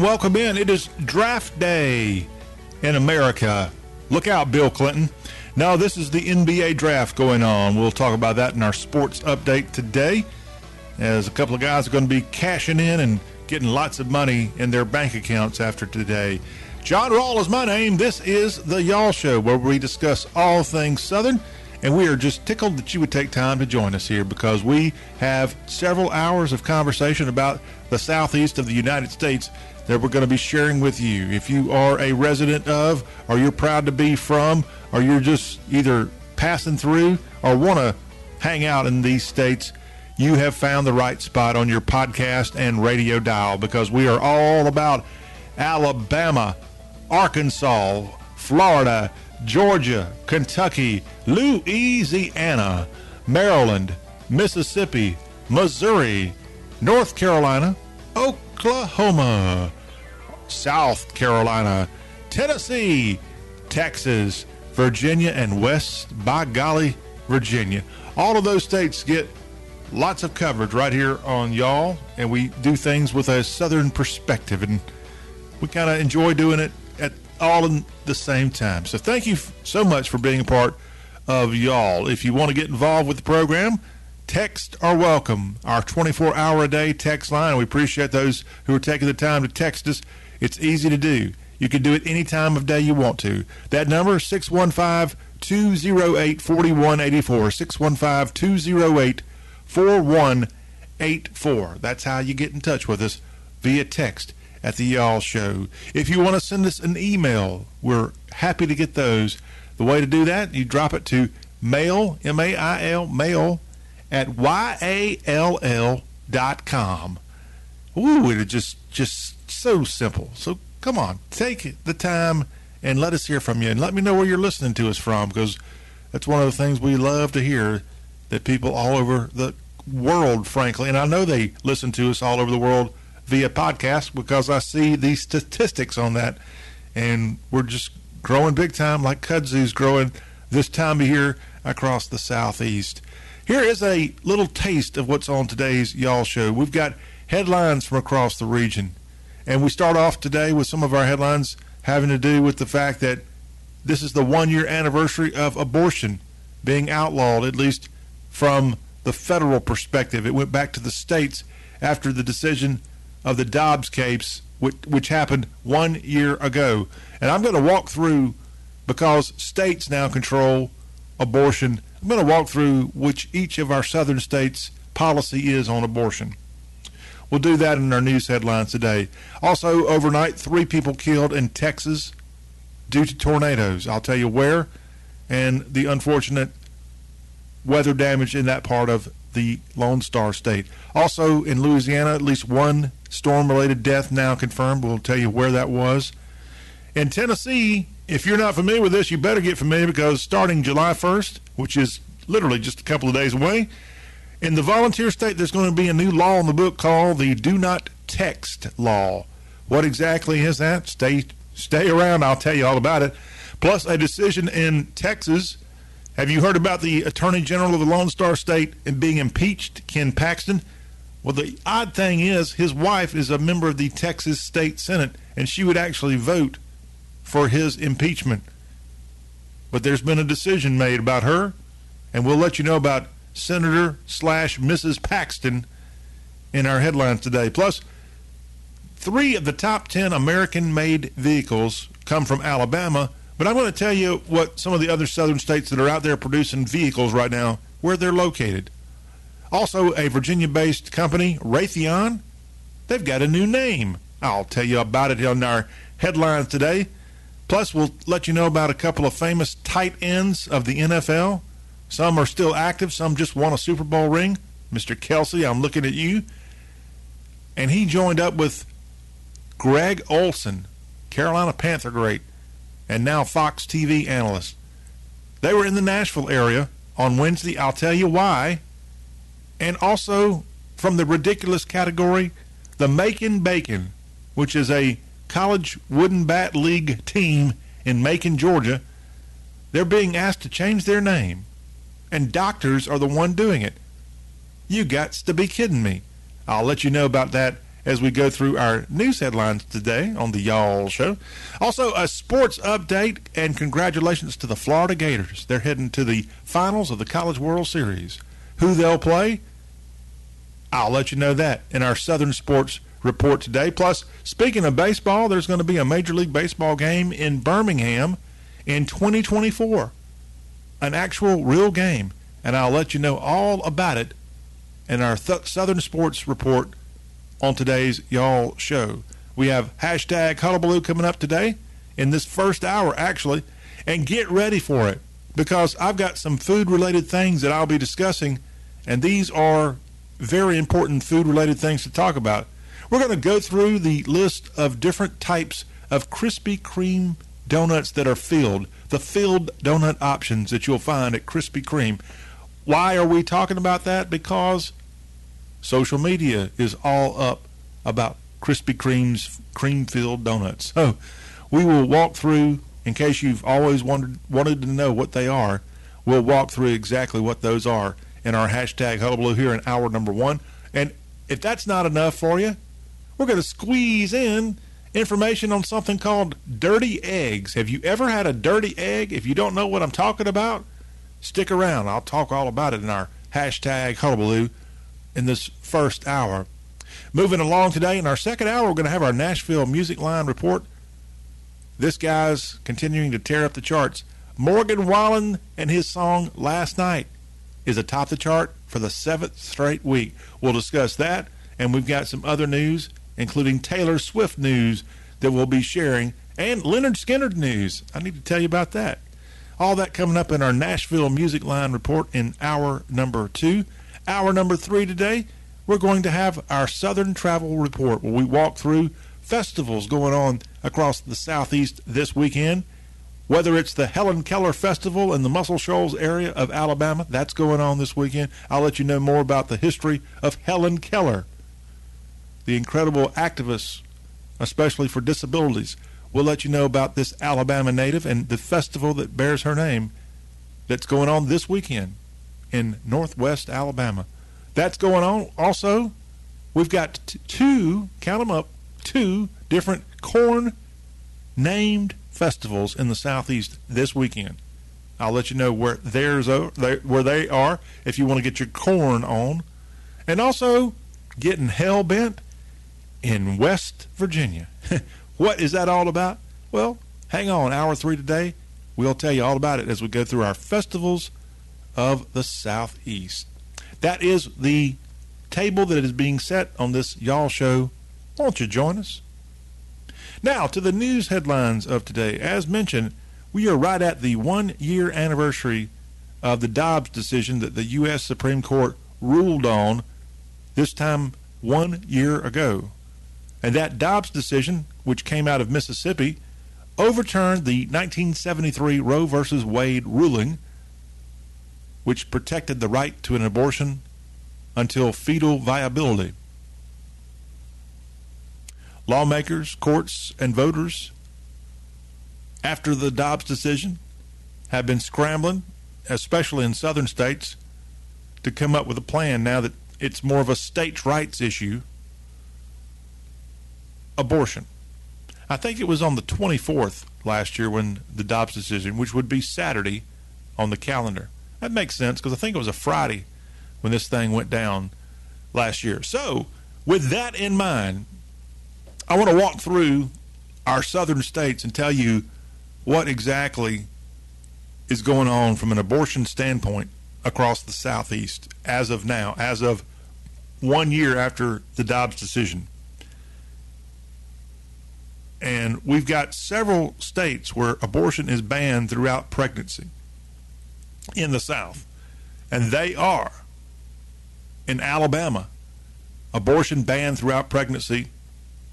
Welcome in. It is draft day in America. Look out, Bill Clinton. Now, this is the NBA draft going on. We'll talk about that in our sports update today, as a couple of guys are going to be cashing in and getting lots of money in their bank accounts after today. John Rawl is my name. This is the Y'all Show, where we discuss all things Southern. And we are just tickled that you would take time to join us here because we have several hours of conversation about the southeast of the United States that we're going to be sharing with you. If you are a resident of, or you're proud to be from, or you're just either passing through or want to hang out in these states, you have found the right spot on your podcast and radio dial because we are all about Alabama, Arkansas, Florida, Georgia, Kentucky, Louisiana, Maryland, Mississippi, Missouri, North Carolina, Oklahoma, South Carolina, Tennessee, Texas, Virginia, and West by golly, Virginia. All of those states get lots of coverage right here on y'all, and we do things with a southern perspective, and we kind of enjoy doing it at all in the same time. So thank you so much for being a part of y'all. If you want to get involved with the program, text are welcome. Our 24 hour a day text line. We appreciate those who are taking the time to text us. It's easy to do. You can do it any time of day you want to. That number is 615 208 4184. 615 208 4184. That's how you get in touch with us via text at the Y'all Show. If you want to send us an email, we're happy to get those. The way to do that, you drop it to mail, M A I L, mail at Y A L L dot com. Ooh, it just just so simple. So come on, take the time and let us hear from you, and let me know where you're listening to us from, because that's one of the things we love to hear. That people all over the world, frankly, and I know they listen to us all over the world via podcast because I see these statistics on that, and we're just growing big time, like kudzu's growing this time of year across the southeast. Here is a little taste of what's on today's Y'all Show. We've got headlines from across the region. And we start off today with some of our headlines having to do with the fact that this is the one year anniversary of abortion being outlawed, at least from the federal perspective. It went back to the states after the decision of the Dobbs case, which, which happened one year ago. And I'm going to walk through, because states now control abortion, I'm going to walk through which each of our southern states' policy is on abortion. We'll do that in our news headlines today. Also, overnight, three people killed in Texas due to tornadoes. I'll tell you where and the unfortunate weather damage in that part of the Lone Star State. Also, in Louisiana, at least one storm related death now confirmed. We'll tell you where that was. In Tennessee, if you're not familiar with this, you better get familiar because starting July 1st, which is literally just a couple of days away, in the volunteer state, there's going to be a new law in the book called the Do Not Text Law. What exactly is that? Stay stay around. I'll tell you all about it. Plus, a decision in Texas. Have you heard about the Attorney General of the Lone Star State being impeached, Ken Paxton? Well, the odd thing is, his wife is a member of the Texas State Senate, and she would actually vote for his impeachment. But there's been a decision made about her, and we'll let you know about Senator slash Mrs. Paxton in our headlines today. Plus, three of the top 10 American made vehicles come from Alabama. But I'm going to tell you what some of the other southern states that are out there producing vehicles right now, where they're located. Also, a Virginia based company, Raytheon, they've got a new name. I'll tell you about it in our headlines today. Plus, we'll let you know about a couple of famous tight ends of the NFL. Some are still active, some just won a Super Bowl ring. Mr. Kelce, I'm looking at you. And he joined up with Greg Olsen, Carolina Panther great, and now Fox TV analyst. They were in the Nashville area on Wednesday. I'll tell you why. And also from the ridiculous category, the Macon Bacon, which is a college wooden bat league team in Macon, Georgia. They're being asked to change their name, and doctors are the one doing it. You got to be kidding me. I'll let you know about that as we go through our news headlines today on the Y'all Show. Also, a sports update and congratulations to the Florida Gators. They're heading to the finals of the College World Series. Who they'll play, I'll let you know that in our Southern Sports report today. Plus, speaking of baseball, there's going to be a Major League Baseball game in Birmingham in 2024, an actual real game, and I'll let you know all about it in our Th- Southern Sports report on today's Y'all show. We have hashtag Hullabaloo coming up today in this first hour, actually, and get ready for it because I've got some food related things that I'll be discussing, and these are very important food related things to talk about. We're going to go through the list of different types of Krispy Kreme donuts that are filled, the filled donut options that you'll find at Krispy Kreme. Why are we talking about that? Because social media is all up about Krispy Kreme's cream filled donuts. So oh, we will walk through, in case you've always wondered, wanted to know what they are, we'll walk through exactly what those are in our hashtag Hullabaloo here in hour number one. And if that's not enough for you, we're going to squeeze in information on something called dirty eggs. Have you ever had a dirty egg? If you don't know what I'm talking about, stick around. I'll talk all about it in our hashtag Hullabaloo in this first hour. Moving along today in our second hour, we're going to have our Nashville Music Line report. This guy's continuing to tear up the charts. Morgan Wallen and his song Last Night is atop the chart for the seventh straight week. We'll discuss that, and we've got some other news including Taylor Swift news that we'll be sharing and Lynyrd Skynyrd news. I need to tell you about that. All that coming up in our Nashville Music Line report in hour number two. Hour number three today, we're going to have our Southern Travel Report where we walk through festivals going on across the Southeast this weekend. Whether it's the Helen Keller Festival in the Muscle Shoals area of Alabama, that's going on this weekend. I'll let you know more about the history of Helen Keller the incredible activists, especially for disabilities. We'll let you know about this Alabama native and the festival that bears her name that's going on this weekend in northwest Alabama. That's going on. Also, we've got t- two, count them up, two different corn named festivals in the southeast this weekend. I'll let you know where theirs are, where they are if you want to get your corn on, and also getting hell bent in West Virginia. what is that all about? Well, hang on, hour three today. We'll tell you all about it as we go through our festivals of the Southeast. That is the table that is being set on this Y'all show. Won't you join us? Now, to the news headlines of today. As mentioned, we are right at the one year anniversary of the Dobbs decision that the U.S. Supreme Court ruled on this time one year ago. And that Dobbs decision, which came out of Mississippi, overturned the 1973 Roe v. Wade ruling, which protected the right to an abortion until fetal viability. Lawmakers, courts, and voters, after the Dobbs decision, have been scrambling, especially in southern states, to come up with a plan now that it's more of a states' rights issue abortion. I think it was on the 24th last year when the Dobbs decision, which would be Saturday on the calendar. That makes sense because I think it was a Friday when this thing went down last year. So, with that in mind, I want to walk through our southern states and tell you what exactly is going on from an abortion standpoint across the southeast as of now, as of one year after the Dobbs decision. And we've got several states where abortion is banned throughout pregnancy in the South. And they are in Alabama, abortion banned throughout pregnancy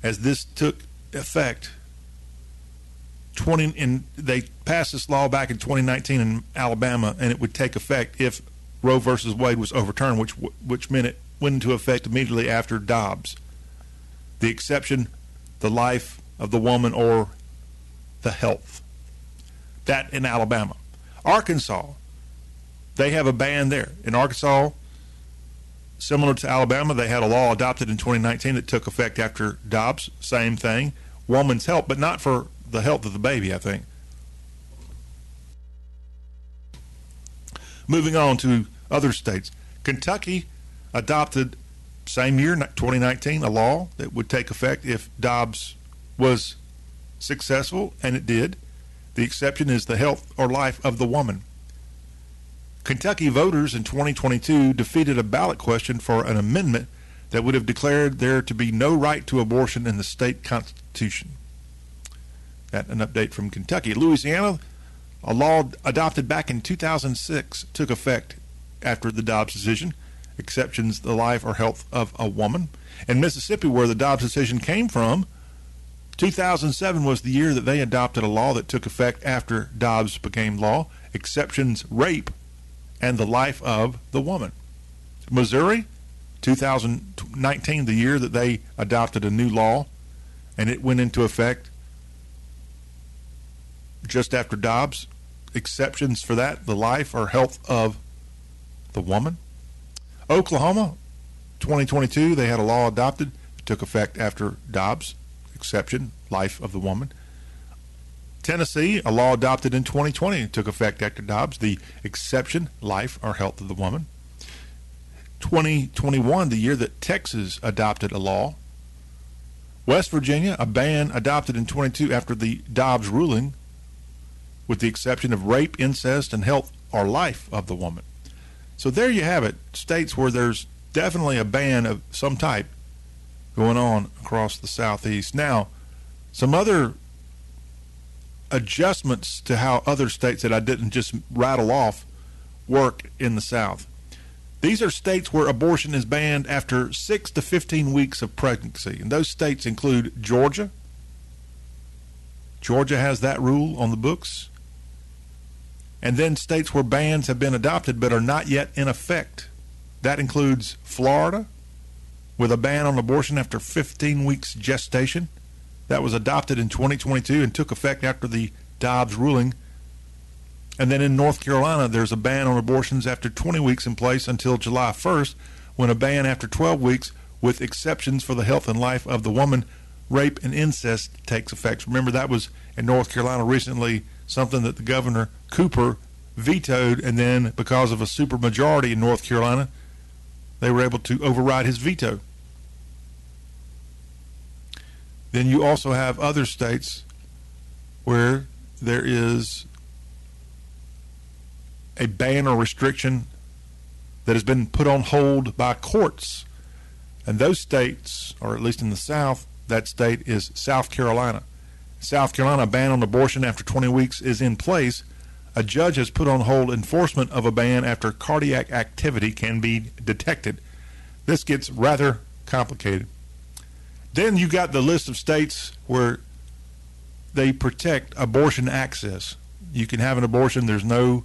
as this took effect 20 in they passed this law back in 2019 in Alabama and it would take effect if Roe versus Wade was overturned which which meant it went into effect immediately after Dobbs the exception the life of the woman or the health. That in Alabama. Arkansas, they have a ban there. In Arkansas, similar to Alabama, they had a law adopted in 2019 that took effect after Dobbs. Same thing, woman's health, but not for the health of the baby. I think. Moving on to other states, Kentucky adopted same year, 2019, a law that would take effect if Dobbs was successful, and it did. The exception is the health or life of the woman. Kentucky voters in 2022 defeated a ballot question for an amendment that would have declared there to be no right to abortion in the state constitution. That an update from Kentucky. Louisiana, a law adopted back in 2006 took effect after the Dobbs decision. Exceptions the life or health of a woman. In Mississippi, where the Dobbs decision came from, 2007 was the year that they adopted a law that took effect after Dobbs became law. Exceptions rape and the life of the woman. Missouri, 2019, the year that they adopted a new law, and it went into effect just after Dobbs. Exceptions for that, the life or health of the woman. Oklahoma, 2022, they had a law adopted. Took effect after Dobbs. Exception, life of the woman. Tennessee, a law adopted in 2020 took effect after Dobbs. The exception, life or health of the woman. 2021, the year that Texas adopted a law. West Virginia, a ban adopted in 22 after the Dobbs ruling, with the exception of rape, incest, and health or life of the woman. So there you have it, states where there's definitely a ban of some type going on across the southeast. Now, some other adjustments to how other states that I didn't just rattle off work in the South. These are states where abortion is banned after 6 to 15 weeks of pregnancy. And those states include Georgia. Georgia has that rule on the books. And then states where bans have been adopted but are not yet in effect. That includes Florida, with a ban on abortion after 15 weeks gestation that was adopted in 2022 and took effect after the Dobbs ruling. And then in North Carolina, there's a ban on abortions after 20 weeks in place until July 1st, when a ban after 12 weeks, with exceptions for the health and life of the woman, rape and incest takes effect. Remember, that was in North Carolina recently something that the governor Cooper vetoed, and then because of a supermajority in North Carolina, they were able to override his veto. Then you also have other states where there is a ban or restriction that has been put on hold by courts. And those states, or at least in the South, that state is South Carolina. South Carolina, ban on abortion after 20 weeks is in place. A judge has put on hold enforcement of a ban after cardiac activity can be detected. This gets rather complicated. Then you got the list of states where they protect abortion access. You can have an abortion, there's no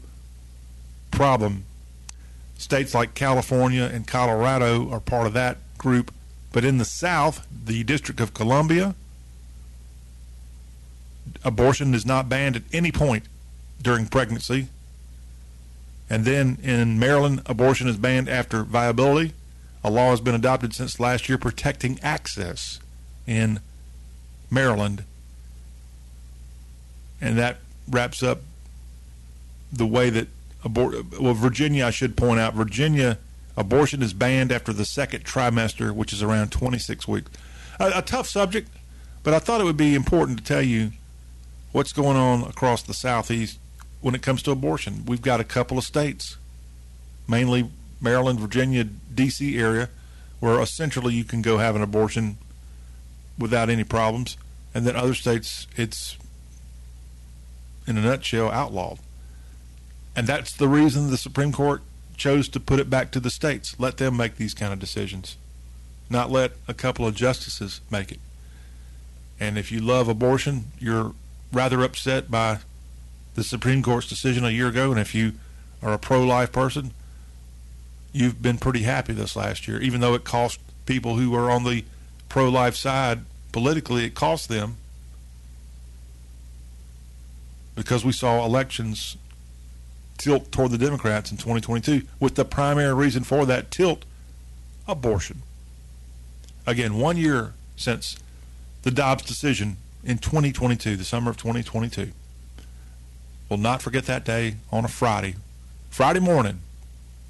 problem. States like California and Colorado are part of that group. But in the South, the District of Columbia, abortion is not banned at any point during pregnancy. And then in Maryland, abortion is banned after viability. A law has been adopted since last year protecting access in Maryland. And that wraps up the way that abort. Well, Virginia, I should point out, Virginia abortion is banned after the second trimester, which is around 26 weeks. A, a tough subject, but I thought it would be important to tell you what's going on across the southeast when it comes to abortion. We've got a couple of states, mainly Maryland, Virginia, D.C. area, where essentially you can go have an abortion without any problems, and then other states it's in a nutshell outlawed. And that's the reason the Supreme Court chose to put it back to the states. Let them make these kind of decisions, not let a couple of justices make it. And if you love abortion, you're rather upset by the Supreme Court's decision a year ago. And if you are a pro life person, you've been pretty happy this last year, even though it cost people who are on the pro life side politically, it cost them because we saw elections tilt toward the Democrats in 2022, with the primary reason for that tilt abortion. Again, one year since the Dobbs decision in 2022, the summer of 2022. We'll not forget that day on a Friday. Friday morning,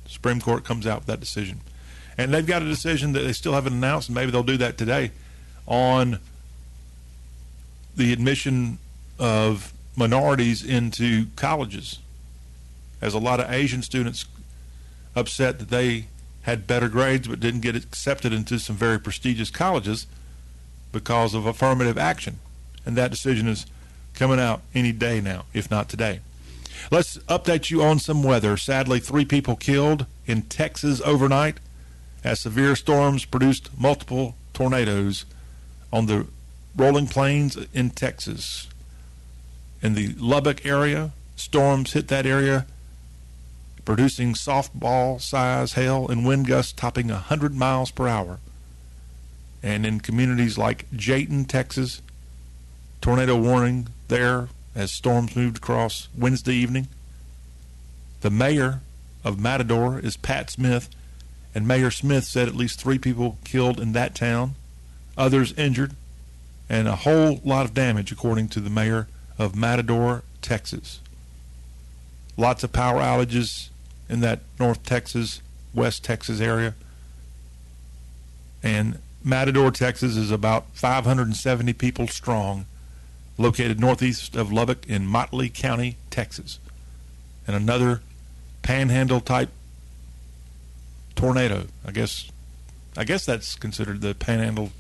Supreme Court comes out with that decision. And they've got a decision that they still haven't announced, and maybe they'll do that today on the admission of minorities into colleges. As a lot of Asian students upset that they had better grades but didn't get accepted into some very prestigious colleges because of affirmative action. And that decision is coming out any day now, if not today. Let's update you on some weather. Sadly, three people killed in Texas overnight as severe storms produced multiple tornadoes on the rolling plains in Texas. In the Lubbock area, storms hit that area, producing softball size hail and wind gusts topping 100 miles per hour. And in communities like Jayton, Texas, tornado warning there as storms moved across Wednesday evening. The mayor of Matador is Pat Smith, and Mayor Smith said at least three people killed in that town, others injured, and a whole lot of damage, according to the mayor of Matador, Texas. Lots of power outages in that North Texas, West Texas area. And Matador, Texas is about 570 people strong, located northeast of Lubbock in Motley County, Texas. And another panhandle type tornado. I guess I guess that's considered the panhandle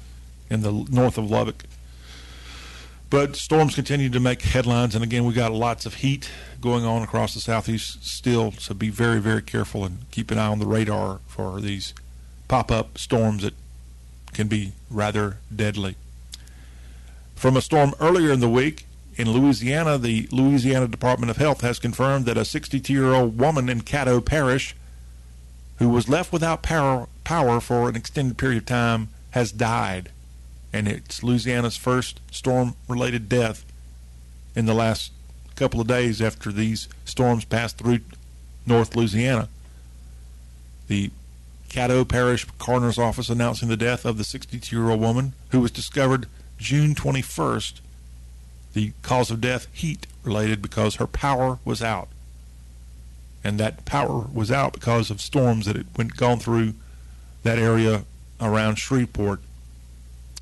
in the north of Lubbock. But storms continue to make headlines, and again, we got lots of heat going on across the southeast still. So be very, very careful and keep an eye on the radar for these pop-up storms that can be rather deadly. From a storm earlier in the week in Louisiana, the Louisiana Department of Health has confirmed that a 62-year-old woman in Caddo Parish who was left without power, power for an extended period of time has died and it's Louisiana's first storm related death in the last couple of days after these storms passed through North Louisiana. The Caddo Parish Coroner's Office announcing the death of the 62 year old woman who was discovered June 21st. The cause of death, heat related, because her power was out. And that power was out because of storms that had went gone through that area around Shreveport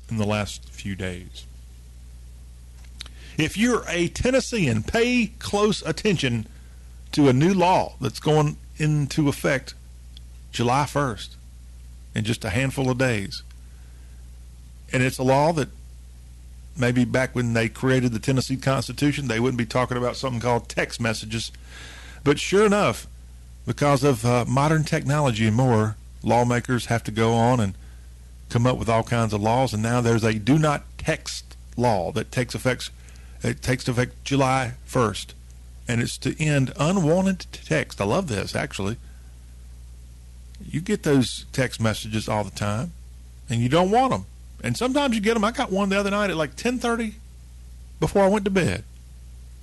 in the last few days. If you're a Tennessean, pay close attention to a new law that's going into effect July 1st in just a handful of days. And it's a law that maybe back when they created the Tennessee Constitution, they wouldn't be talking about something called text messages. But sure enough, because of uh, modern technology and more, lawmakers have to go on and come up with all kinds of laws, and now there's a do not text law that takes effect. It takes effect July 1st, and it's to end unwanted text. I love this actually. You get those text messages all the time, and you don't want them, and sometimes you get them. I got one the other night at like 10:30 before I went to bed,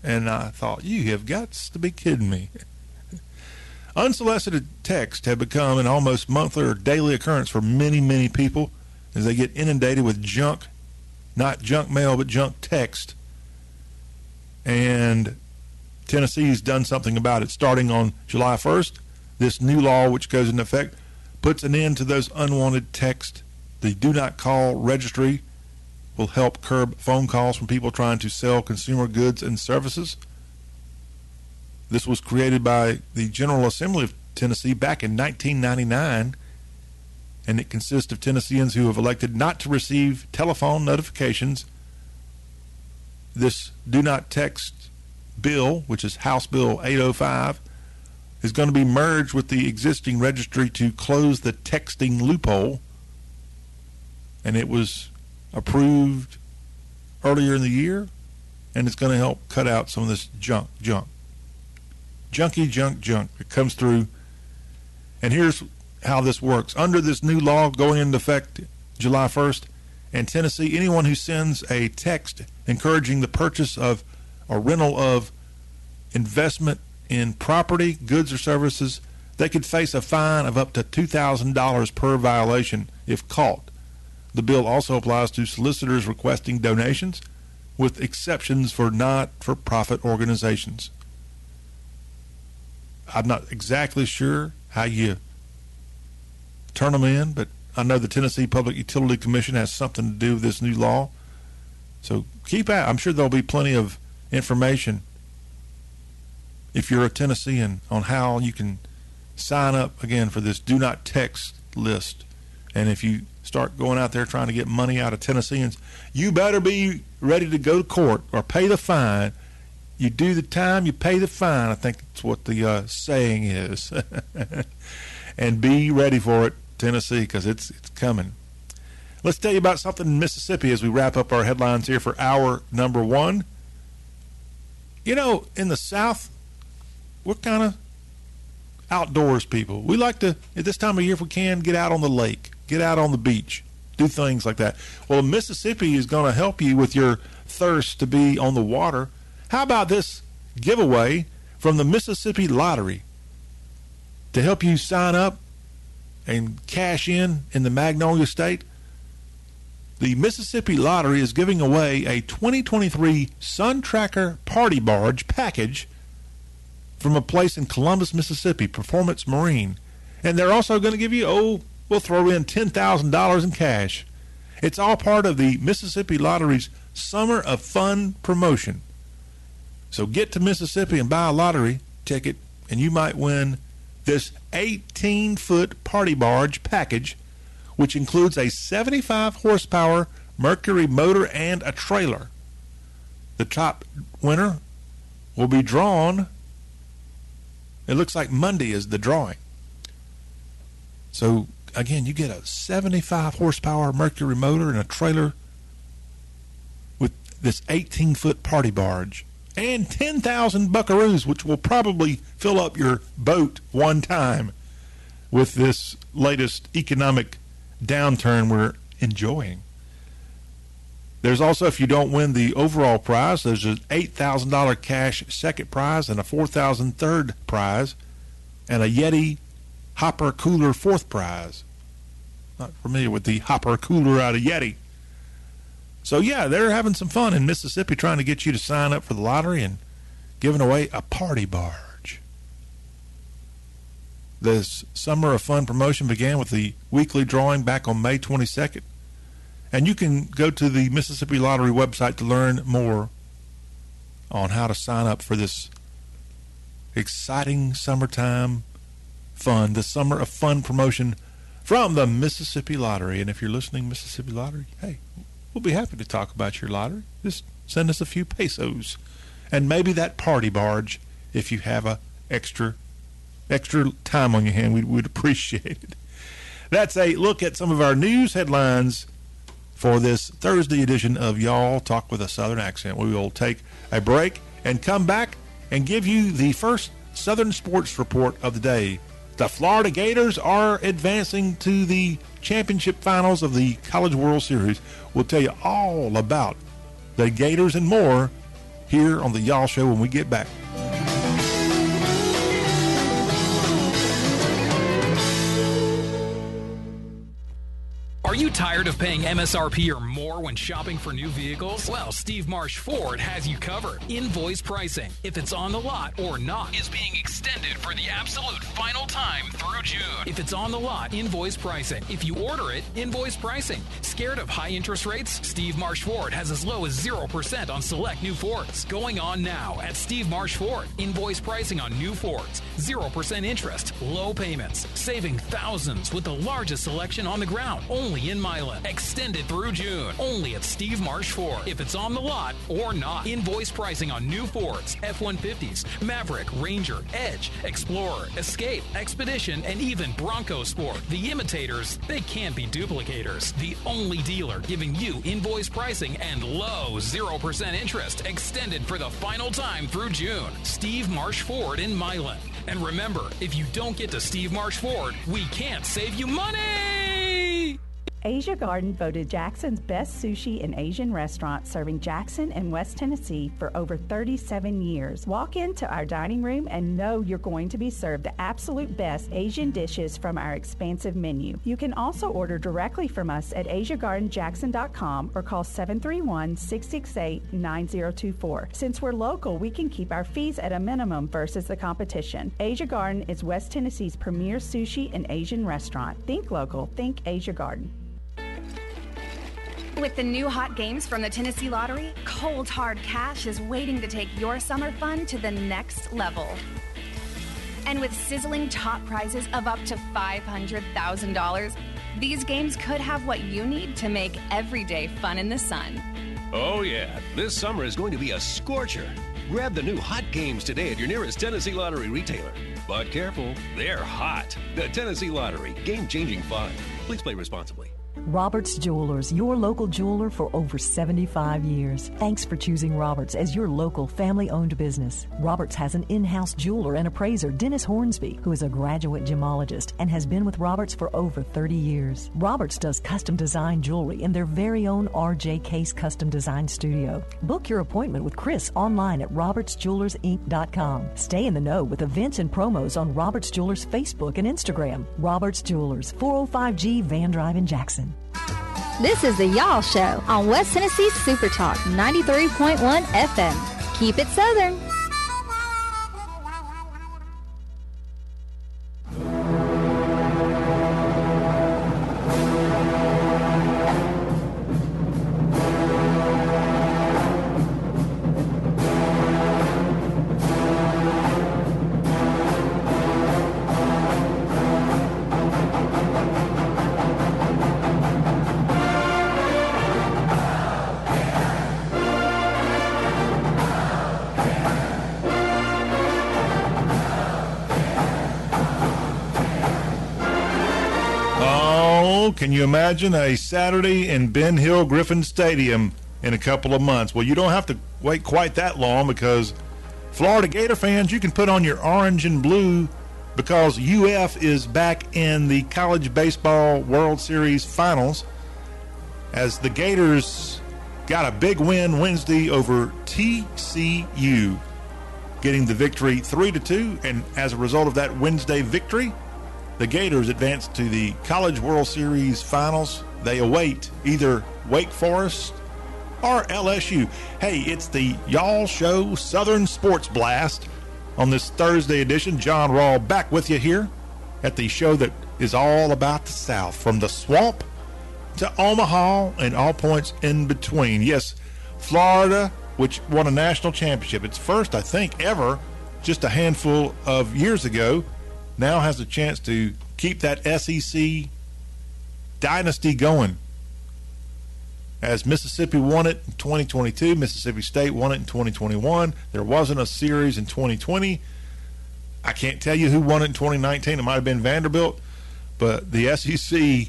and I thought, you have got to be kidding me. Unsolicited text have become an almost monthly or daily occurrence for many, many people as they get inundated with junk, not junk mail, but junk text. And Tennessee's done something about it. Starting on July 1st, this new law, which goes into effect, puts an end to those unwanted texts. The do not call registry will help curb phone calls from people trying to sell consumer goods and services. This was created by the General Assembly of Tennessee back in 1999 and it consists of Tennesseans who have elected not to receive telephone notifications. This do not text bill, which is House Bill 805, is going to be merged with the existing registry to close the texting loophole. And it was approved earlier in the year, and it's going to help cut out some of this junk, junk, junky junk, junk that comes through. And here's how this works. Under this new law going into effect July 1st in Tennessee, anyone who sends a text encouraging the purchase of or rental of investment in property, goods, or services They could face a fine of up to $2,000 per violation if caught. The bill also applies to solicitors requesting donations, with exceptions for not for profit organizations. I'm not exactly sure how you turn them in, but I know the Tennessee Public Utility Commission has something to do with this new law. So keep out. I'm sure there'll be plenty of information if you're a Tennessean on how you can sign up again for this do not text list. And if you start going out there trying to get money out of Tennesseans, you better be ready to go to court or pay the fine. You do the time, you pay the fine. I think that's what the uh, saying is. and be ready for it, Tennessee, because it's it's coming. Let's tell you about something in Mississippi as we wrap up our headlines here for hour number one. You know, in the South, we're kind of outdoors people. We like to, at this time of year, if we can, get out on the lake, get out on the beach, do things like that. Well, Mississippi is going to help you with your thirst to be on the water. How about this giveaway from the Mississippi Lottery to help you sign up and cash in in the Magnolia State? The Mississippi Lottery is giving away a 2023 Sun Tracker Party Barge package from a place in Columbus, Mississippi, Performance Marine. And they're also going to give you, oh, we'll throw in $10,000 in cash. It's all part of the Mississippi Lottery's Summer of Fun promotion. So get to Mississippi and buy a lottery ticket, and you might win this 18 foot party barge package which includes a 75 horsepower Mercury motor and a trailer. The top winner will be drawn. It looks like Monday is the drawing. So, again, you get a 75 horsepower Mercury motor and a trailer with this 18 foot party barge and 10,000 buckaroos, which will probably fill up your boat one time with this latest economic downturn we're enjoying. There's also, if you don't win the overall prize, there's an $8,000 cash second prize and a $4,000 third prize and a Yeti Hopper Cooler fourth prize. Not familiar with the Hopper Cooler out of Yeti. So, yeah, they're having some fun in Mississippi trying to get you to sign up for the lottery and giving away a party barge. This Summer of Fun promotion began with the weekly drawing back on May 22nd. And you can go to the Mississippi Lottery website to learn more on how to sign up for this exciting summertime fun, the Summer of Fun promotion from the Mississippi Lottery. And if you're listening, Mississippi Lottery, hey, we'll be happy to talk about your lottery. Just send us a few pesos and maybe that party barge if you have a extra extra time on your hand, we'd, we'd appreciate it. That's a look at some of our news headlines for this Thursday edition of Y'all Talk with a Southern Accent. We will take a break and come back and give you the first Southern sports report of the day. The Florida Gators are advancing to the championship finals of the College World Series. We'll tell you all about the Gators and more here on the Y'all Show when we get back. Are you tired of paying MSRP or more when shopping for new vehicles? Well, Steve Marsh Ford has you covered. Invoice pricing, if it's on the lot or not, is being extended for the absolute final time through June. If it's on the lot, invoice pricing. If you order it, invoice pricing. Scared of high interest rates? Steve Marsh Ford has as low as 0% on select new Fords. Going on now at Steve Marsh Ford. Invoice pricing on new Fords. 0% interest, low payments, saving thousands with the largest selection on the ground. Only only in Milan. Extended through June. Only at Steve Marsh Ford. If it's on the lot or not. Invoice pricing on new Fords, F-150s, Maverick, Ranger, Edge, Explorer, Escape, Expedition, and even Bronco Sport. The imitators, they can't be duplicators. The only dealer giving you invoice pricing and low 0% interest extended for the final time through June. Steve Marsh Ford in Milan. And remember, if you don't get to Steve Marsh Ford, we can't save you money! Asia Garden voted Jackson's best sushi and Asian restaurant serving Jackson and West Tennessee for over 37 years. Walk into our dining room and know you're going to be served the absolute best Asian dishes from our expansive menu. You can also order directly from us at AsiaGardenJackson.com or call 731 668 9024. Since we're local, we can keep our fees at a minimum versus the competition. Asia Garden is West Tennessee's premier sushi and Asian restaurant. Think local, think Asia Garden. With the new hot games from the Tennessee Lottery, cold hard cash is waiting to take your summer fun to the next level. And with sizzling top prizes of up to $500,000, these games could have what you need to make every day fun in the sun. Oh, yeah, this summer is going to be a scorcher. Grab the new hot games today at your nearest Tennessee Lottery retailer. But careful, they're hot. The Tennessee Lottery, game changing fun. Please play responsibly. Roberts Jewelers, your local jeweler for over 75 years. Thanks for choosing Roberts as your local family owned business. Roberts has an in house jeweler and appraiser, Dennis Hornsby, who is a graduate gemologist and has been with Roberts for over 30 years. Roberts does custom design jewelry in their very own RJ Case Custom Design Studio. Book your appointment with Chris online at robertsjewellersinc.com. Stay in the know with events and promos on Roberts Jewelers Facebook and Instagram. Roberts Jewelers, 405G Van Drive in Jackson. This is the Y'all Show on West Tennessee Super Talk 93.1 FM. Keep it Southern. Can you imagine a Saturday in Ben Hill Griffin Stadium in a couple of months? Well, you don't have to wait quite that long because Florida Gator fans, you can put on your orange and blue because UF is back in the College Baseball World Series finals as the Gators got a big win Wednesday over TCU, getting the victory 3 to 2 and as a result of that Wednesday victory, the Gators advance to the College World Series finals. They await either Wake Forest or LSU. Hey, it's the Y'all Show Southern Sports Blast on this Thursday edition. John Rawl back with you here at the show that is all about the South, from the swamp to Omaha and all points in between. Yes, Florida, which won a national championship, its first, I think, ever, just a handful of years ago now has a chance to keep that SEC dynasty going. As Mississippi won it in 2022, Mississippi State won it in 2021. There wasn't a series in 2020. I can't tell you who won it in 2019. It might have been Vanderbilt, but the SEC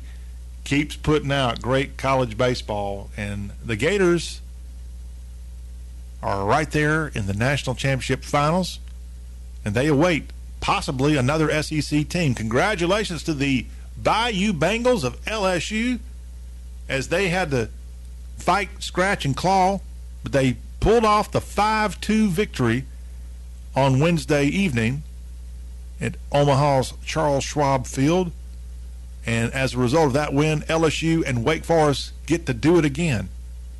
keeps putting out great college baseball, and the Gators are right there in the national championship finals, and they await possibly another SEC team. Congratulations to the Bayou Bengals of LSU as they had to fight, scratch, and claw, but they pulled off the 5 2 victory on Wednesday evening at Omaha's Charles Schwab Field. And as a result of that win, LSU and Wake Forest get to do it again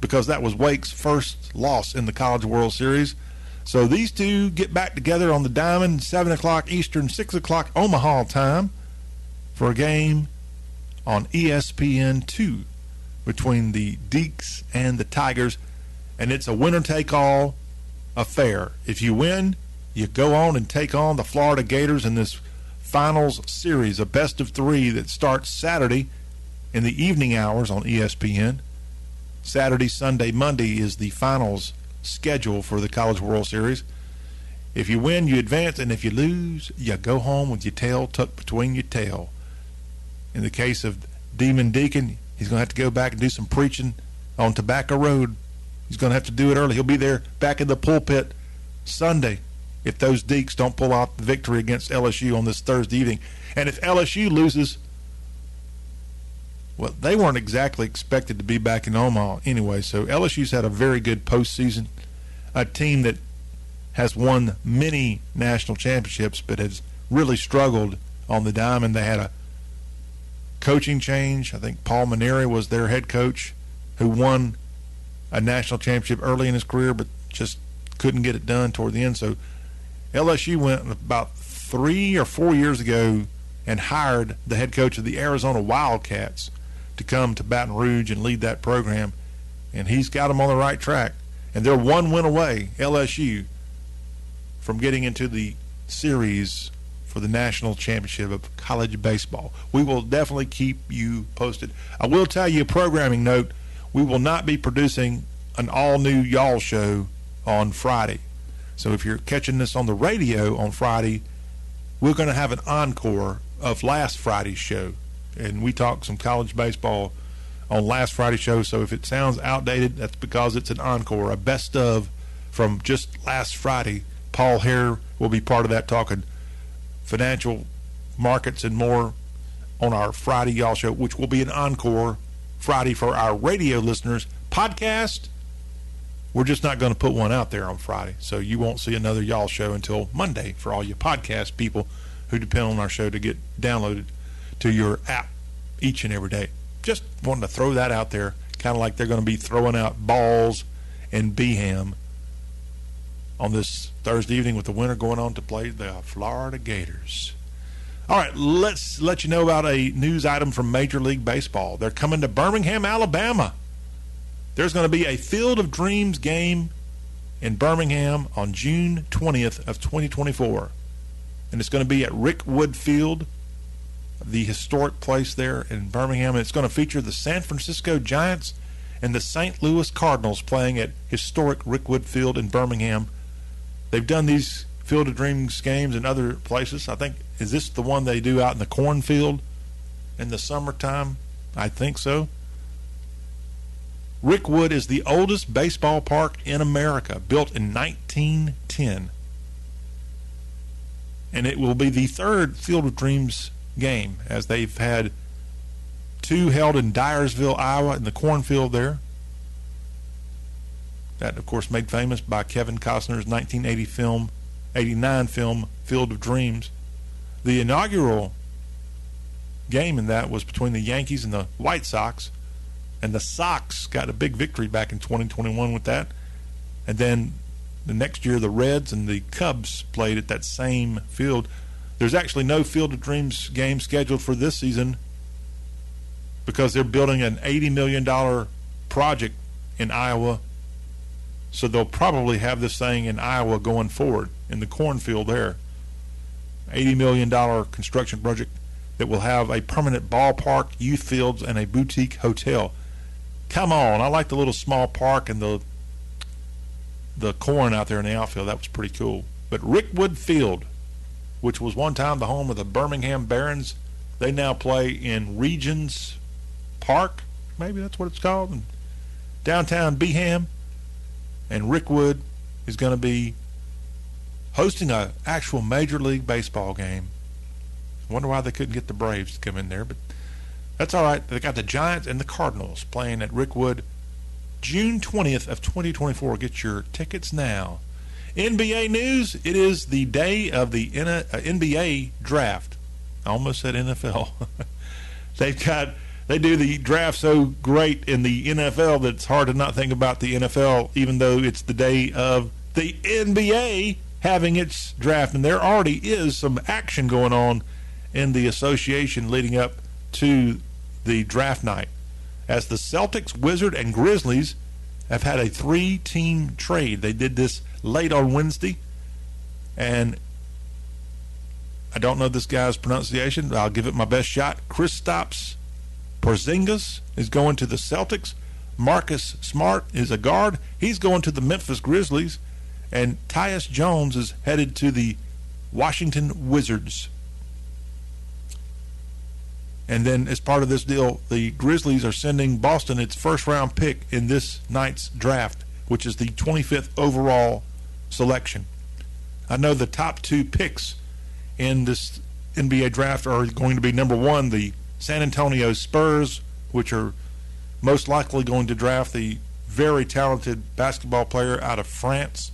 because that was Wake's first loss in the College World Series. So these two get back together on the diamond, 7 o'clock Eastern, 6 o'clock Omaha time for a game on ESPN 2 between the Deacs and the Tigers. And it's a winner take all affair. If you win, you go on and take on the Florida Gators in this finals series, a best of three that starts Saturday in the evening hours on ESPN. Saturday, Sunday, Monday is the finals schedule for the College World Series. If you win, you advance, and if you lose, you go home with your tail tucked between your tail. In the case of Demon Deacon, he's going to have to go back and do some preaching on Tobacco Road. He's going to have to do it early. He'll be there back in the pulpit Sunday if those Deacs don't pull out the victory against LSU on this Thursday evening. And if LSU loses well, they weren't exactly expected to be back in Omaha anyway. So LSU's had a very good postseason. A team that has won many national championships, but has really struggled on the diamond. They had a coaching change. I think Paul Mainieri was their head coach, who won a national championship early in his career, but just couldn't get it done toward the end. So LSU went about three or four years ago and hired the head coach of the Arizona Wildcats to come to Baton Rouge and lead that program, and he's got them on the right track. And they're one win away, LSU, from getting into the series for the national championship of college baseball. We will definitely keep you posted. I will tell you a programming note: we will not be producing an all-new y'all show on Friday. So if you're catching this on the radio on Friday, we're going to have an encore of last Friday's show, and we talked some college baseball on last Friday's show. So if it sounds outdated, that's because it's an encore, a best of from just last Friday. Paul Hare will be part of that talking financial markets and more on our Friday Y'all Show, which will be an encore Friday for our radio listeners. Podcast, we're just not going to put one out there on Friday. So you won't see another Y'all Show until Monday for all you podcast people who depend on our show to get downloaded to your app each and every day. Just wanted to throw that out there, kind of like they're going to be throwing out balls and Beham on this Thursday evening with the winter going on to play the Florida Gators. All right, let's let you know about a news item from Major League Baseball. They're coming to Birmingham, Alabama. There's going to be a Field of Dreams game in Birmingham on June 20th of 2024. And it's going to be at Rickwood Field, the historic place there in Birmingham. And it's going to feature the San Francisco Giants and the St. Louis Cardinals playing at historic Rickwood Field in Birmingham They've done these Field of Dreams games in other places. I think is this the one they do out in the cornfield in the summertime? I think so. Rickwood is the oldest baseball park in America, built in 1910. And it will be the third Field of Dreams game, as they've had two held in Dyersville, Iowa, in the cornfield there. That, of course, made famous by Kevin Costner's 1980 film, 89 film, Field of Dreams. The inaugural game in that was between the Yankees and the White Sox, and the Sox got a big victory back in 2021 with that. And then the next year, the Reds and the Cubs played at that same field. There's actually no Field of Dreams game scheduled for this season because they're building an $80 million project in Iowa so they'll probably have this thing in Iowa going forward in the cornfield there. $80 million construction project that will have a permanent ballpark, youth fields, and a boutique hotel. Come on, I like the little small park and the the corn out there in the outfield. That was pretty cool. But Rickwood Field, which was one time the home of the Birmingham Barons, they now play in Regions Park. Maybe that's what it's called. In downtown Beham and Rickwood is going to be hosting a actual Major League Baseball game. Wonder why they couldn't get the Braves to come in there, but that's all right. They got the Giants and the Cardinals playing at Rickwood June 20th of 2024. Get your tickets now. NBA news, it is the day of the NBA uh, draft. I almost said NFL. They've got they do the draft so great in the NFL that it's hard to not think about the NFL, even though it's the day of the NBA having its draft. And there already is some action going on in the association leading up to the draft night. As the Celtics, Wizard, and Grizzlies have had a three team trade. They did this late on Wednesday. And I don't know this guy's pronunciation. I'll give it my best shot. Kristaps Porzingis is going to the Celtics. Marcus Smart is a guard. He's going to the Memphis Grizzlies. And Tyus Jones is headed to the Washington Wizards. And then, as part of this deal, the Grizzlies are sending Boston its first round pick in this night's draft, which is the 25th overall selection. I know the top two picks in this NBA draft are going to be number one, the San Antonio Spurs which are most likely going to draft the very talented basketball player out of France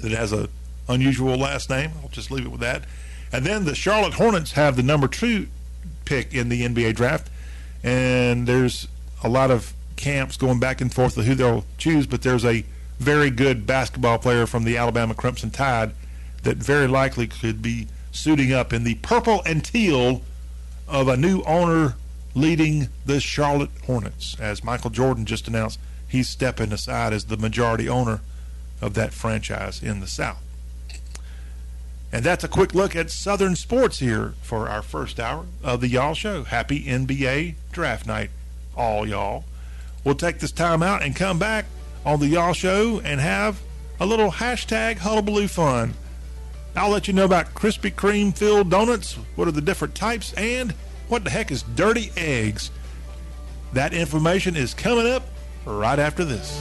that has a unusual last name. I'll just leave it with that. And then the Charlotte Hornets have the number two pick in the NBA draft, and there's a lot of camps going back and forth of who they'll choose, but there's a very good basketball player from the Alabama Crimson Tide that very likely could be suiting up in the purple and teal of a new owner leading the Charlotte Hornets. As Michael Jordan just announced, he's stepping aside as the majority owner of that franchise in the South. And that's a quick look at Southern sports here for our first hour of the Y'all Show. Happy NBA Draft Night, all y'all. We'll take this time out and come back on the Y'all Show and have a little hashtag hullabaloo fun. I'll let you know about Krispy Kreme filled donuts, what are the different types, and what the heck is dirty eggs. That information is coming up right after this.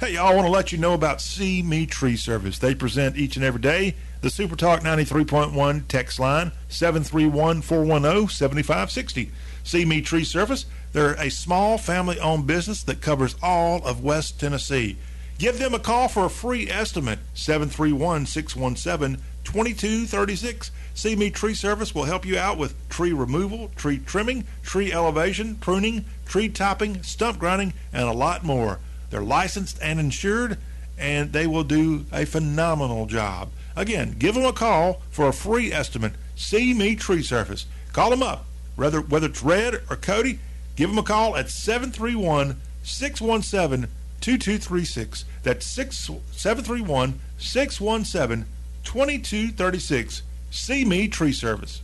Hey, y'all, I want to let you know about See Me Tree Service. They present each and every day the Super Talk 93.1 text line 731 410 7560. See Me Tree Service. They're a small family owned business that covers all of West Tennessee. Give them a call for a free estimate 731 617 2236. See Me Tree Service will help you out with tree removal, tree trimming, tree elevation, pruning, tree topping, stump grinding, and a lot more. They're licensed and insured, and they will do a phenomenal job. Again, give them a call for a free estimate. See Me Tree Service. Call them up. Whether, whether it's Red or Cody, give them a call at 731 617 2236. That's 731 617 2236. See Me Tree Service.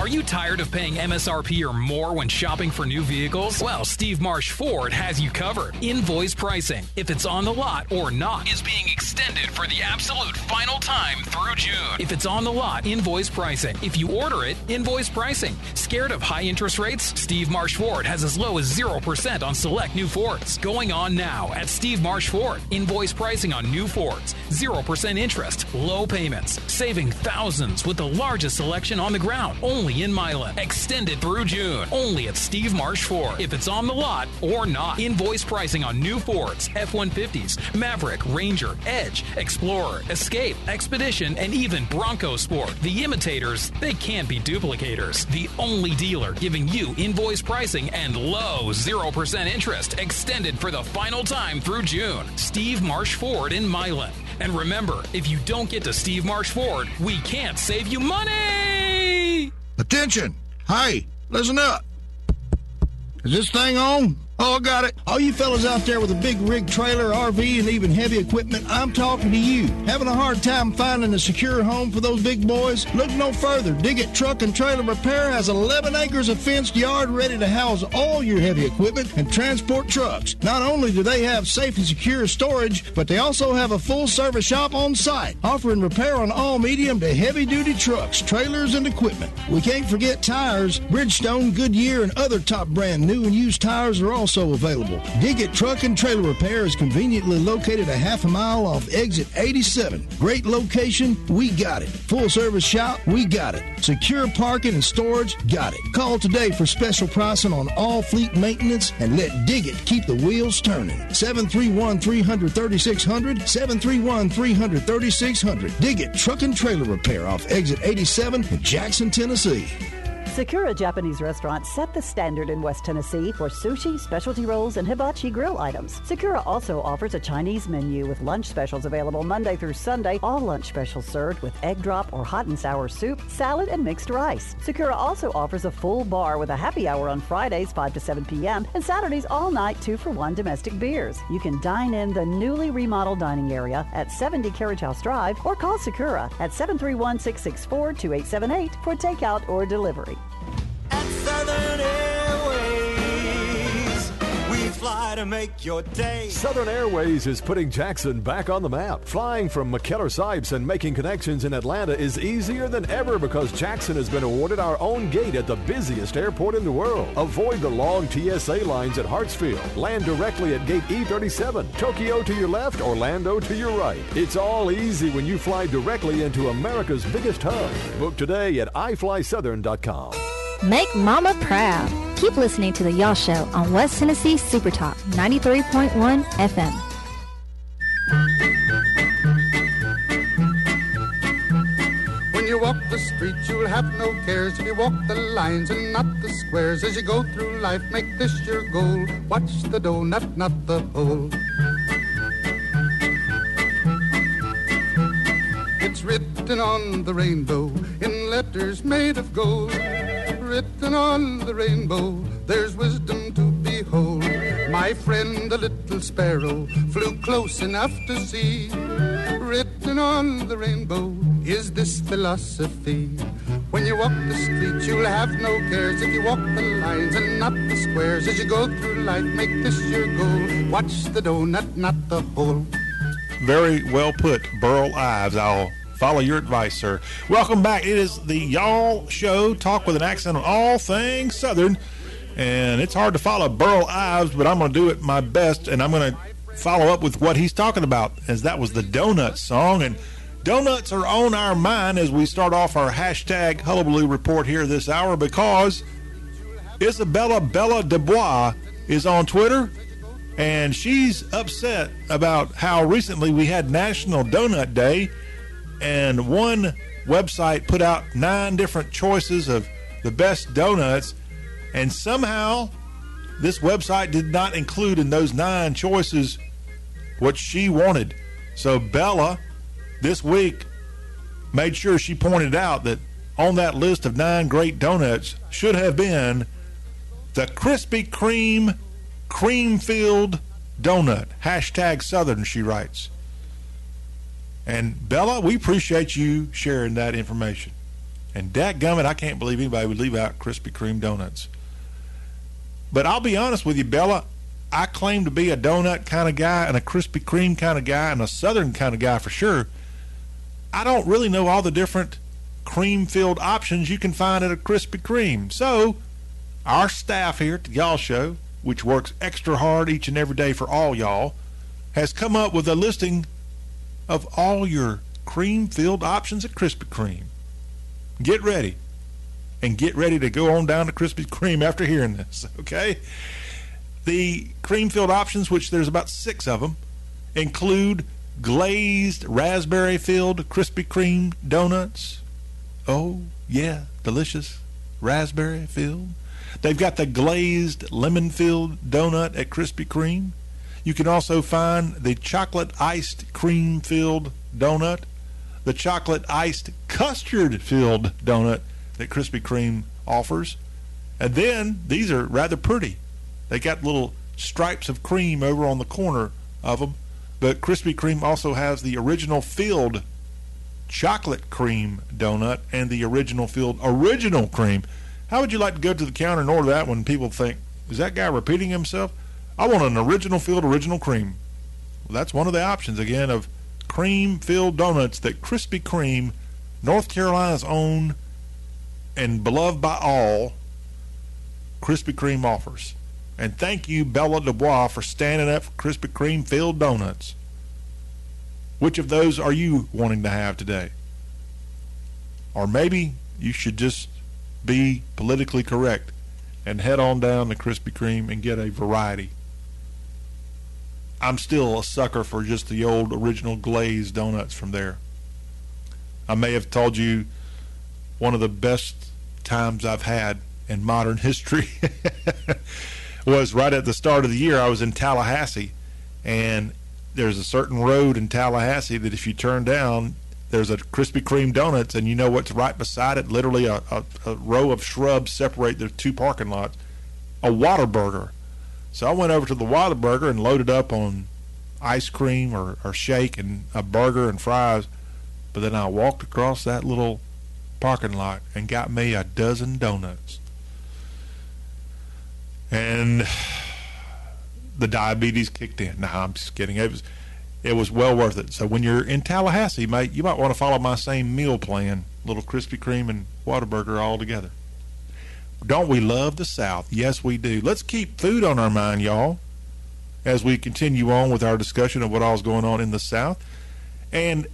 Are you tired of paying MSRP or more when shopping for new vehicles? Well, Steve Marsh Ford has you covered. Invoice pricing, if it's on the lot or not, is being extended for the absolute final time through June. If it's on the lot, invoice pricing. If you order it, invoice pricing. Scared of high interest rates? Steve Marsh Ford has as low as 0% on select new Fords. Going on now at Steve Marsh Ford. Invoice pricing on new Fords. 0% interest, low payments, saving thousands with the largest selection on the ground. Only in Milan. Extended through June. Only at Steve Marsh Ford. If it's on the lot or not. Invoice pricing on new Fords, F 150s, Maverick, Ranger, Edge, Explorer, Escape, Expedition, and even Bronco Sport. The imitators, they can't be duplicators. The only dealer giving you invoice pricing and low 0% interest extended for the final time through June. Steve Marsh Ford in Milan. And remember, if you don't get to Steve Marsh Ford, we can't save you money! Attention! Hey, listen up. Is this thing on? Oh, got it. All you fellas out there with a big rig trailer, RV, and even heavy equipment, I'm talking to you. Having a hard time finding a secure home for those big boys? Look no further. Diggett Truck and Trailer Repair has 11 acres of fenced yard ready to house all your heavy equipment and transport trucks. Not only do they have safe and secure storage, but they also have a full service shop on site, offering repair on all medium to heavy duty trucks, trailers, and equipment. We can't forget tires. Bridgestone, Goodyear, and other top brand new and used tires are also available. Diggett Truck and Trailer Repair is conveniently located a half a mile off exit 87. Great location, we got it. Full service shop, we got it. Secure parking and storage, got it. Call today for special pricing on all fleet maintenance and let Diggett keep the wheels turning. 731 300 3600, 731 300 3600. Diggett Truck and Trailer Repair off exit 87 in Jackson, Tennessee. Sakura Japanese Restaurant set the standard in West Tennessee for sushi, specialty rolls, and hibachi grill items. Sakura also offers a Chinese menu with lunch specials available Monday through Sunday. All lunch specials served with egg drop or hot and sour soup, salad, and mixed rice. Sakura also offers a full bar with a happy hour on Fridays 5 to 7 p.m. and Saturdays all night 2 for 1 domestic beers. You can dine in the newly remodeled dining area at 70 Carriage House Drive or call Sakura at 731 664 2878 for takeout or delivery. Southern Airways, we fly to make your day. Southern Airways is putting Jackson back on the map. Flying from McKellar Sipes and making connections in Atlanta is easier than ever because Jackson has been awarded our own gate at the busiest airport in the world. Avoid the long TSA lines at Hartsfield. Land directly at gate E37. Tokyo to your left, Orlando to your right. It's all easy when you fly directly into America's biggest hub. Book today at iflysouthern.com. Make Mama proud. Keep listening to The Y'all Show on West Tennessee Super Talk 93.1 FM. When you walk the streets, you'll have no cares if you walk the lines and not the squares. As you go through life, make this your goal. Watch the donut, not the hole. It's written on the rainbow in letters made of gold written on the rainbow, there's wisdom to behold. My friend, the little sparrow, flew close enough to see. Written on the rainbow is this philosophy. When you walk the streets, you'll have no cares if you walk the lines and not the squares. As you go through life, make this your goal. Watch the donut, not the hole. Very well put, Burl Ives. I'll Follow your advice, sir. Welcome back. It is the Y'all Show, talk with an accent on all things Southern. And it's hard to follow Burl Ives, but I'm going to do it my best, and I'm going to follow up with what he's talking about, as that was the Donut song. And donuts are on our mind as we start off our hashtag Hullabaloo report here this hour because Isabella Bella Dubois is on Twitter and she's upset about how recently we had National Donut Day and one website put out nine different choices of the best donuts, and somehow this website did not include in those nine choices what she wanted. So Bella, this week, made sure she pointed out that on that list of nine great donuts should have been the Krispy Kreme cream filled donut. Hashtag Southern, she writes. And Bella, we appreciate you sharing that information. And dadgummit, I can't believe anybody would leave out Krispy Kreme donuts. But I'll be honest with you, Bella, I claim to be a donut kind of guy and a Krispy Kreme kind of guy and a Southern kind of guy for sure. I don't really know all the different cream filled options you can find at a Krispy Kreme. So, our staff here at the Y'all Show, which works extra hard each and every day for all y'all, has come up with a listing of all your cream filled options at Krispy Kreme. Get ready. And get ready to go on down to Krispy Kreme after hearing this, okay? The cream filled options, which there's about six of them, include glazed raspberry filled Krispy Kreme donuts. Oh, yeah, delicious. Raspberry filled. They've got the glazed lemon filled donut at Krispy Kreme. You can also find the chocolate iced cream filled donut, the chocolate iced custard filled donut that Krispy Kreme offers. And then these are rather pretty. They got little stripes of cream over on the corner of them. But Krispy Kreme also has the original filled chocolate cream donut and the original filled original cream. How would you like to go to the counter and order that when people think, is that guy repeating himself? I want an original filled original cream. Well, that's one of the options again of cream filled donuts that Krispy Kreme, North Carolina's own and beloved by all, Krispy Kreme offers. And thank you, Bella Dubois, for standing up for Krispy Kreme filled donuts. Which of those are you wanting to have today? Or maybe you should just be politically correct and head on down to Krispy Kreme and get a variety. I'm still a sucker for just the old original glazed donuts from there. I may have told you one of the best times I've had in modern history was right at the start of the year. I was in Tallahassee, and there's a certain road in Tallahassee that if you turn down, there's a Krispy Kreme donuts, and you know what's right beside it? Literally a, a, a row of shrubs separate the two parking lots. A Whataburger. So I went over to the Whataburger and loaded up on ice cream or, or shake and a burger and fries. But then I walked across that little parking lot and got me a dozen donuts. And the diabetes kicked in. Nah, I'm just kidding. It was it was well worth it. So when you're in Tallahassee, mate, you might want to follow my same meal plan: little Krispy Kreme and Whataburger all together. Don't we love the South? Yes, we do. Let's keep food on our mind, y'all, as we continue on with our discussion of what all's going on in the South. And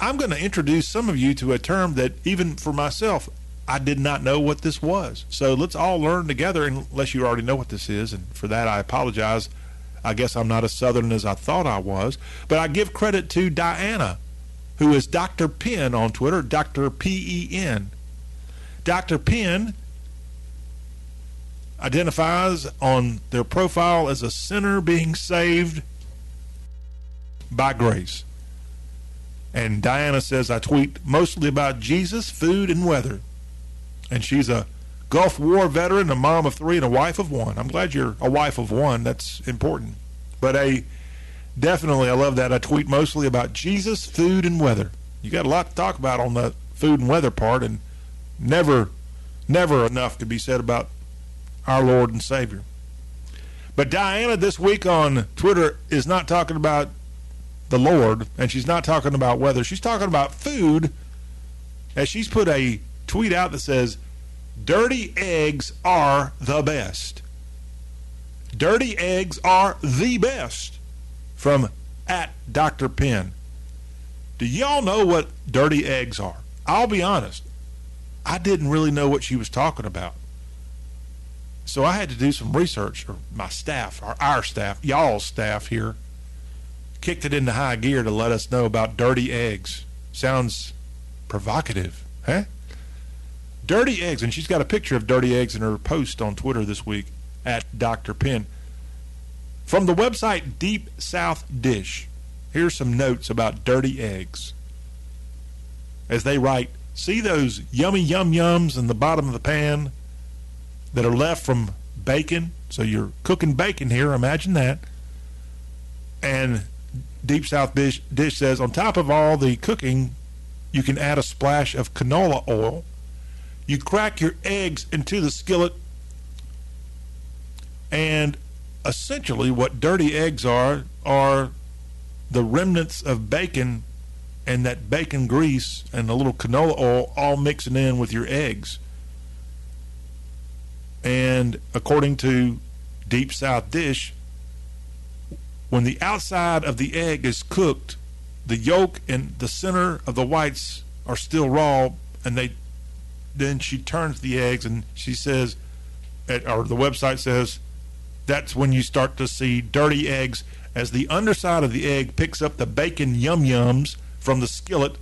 I'm going to introduce some of you to a term that even for myself, I did not know what this was. So let's all learn together, unless you already know what this is. And for that, I apologize. I guess I'm not as Southern as I thought I was. But I give credit to Diana, who is Dr. Penn on Twitter, Dr. P E N. Dr. Penn identifies on their profile as a sinner being saved by grace. And Diana says, I tweet mostly about Jesus, food, and weather. And she's a Gulf War veteran, a mom of three, and a wife of one. I'm glad you're a wife of one. That's important. But a definitely, I love that. I tweet mostly about Jesus, food, and weather. You got a lot to talk about on the food and weather part, and never, never enough to be said about our Lord and Savior. But Diana this week on Twitter is not talking about the Lord, and she's not talking about weather. She's talking about food, as she's put a tweet out that says, Dirty eggs are the best. Dirty eggs are the best. From at Dr. Penn. Do y'all know what dirty eggs are? I'll be honest. I didn't really know what she was talking about. So I had to do some research, or my staff, or our staff, y'all's staff here, kicked it into high gear to let us know about dirty eggs. Sounds provocative, huh? Dirty eggs, and she's got a picture of dirty eggs in her post on Twitter this week at Dr. Penn. From the website Deep South Dish, here's some notes about dirty eggs. As they write, see those yummy yum yums in the bottom of the pan that are left from bacon? So you're cooking bacon here, imagine that. And Deep South Dish, Dish says, on top of all the cooking, you can add a splash of canola oil you crack your eggs into the skillet, and essentially, what dirty eggs are are the remnants of bacon and that bacon grease and a little canola oil all mixing in with your eggs. And according to Deep South Dish, when the outside of the egg is cooked, the yolk and the center of the whites are still raw and they then she turns the eggs and she says, or the website says, that's when you start to see dirty eggs as the underside of the egg picks up the bacon yum yums from the skillet.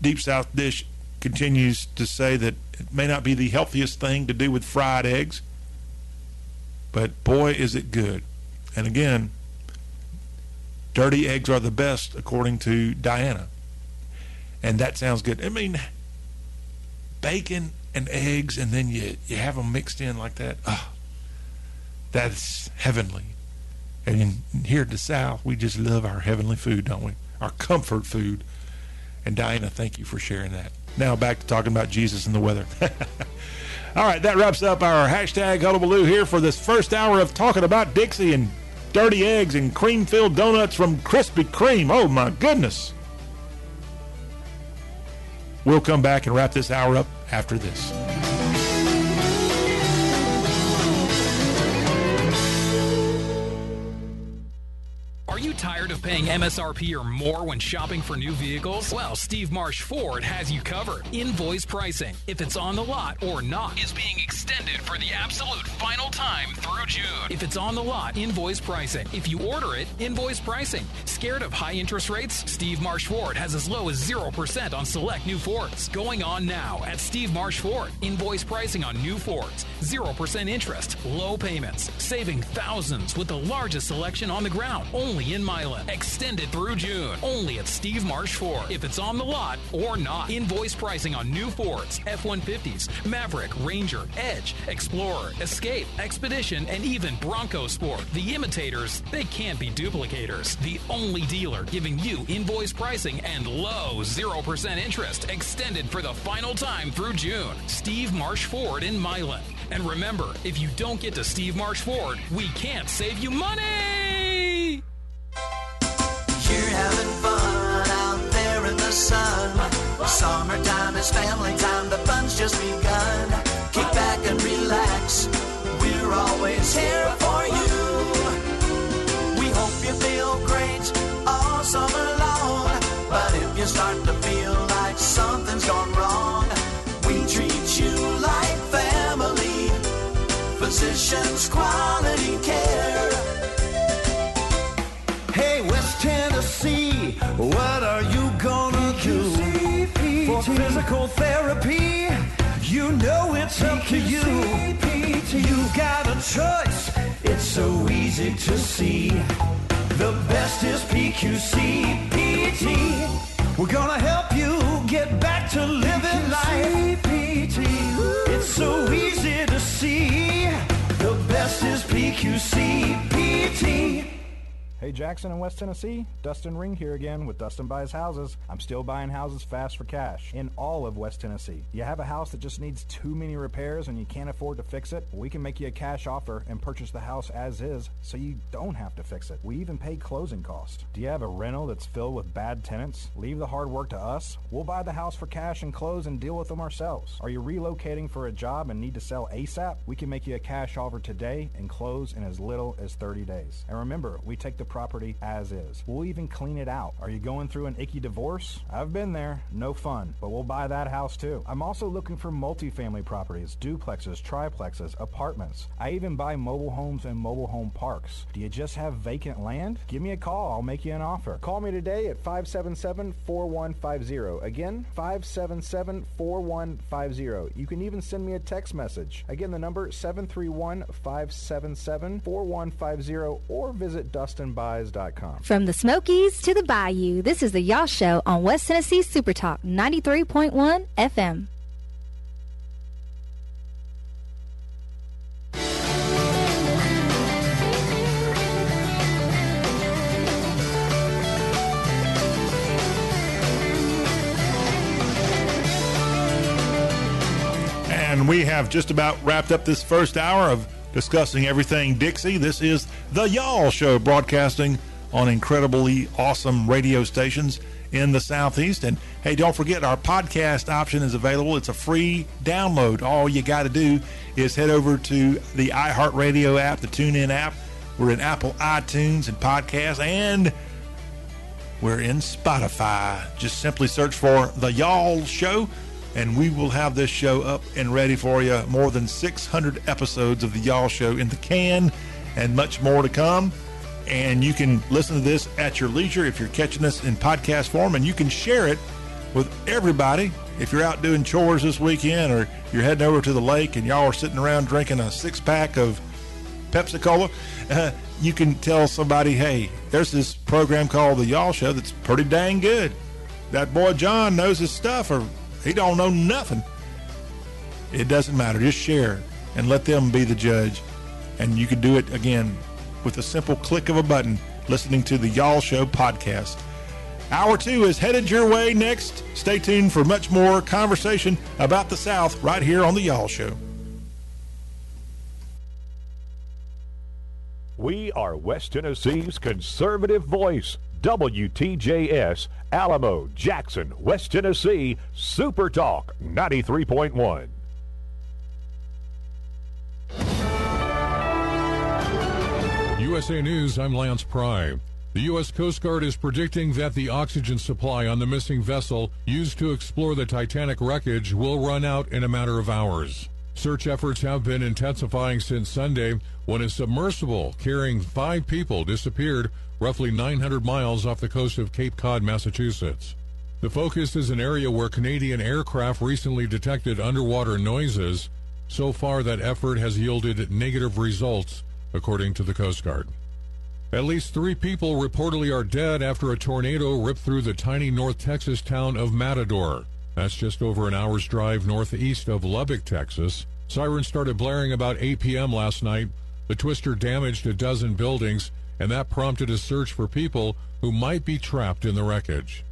Deep South Dish continues to say that it may not be the healthiest thing to do with fried eggs, but boy, is it good. And again, dirty eggs are the best, according to Diana and that sounds good. I mean, bacon and eggs, and then you you have them mixed in like that. Oh, that's heavenly. And here at the South, we just love our heavenly food, don't we? Our comfort food. And Diana, thank you for sharing that. Now back to talking about Jesus and the weather. All right, that wraps up our hashtag hullabaloo here for this first hour of talking about Dixie and dirty eggs and cream filled donuts from Krispy Kreme. Oh my goodness. We'll come back and wrap this hour up after this. Tired of paying MSRP or more when shopping for new vehicles? Well, Steve Marsh Ford has you covered. Invoice pricing, if it's on the lot or not, is being extended for the absolute final time through June. If it's on the lot, invoice pricing. If you order it, invoice pricing. Scared of high interest rates? Steve Marsh Ford has as low as 0% on select new Fords. Going on now at Steve Marsh Ford. Invoice pricing on new Fords. 0% interest, low payments, saving thousands with the largest selection on the ground. Only in Milan. Extended through June. Only at Steve Marsh Ford. If it's on the lot or not. Invoice pricing on new Fords, F-150s, Maverick, Ranger, Edge, Explorer, Escape, Expedition, and even Bronco Sport. The imitators, they can't be duplicators. The only dealer giving you invoice pricing and low 0% interest extended for the final time through June. Steve Marsh Ford in Milan. And remember, if you don't get to Steve Marsh Ford, we can't save you money! You're having fun out there in the sun. Summertime is family time, the fun's just begun. Kick back and relax, we're always here for you. We hope you feel great all summer long. But if you start to feel like something's gone wrong, we treat you like family. Physicians, quality physical therapy? You know it's up to you. You've got a choice, it's so easy to see. The best is PQC PT. We're gonna help you get back to living life. It's so easy to see. The best is PQC PT. Hey Jackson in West Tennessee, Dustin Ring here again with Dustin Buys Houses. I'm still buying houses fast for cash in all of West Tennessee. You have a house that just needs too many repairs and you can't afford to fix it? We can make you a cash offer and purchase the house as is so you don't have to fix it. We even pay closing costs. Do you have a rental that's filled with bad tenants? Leave the hard work to us. We'll buy the house for cash and close and deal with them ourselves. Are you relocating for a job and need to sell ASAP? We can make you a cash offer today and close in as little as 30 days. And remember, we take the property as is. We'll even clean it out. Are you going through an icky divorce? I've been there. No fun. But we'll buy that house too. I'm also looking for multifamily properties, duplexes, triplexes, apartments. I even buy mobile homes and mobile home parks. Do you just have vacant land? Give me a call. I'll make you an offer. Call me today at 577-4150. Again, 577-4150. You can even send me a text message. Again, the number 731-577-4150 or visit dustinbuys.com. From the Smokies to the Bayou, this is the Y'all Show on West Tennessee Super Talk 93.1 FM. And we have just about wrapped up this first hour of discussing everything Dixie. This is the Y'all Show broadcasting on incredibly awesome radio stations in the Southeast. And hey, don't forget our podcast option is available. It's a free download. All you got to do is head over to the iHeartRadio app, the TuneIn app. We're in Apple iTunes and podcasts, and we're in Spotify. Just simply search for the Y'all Show and we will have this show up and ready for you. More than 600 episodes of the Y'all Show in the can, and much more to come. And you can listen to this at your leisure if you're catching us in podcast form, and you can share it with everybody. If you're out doing chores this weekend, or you're heading over to the lake and y'all are sitting around drinking a six pack of Pepsi Cola, uh, you can tell somebody, hey, there's this program called the Y'all Show that's pretty dang good. That boy John knows his stuff, or he don't know nothing. It doesn't matter. Just share and let them be the judge. And you can do it again with a simple click of a button listening to the Y'all Show podcast. Hour two is headed your way next. Stay tuned for much more conversation about the South right here on the Y'all Show. We are West Tennessee's conservative voice. WTJS, Alamo, Jackson, West Tennessee, Super Talk 93.1. USA News, I'm Lance Pry. The U.S. Coast Guard is predicting that the oxygen supply on the missing vessel used to explore the Titanic wreckage will run out in a matter of hours. Search efforts have been intensifying since Sunday when a submersible carrying five people disappeared roughly 900 miles off the coast of Cape Cod, Massachusetts. The focus is an area where Canadian aircraft recently detected underwater noises. So far, that effort has yielded negative results, according to the Coast Guard. At least three people reportedly are dead after a tornado ripped through the tiny North Texas town of Matador. That's just over an hour's drive northeast of Lubbock, Texas. Sirens started blaring about 8 p.m. last night. The twister damaged a dozen buildings, and that prompted a search for people who might be trapped in the wreckage.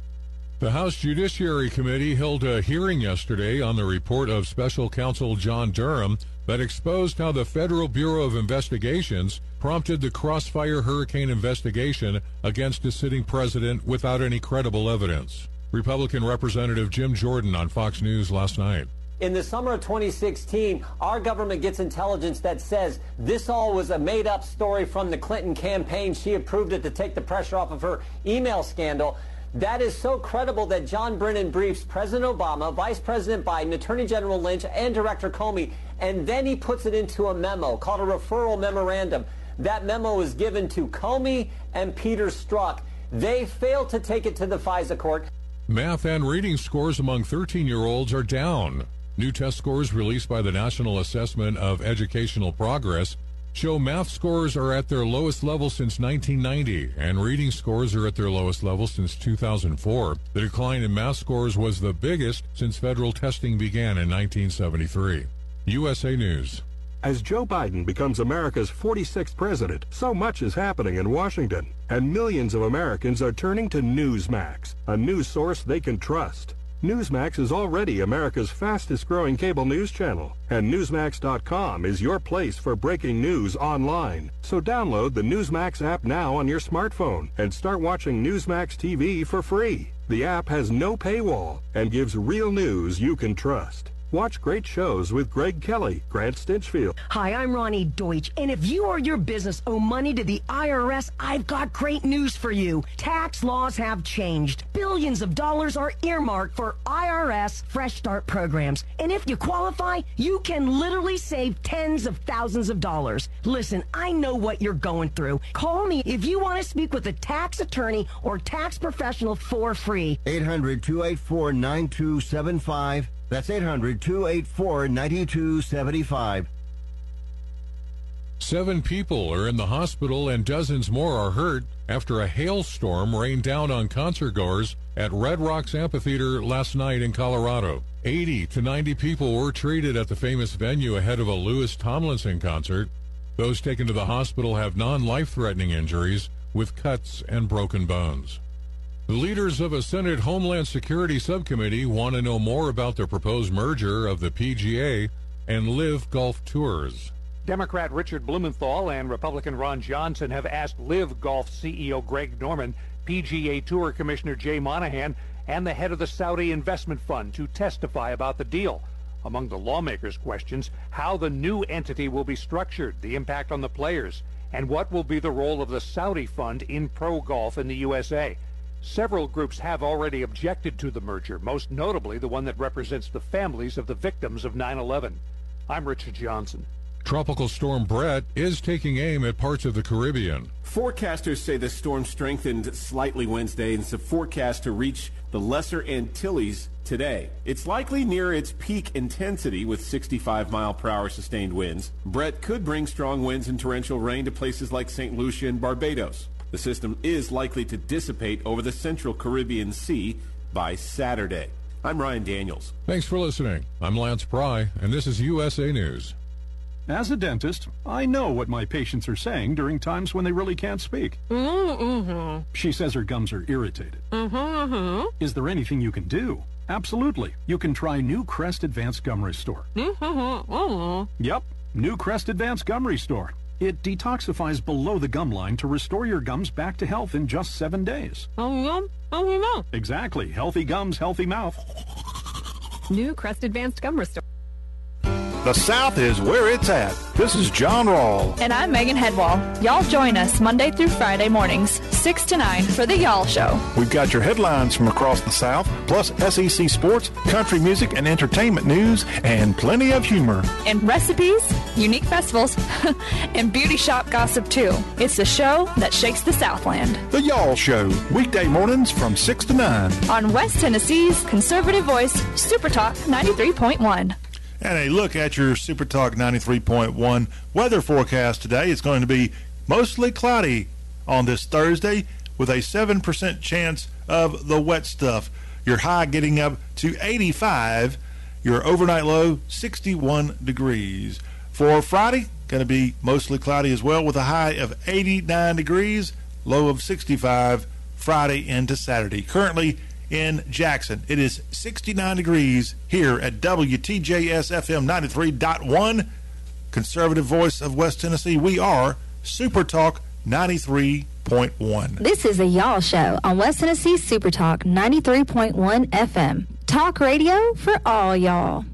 The House Judiciary Committee held a hearing yesterday on the report of Special Counsel John Durham that exposed how the Federal Bureau of Investigations prompted the Crossfire Hurricane investigation against a sitting president without any credible evidence. Republican Representative Jim Jordan on Fox News last night. In the summer of 2016, our government gets intelligence that says this all was a made up story from the Clinton campaign. She approved it to take the pressure off of her email scandal. That is so credible that John Brennan briefs President Obama, Vice President Biden, Attorney General Lynch, and Director Comey, and then he puts it into a memo called a referral memorandum. That memo was given to Comey and Peter Strzok. They failed to take it to the FISA court. Math and reading scores among 13 year olds are down. New test scores released by the National Assessment of Educational Progress show math scores are at their lowest level since 1990 and reading scores are at their lowest level since 2004. The decline in math scores was the biggest since federal testing began in 1973. USA News. As Joe Biden becomes America's 46th president, so much is happening in Washington, and millions of Americans are turning to Newsmax, a news source they can trust. Newsmax is already America's fastest growing cable news channel, and Newsmax.com is your place for breaking news online. So download the Newsmax app now on your smartphone and start watching Newsmax TV for free. The app has no paywall and gives real news you can trust. Watch great shows with Greg Kelly, Grant Stinchfield. Hi, I'm Roni Deutch, and if you or your business owe money to the IRS, I've got great news for you. Tax laws have changed. Billions of dollars are earmarked for IRS Fresh Start programs, and if you qualify, you can literally save tens of thousands of dollars. Listen, I know what you're going through. Call me if you want to speak with a tax attorney or tax professional for free. 800 284 9275. That's 800 284 9275. Seven people are in the hospital and dozens more are hurt after a hailstorm rained down on concertgoers at Red Rocks Amphitheater last night in Colorado. 80 to 90 people were treated at the famous venue ahead of a Louis Tomlinson concert. Those taken to the hospital have non life threatening injuries with cuts and broken bones. Leaders of a Senate Homeland Security Subcommittee want to know more about the proposed merger of the PGA and Live Golf Tours. Democrat Richard Blumenthal and Republican Ron Johnson have asked Live Golf CEO Greg Norman, PGA Tour Commissioner Jay Monahan, and the head of the Saudi Investment Fund to testify about the deal. Among the lawmakers' questions, how the new entity will be structured, the impact on the players, and what will be the role of the Saudi fund in pro golf in the USA. Several groups have already objected to the merger, most notably the one that represents the families of the victims of 9 11. I'm Richard Johnson. Tropical storm Brett is taking aim at parts of the Caribbean. Forecasters say the storm strengthened slightly Wednesday and is forecast to reach the Lesser Antilles today. It's likely near its peak intensity with 65 mile per hour sustained winds. Brett could bring strong winds and torrential rain to places like St. Lucia and Barbados. The system is likely to dissipate over the central Caribbean Sea by Saturday. I'm Ryan Daniels. Thanks for listening. I'm Lance Pry, and this is USA News. As a dentist, I know what my patients are saying during times when they really can't speak. Mm-hmm. She says her gums are irritated. Mm-hmm. Is there anything you can do? Absolutely. You can try New Crest Advanced Gum Restore. Mm-hmm. Yep, New Crest Advanced Gum Restore. It detoxifies below the gum line to restore your gums back to health in just seven days. Oh, yum. Healthy mouth. Exactly. Healthy gums, healthy mouth. New Crest Advanced Gum Restore. The South is where it's at. This is John Rawl. And I'm Megan Headwall. Y'all join us Monday through Friday mornings, 6 to 9 for The Y'all Show. We've got your headlines from across the South, plus SEC sports, country music, and entertainment news, and plenty of humor. And recipes, unique festivals, and beauty shop gossip too. It's a show that shakes the Southland. The Y'all Show, weekday mornings from 6 to 9. On West Tennessee's conservative voice, Super Talk 93.1. And a look at your Super Talk 93.1 weather forecast today. It's going to be mostly cloudy on this Thursday with a 7% chance of the wet stuff. Your high getting up to 85, your overnight low 61 degrees. For Friday, going to be mostly cloudy as well with a high of 89 degrees, low of 65 Friday into Saturday. Currently in Jackson, it is 69 degrees here at WTJS FM 93.1, conservative voice of West Tennessee. We are Super Talk 93.1. This is a Y'all Show on West Tennessee Super Talk 93.1 FM. Talk radio for all y'all.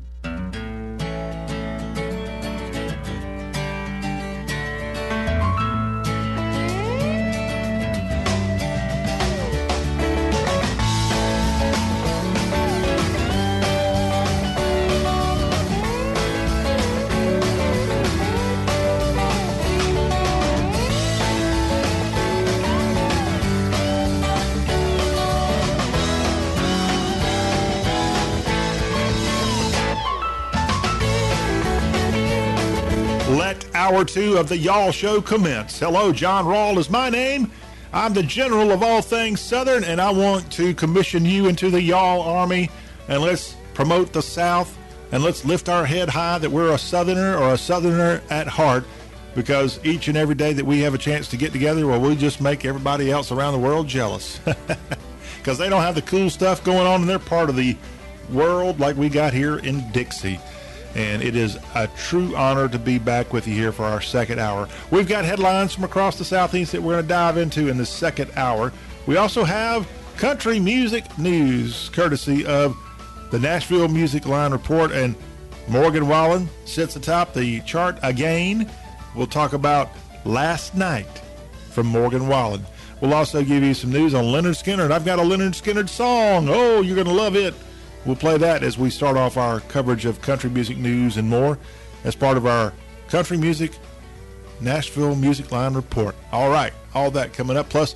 Two of the Y'all Show commence. Hello, John Rawl is my name. I'm the general of all things Southern, and I want to commission you into the Y'all Army, and let's promote the South, and let's lift our head high that we're a Southerner or a Southerner at heart, because each and every day that we have a chance to get together, well, we just make everybody else around the world jealous. Because they don't have the cool stuff going on in their part of the world like we got here in Dixie and it is a true honor to be back with you here for our second hour. We've got headlines from across the Southeast that we're going to dive into in the second hour. We also have country music news, courtesy of the Nashville Music Line Report, and Morgan Wallen sits atop the chart again. We'll talk about last night from Morgan Wallen. We'll also give you some news on Lynyrd Skynyrd, and I've got a Lynyrd Skynyrd song. Oh, you're going to love it. We'll play that as we start off our coverage of country music news and more as part of our country music Nashville Music Line Report. All right, all that coming up, plus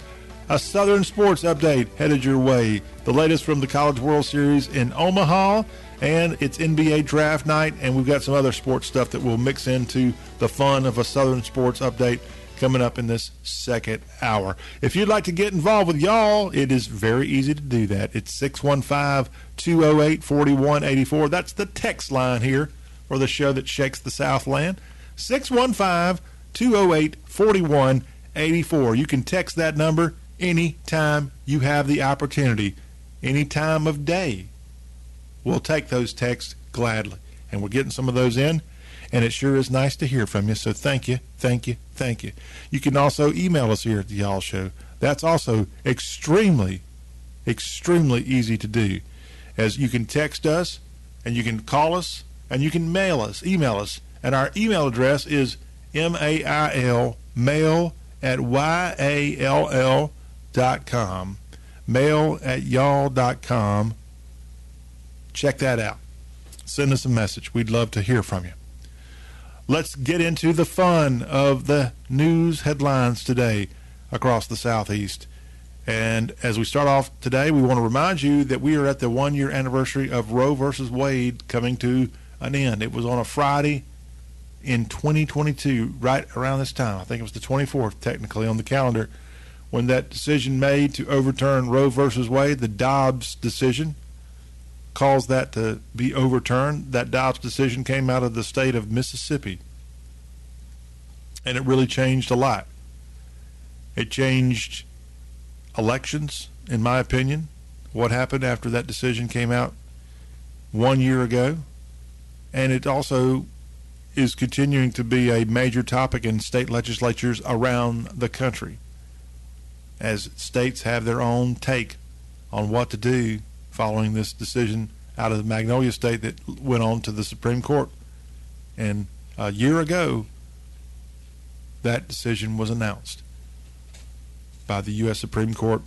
a Southern sports update headed your way. The latest from the College World Series in Omaha, and it's NBA draft night, and we've got some other sports stuff that we'll mix into the fun of a Southern sports update coming up in this second hour. If you'd like to get involved with y'all, it is very easy to do that. It's 615 208 4184. That's the text line here for the show that shakes the Southland. 615 208 4184. You can text that number anytime you have the opportunity, any time of day. We'll take those texts gladly. And we're getting some of those in and it sure is nice to hear from you. So thank you, thank you, thank you. You can also email us here at the Y'all Show. That's also extremely, extremely easy to do, as you can text us, and you can call us, and you can mail us, email us, and our email address is m-a-i-l mail at y-a-l-l dot com, mail at y'all dot com. Check that out. Send us a message. We'd love to hear from you let's get into the fun of the news headlines today across the Southeast. And as we start off today, we want to remind you that we are at the one year anniversary of Roe versus Wade coming to an end. It was on a Friday in 2022, right around this time. I think it was the 24th, technically, on the calendar, when that decision made to overturn Roe versus Wade, the Dobbs decision, caused that to be overturned. That Dobbs decision came out of the state of Mississippi. And it really changed a lot. It changed elections, in my opinion. What happened after that decision came out one year ago. And it also is continuing to be a major topic in state legislatures around the country as states have their own take on what to do following this decision out of the Magnolia State that went on to the Supreme Court. And a year ago, that decision was announced by the U.S. Supreme Court,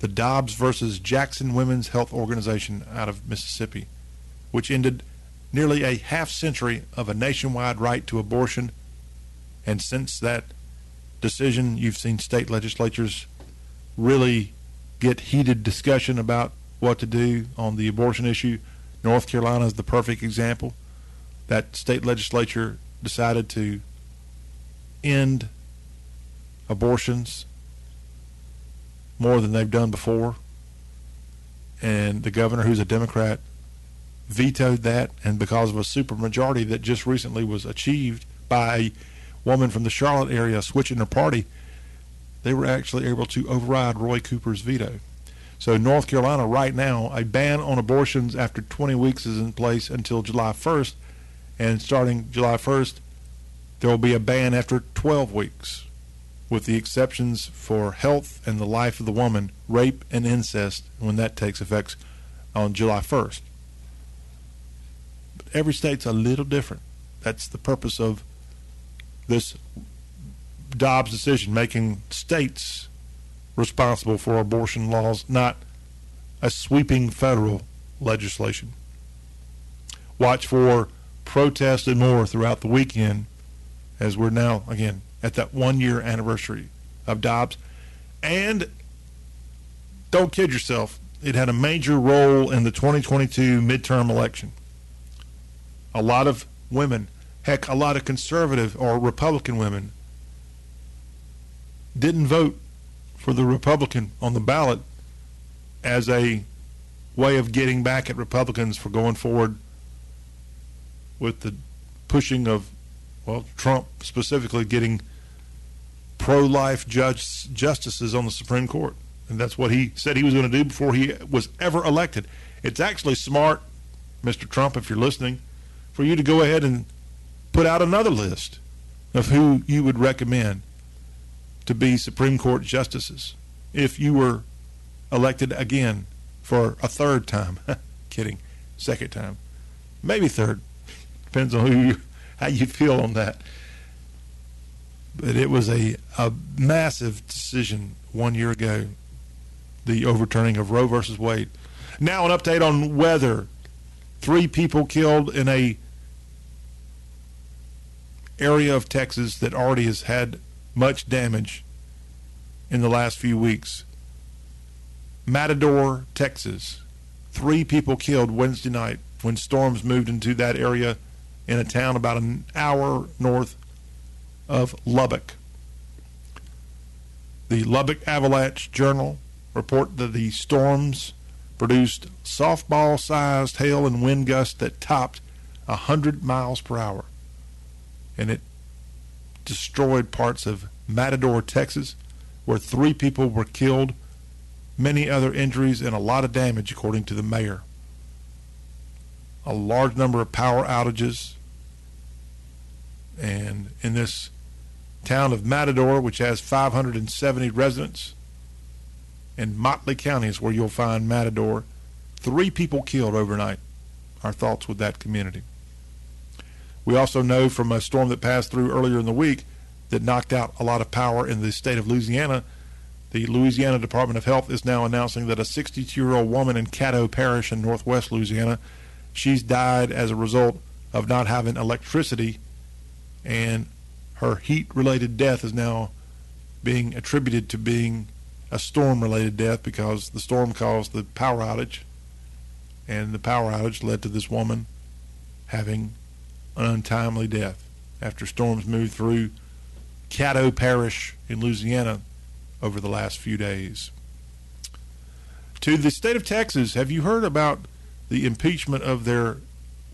the Dobbs versus Jackson Women's Health Organization out of Mississippi, which ended nearly a half century of a nationwide right to abortion. And since that decision, you've seen state legislatures really get heated discussion about what to do on the abortion issue. North Carolina is the perfect example. That state legislature decided to end abortions more than they've done before. And the governor, who's a Democrat, vetoed that. And because of a supermajority that just recently was achieved by a woman from the Charlotte area switching her party, they were actually able to override Roy Cooper's veto. So, North Carolina, right now, a ban on abortions after 20 weeks is in place until July 1st. And starting July 1st, there will be a ban after 12 weeks, with the exceptions for health and the life of the woman, rape, and incest when that takes effect on July 1st. But every state's a little different. That's the purpose of this Dobbs decision, making states responsible for abortion laws, not a sweeping federal legislation. Watch for protests and more throughout the weekend as we're now, again, at that one year anniversary of Dobbs. And don't kid yourself, it had a major role in the 2022 midterm election. A lot of women, heck, a lot of conservative or Republican women, didn't vote for the Republican on the ballot as a way of getting back at Republicans for going forward with the pushing of, well, Trump specifically getting pro life judge, justices on the Supreme Court. And that's what he said he was going to do before he was ever elected. It's actually smart, Mr. Trump, if you're listening, for you to go ahead and put out another list of who you would recommend to be Supreme Court justices if you were elected again for a third time. Kidding, second time, maybe third. Depends on who you, how you feel on that. But it was a a massive decision one year ago, the overturning of Roe versus Wade. Now an update on weather. Three people killed in a area of Texas that already has had much damage in the last few weeks. Matador, Texas. Three people killed Wednesday night when storms moved into that area in a town about an hour north of Lubbock. The Lubbock Avalanche Journal report that the storms produced softball sized hail and wind gusts that topped 100 miles per hour. And it destroyed parts of Matador, Texas, where three people were killed, many other injuries, and a lot of damage, according to the mayor. A large number of power outages. And in this town of Matador, which has 570 residents, in Motley County is where you'll find Matador. Three people killed overnight. Our thoughts with that community. We also know from a storm that passed through earlier in the week that knocked out a lot of power in the state of Louisiana. The Louisiana Department of Health is now announcing that a 62-year-old woman in Caddo Parish in northwest Louisiana, she's died as a result of not having electricity, and her heat-related death is now being attributed to being a storm-related death because the storm caused the power outage, and the power outage led to this woman having an untimely death after storms moved through Caddo Parish in Louisiana over the last few days. To the state of Texas, have you heard about the impeachment of their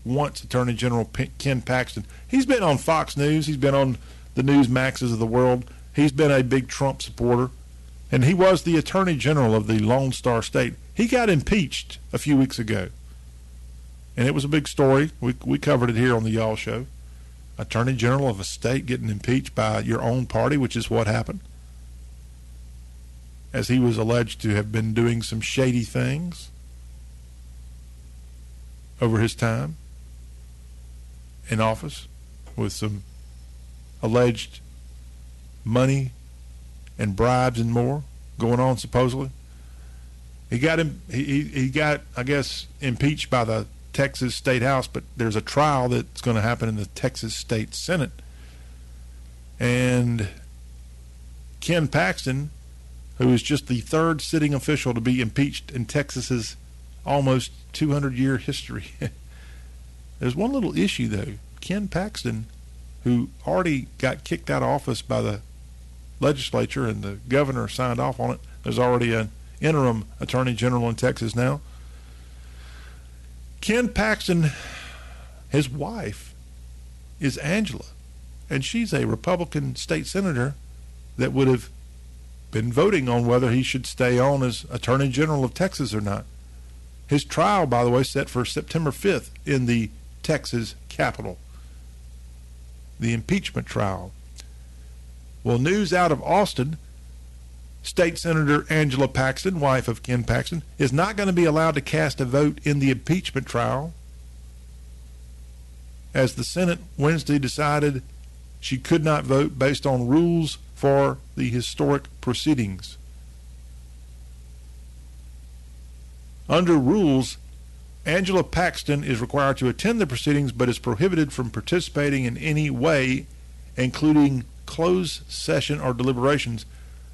once Attorney General Ken Paxton? He's been on Fox News, he's been on the Newsmaxes of the world, he's been a big Trump supporter, and he was the Attorney General of the Lone Star State. He got impeached a few weeks ago, and it was a big story. We, we covered it here on the Y'all Show. Attorney General of a state getting impeached by your own party, which is what happened, as he was alleged to have been doing some shady things over his time in office with some alleged money and bribes and more going on supposedly. He got him. He he got I guess impeached by the Texas State House, but there's a trial that's going to happen in the Texas State Senate. And Ken Paxton, who is just the third sitting official to be impeached in Texas's almost 200 year history. there's one little issue, though. Ken Paxton, who already got kicked out of office by the legislature and the governor signed off on it, There's already an interim attorney general in Texas now. Ken Paxton, his wife, is Angela, and she's a Republican state senator that would have been voting on whether he should stay on as Attorney General of Texas or not. His trial, by the way, set for September 5th in the Texas Capitol. The impeachment trial. Well, news out of Austin State Senator Angela Paxton, wife of Ken Paxton, is not going to be allowed to cast a vote in the impeachment trial as the Senate Wednesday decided she could not vote based on rules for the historic proceedings. Under rules, Angela Paxton is required to attend the proceedings but is prohibited from participating in any way, including closed session or deliberations.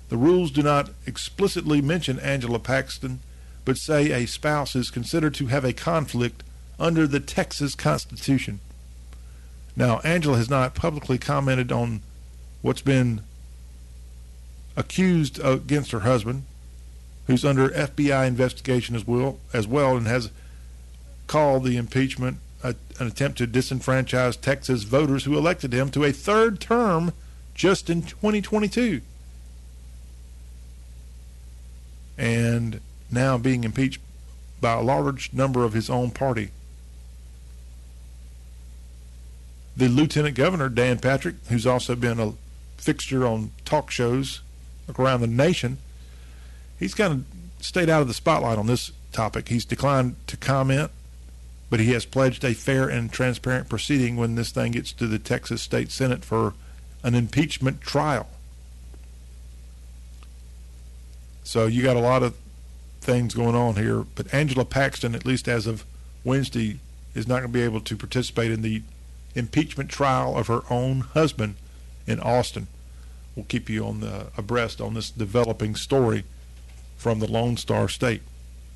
The rules do not explicitly mention Angela Paxton, but say a spouse is considered to have a conflict under the Texas Constitution. Now, Angela has not publicly commented on what's been accused against her husband, who's under FBI investigation as well, as well, and has called the impeachment a, an attempt to disenfranchise Texas voters who elected him to a third term just in 2022. And now being impeached by a large number of his own party. The Lieutenant Governor, Dan Patrick, who's also been a fixture on talk shows around the nation, he's kind of stayed out of the spotlight on this topic. He's declined to comment, but he has pledged a fair and transparent proceeding when this thing gets to the Texas State Senate for an impeachment trial. So you got a lot of things going on here, but Angela Paxton, at least as of Wednesday, is not going to be able to participate in the impeachment trial of her own husband in Austin. We'll keep you on the abreast on this developing story from the Lone Star State.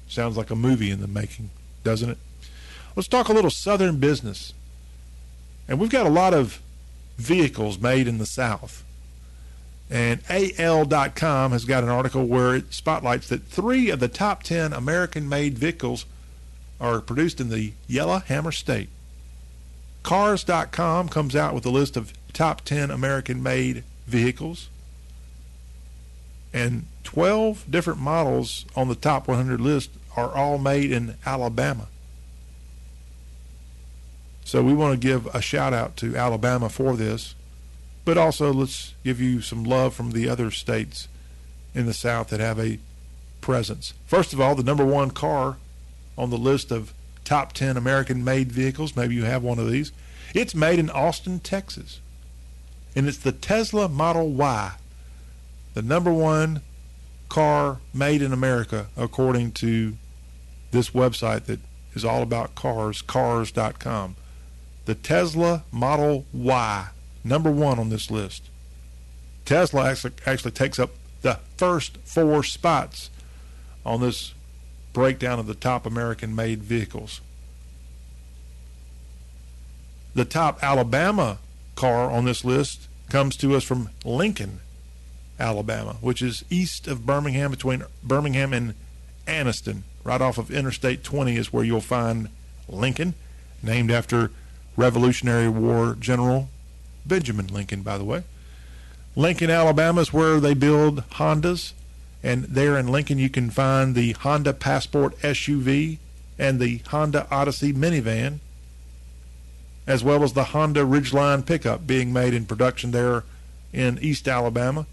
Sounds like a movie in the making, doesn't it? Let's talk a little Southern business. And we've got a lot of vehicles made in the South. And AL.com has got an article where it spotlights that three of the top 10 American made vehicles are produced in the Yellowhammer State. Cars.com comes out with a list of top 10 American made vehicles. And 12 different models on the top 100 list are all made in Alabama. So we want to give a shout out to Alabama for this, but also let's give you some love from the other states in the South that have a presence. First of all, the number one car on the list of top 10 American made vehicles, maybe you have one of these, it's made in Austin, Texas. And it's the Tesla Model Y, the number one car made in America, according to this website that is all about cars, cars.com. The Tesla Model Y, number one on this list. Tesla actually, takes up the first four spots on this breakdown of the top American made vehicles. The top Alabama car on this list comes to us from Lincoln, Alabama, which is east of Birmingham, between Birmingham and Anniston. Right off of Interstate 20 is where you'll find Lincoln, named after Revolutionary War General Benjamin Lincoln, by the way. Lincoln, Alabama is where they build Hondas. And there in Lincoln, you can find the Honda Passport SUV and the Honda Odyssey minivan, as well as the Honda Ridgeline pickup being made in production there in East Alabama.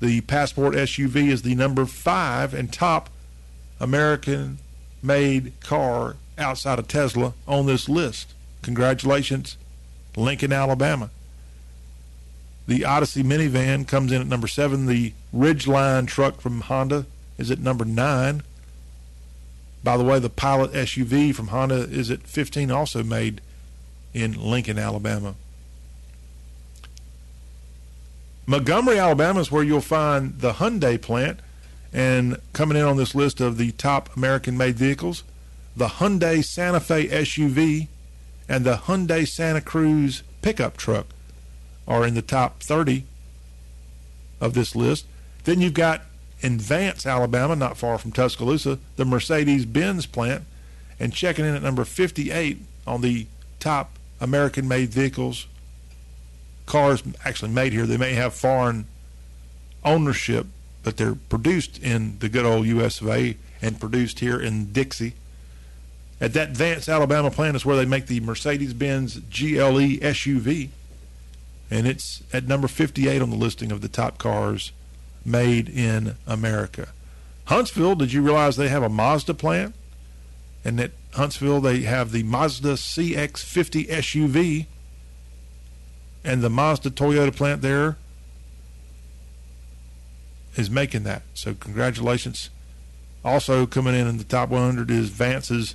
The Passport SUV is the number five and top American made car outside of Tesla on this list. Congratulations, Lincoln, Alabama. The Odyssey minivan comes in at number seven. The Ridgeline truck from Honda is at number nine. By the way, the Pilot SUV from Honda is at 15, also made in Lincoln, Alabama. Montgomery, Alabama is where you'll find the Hyundai plant. And coming in on this list of the top American made vehicles, the Hyundai Santa Fe SUV and the Hyundai Santa Cruz pickup truck are in the top 30 of this list. Then you've got in Vance, Alabama, not far from Tuscaloosa, the Mercedes Benz plant, and checking in at number 58 on the top American made vehicles. Cars actually made here. They may have foreign ownership, but they're produced in the good old US of A and produced here in Dixie. At that Vance, Alabama plant is where they make the Mercedes Benz GLE SUV. And it's at number 58 on the listing of the top cars made in America. Huntsville, did you realize they have a Mazda plant? And at Huntsville, they have the Mazda CX50 SUV. And the Mazda Toyota plant there is making that. So, congratulations. Also, coming in in the top 100 is Vance's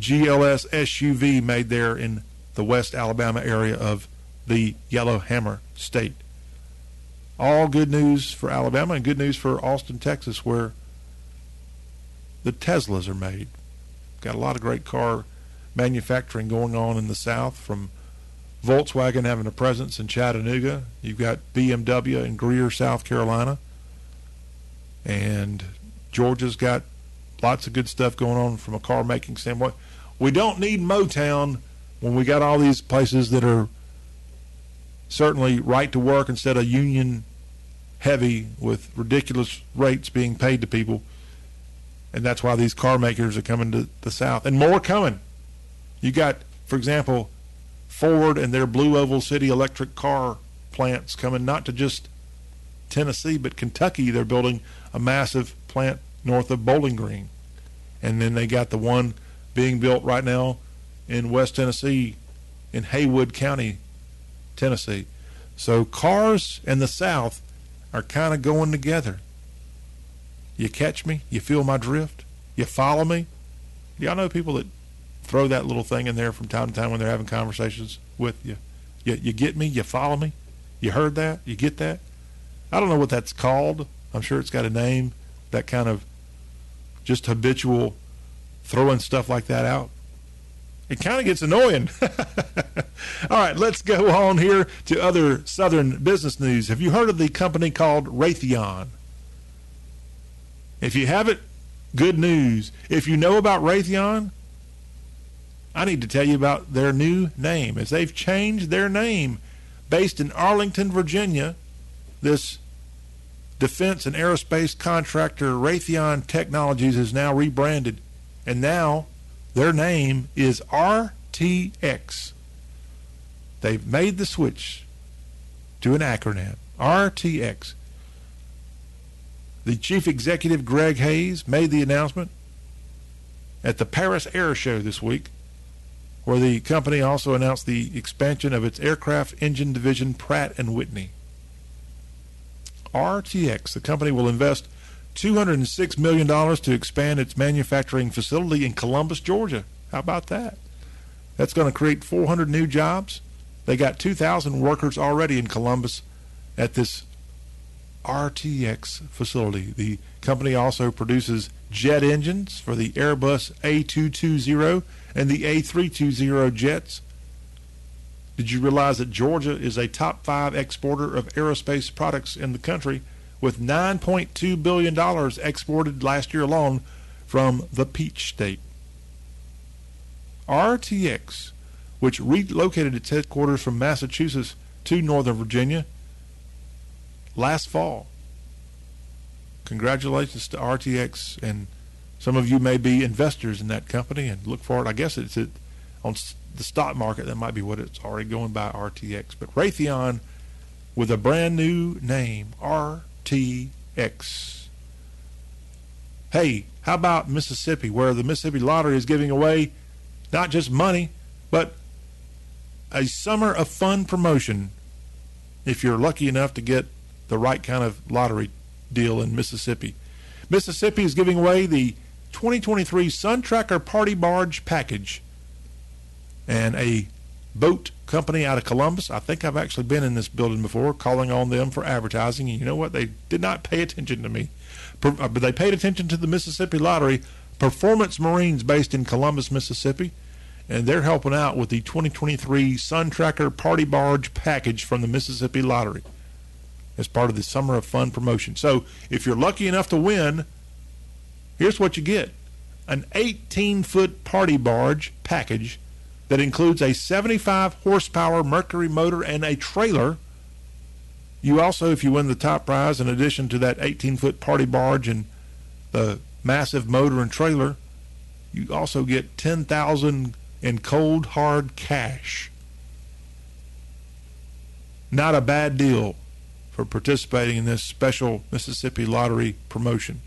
GLS SUV made there in the West Alabama area of the Yellowhammer State. All good news for Alabama and good news for Austin, Texas, where the Teslas are made. Got a lot of great car manufacturing going on in the South from Volkswagen having a presence in Chattanooga. You've got BMW in Greer, South Carolina. And Georgia's got lots of good stuff going on from a car making standpoint. We don't need Motown when we got all these places that are certainly right to work instead of union heavy with ridiculous rates being paid to people. And that's why these car makers are coming to the South. And more coming. You got, for example, Ford and their Blue Oval City electric car plants coming not to just Tennessee, but Kentucky. They're building a massive plant north of Bowling Green. And then they got the one being built right now in West Tennessee, in Haywood County, Tennessee. So cars and the South are kind of going together. You catch me? You feel my drift? You follow me? Do Y'all know people that throw that little thing in there from time to time when they're having conversations with you. You, you get me? You follow me? You heard that? You get that? I don't know what that's called. I'm sure it's got a name. That kind of just habitual throwing stuff like that out. It kind of gets annoying. All right, let's go on here to other Southern business news. Have you heard of the company called Raytheon? If you haven't, good news. If you know about Raytheon, I need to tell you about their new name. As they've changed their name, based in Arlington, Virginia, this defense and aerospace contractor Raytheon Technologies is now rebranded, and now their name is RTX. They've made the switch to an acronym RTX. The chief executive, Greg Hayes, made the announcement at the Paris Air Show this week, where the company also announced the expansion of its aircraft engine division, Pratt Whitney. RTX, the company will invest $206 million to expand its manufacturing facility in Columbus, Georgia. How about that? That's going to create 400 new jobs. They got 2,000 workers already in Columbus at this RTX facility. The company also produces jet engines for the Airbus A220 and the A320 jets. Did you realize that Georgia is a top five exporter of aerospace products in the country with $9.2 billion exported last year alone from the Peach State? RTX, which relocated its headquarters from Massachusetts to Northern Virginia last fall. Congratulations to RTX, and some of you may be investors in that company and look for it. I guess it's on the stock market. That might be what it's already going by RTX. But Raytheon with a brand new name, RTX. Hey, how about Mississippi, where the Mississippi Lottery is giving away not just money, but a summer of fun promotion if you're lucky enough to get the right kind of lottery deal in Mississippi. Mississippi is giving away the 2023 Sun Tracker Party Barge Package and a boat company out of Columbus. I think I've actually been in this building before, calling on them for advertising. And you know what? They did not pay attention to me, uh, but they paid attention to the Mississippi Lottery. Performance Marines, based in Columbus, Mississippi, and they're helping out with the 2023 Sun Tracker Party Barge Package from the Mississippi Lottery. as part of the Summer of Fun promotion. So if you're lucky enough to win, here's what you get an 18 foot party barge package that includes a 75 horsepower Mercury motor and a trailer. You also, if you win the top prize, in addition to that 18 foot party barge and the massive motor and trailer, you also get 10,000 in cold hard cash. Not a bad deal for participating in this special Mississippi Lottery promotion.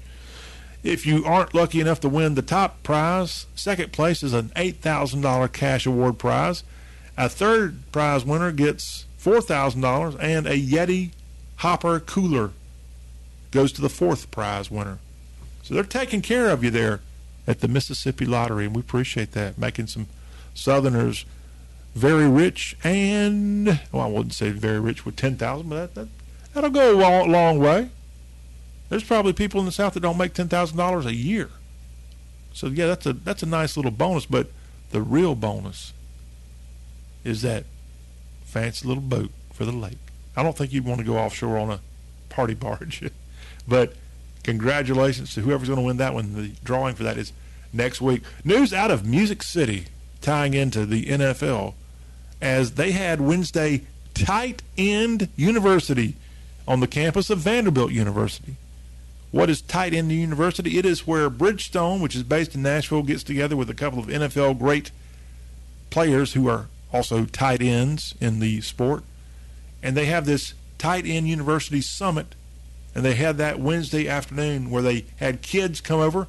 If you aren't lucky enough to win the top prize, second place is an $8,000 cash award prize. A third prize winner gets $4,000 and a Yeti Hopper cooler goes to the fourth prize winner. So they're taking care of you there at the Mississippi Lottery, and we appreciate that, making some Southerners very rich and, well, I wouldn't say very rich with 10000 but that, that, that'll go a long, long way. There's probably people in the South that don't make $10,000 a year. So, yeah, that's a, that's a nice little bonus, but the real bonus is that fancy little boat for the lake. I don't think you'd want to go offshore on a party barge, but congratulations to whoever's going to win that one. The drawing for that is next week. News out of Music City tying into the NFL as they had Wednesday tight end university on the campus of Vanderbilt University. What is tight end university? It is where Bridgestone, which is based in Nashville, gets together with a couple of NFL great players who are also tight ends in the sport. And they have this tight end university summit. And they had that Wednesday afternoon where they had kids come over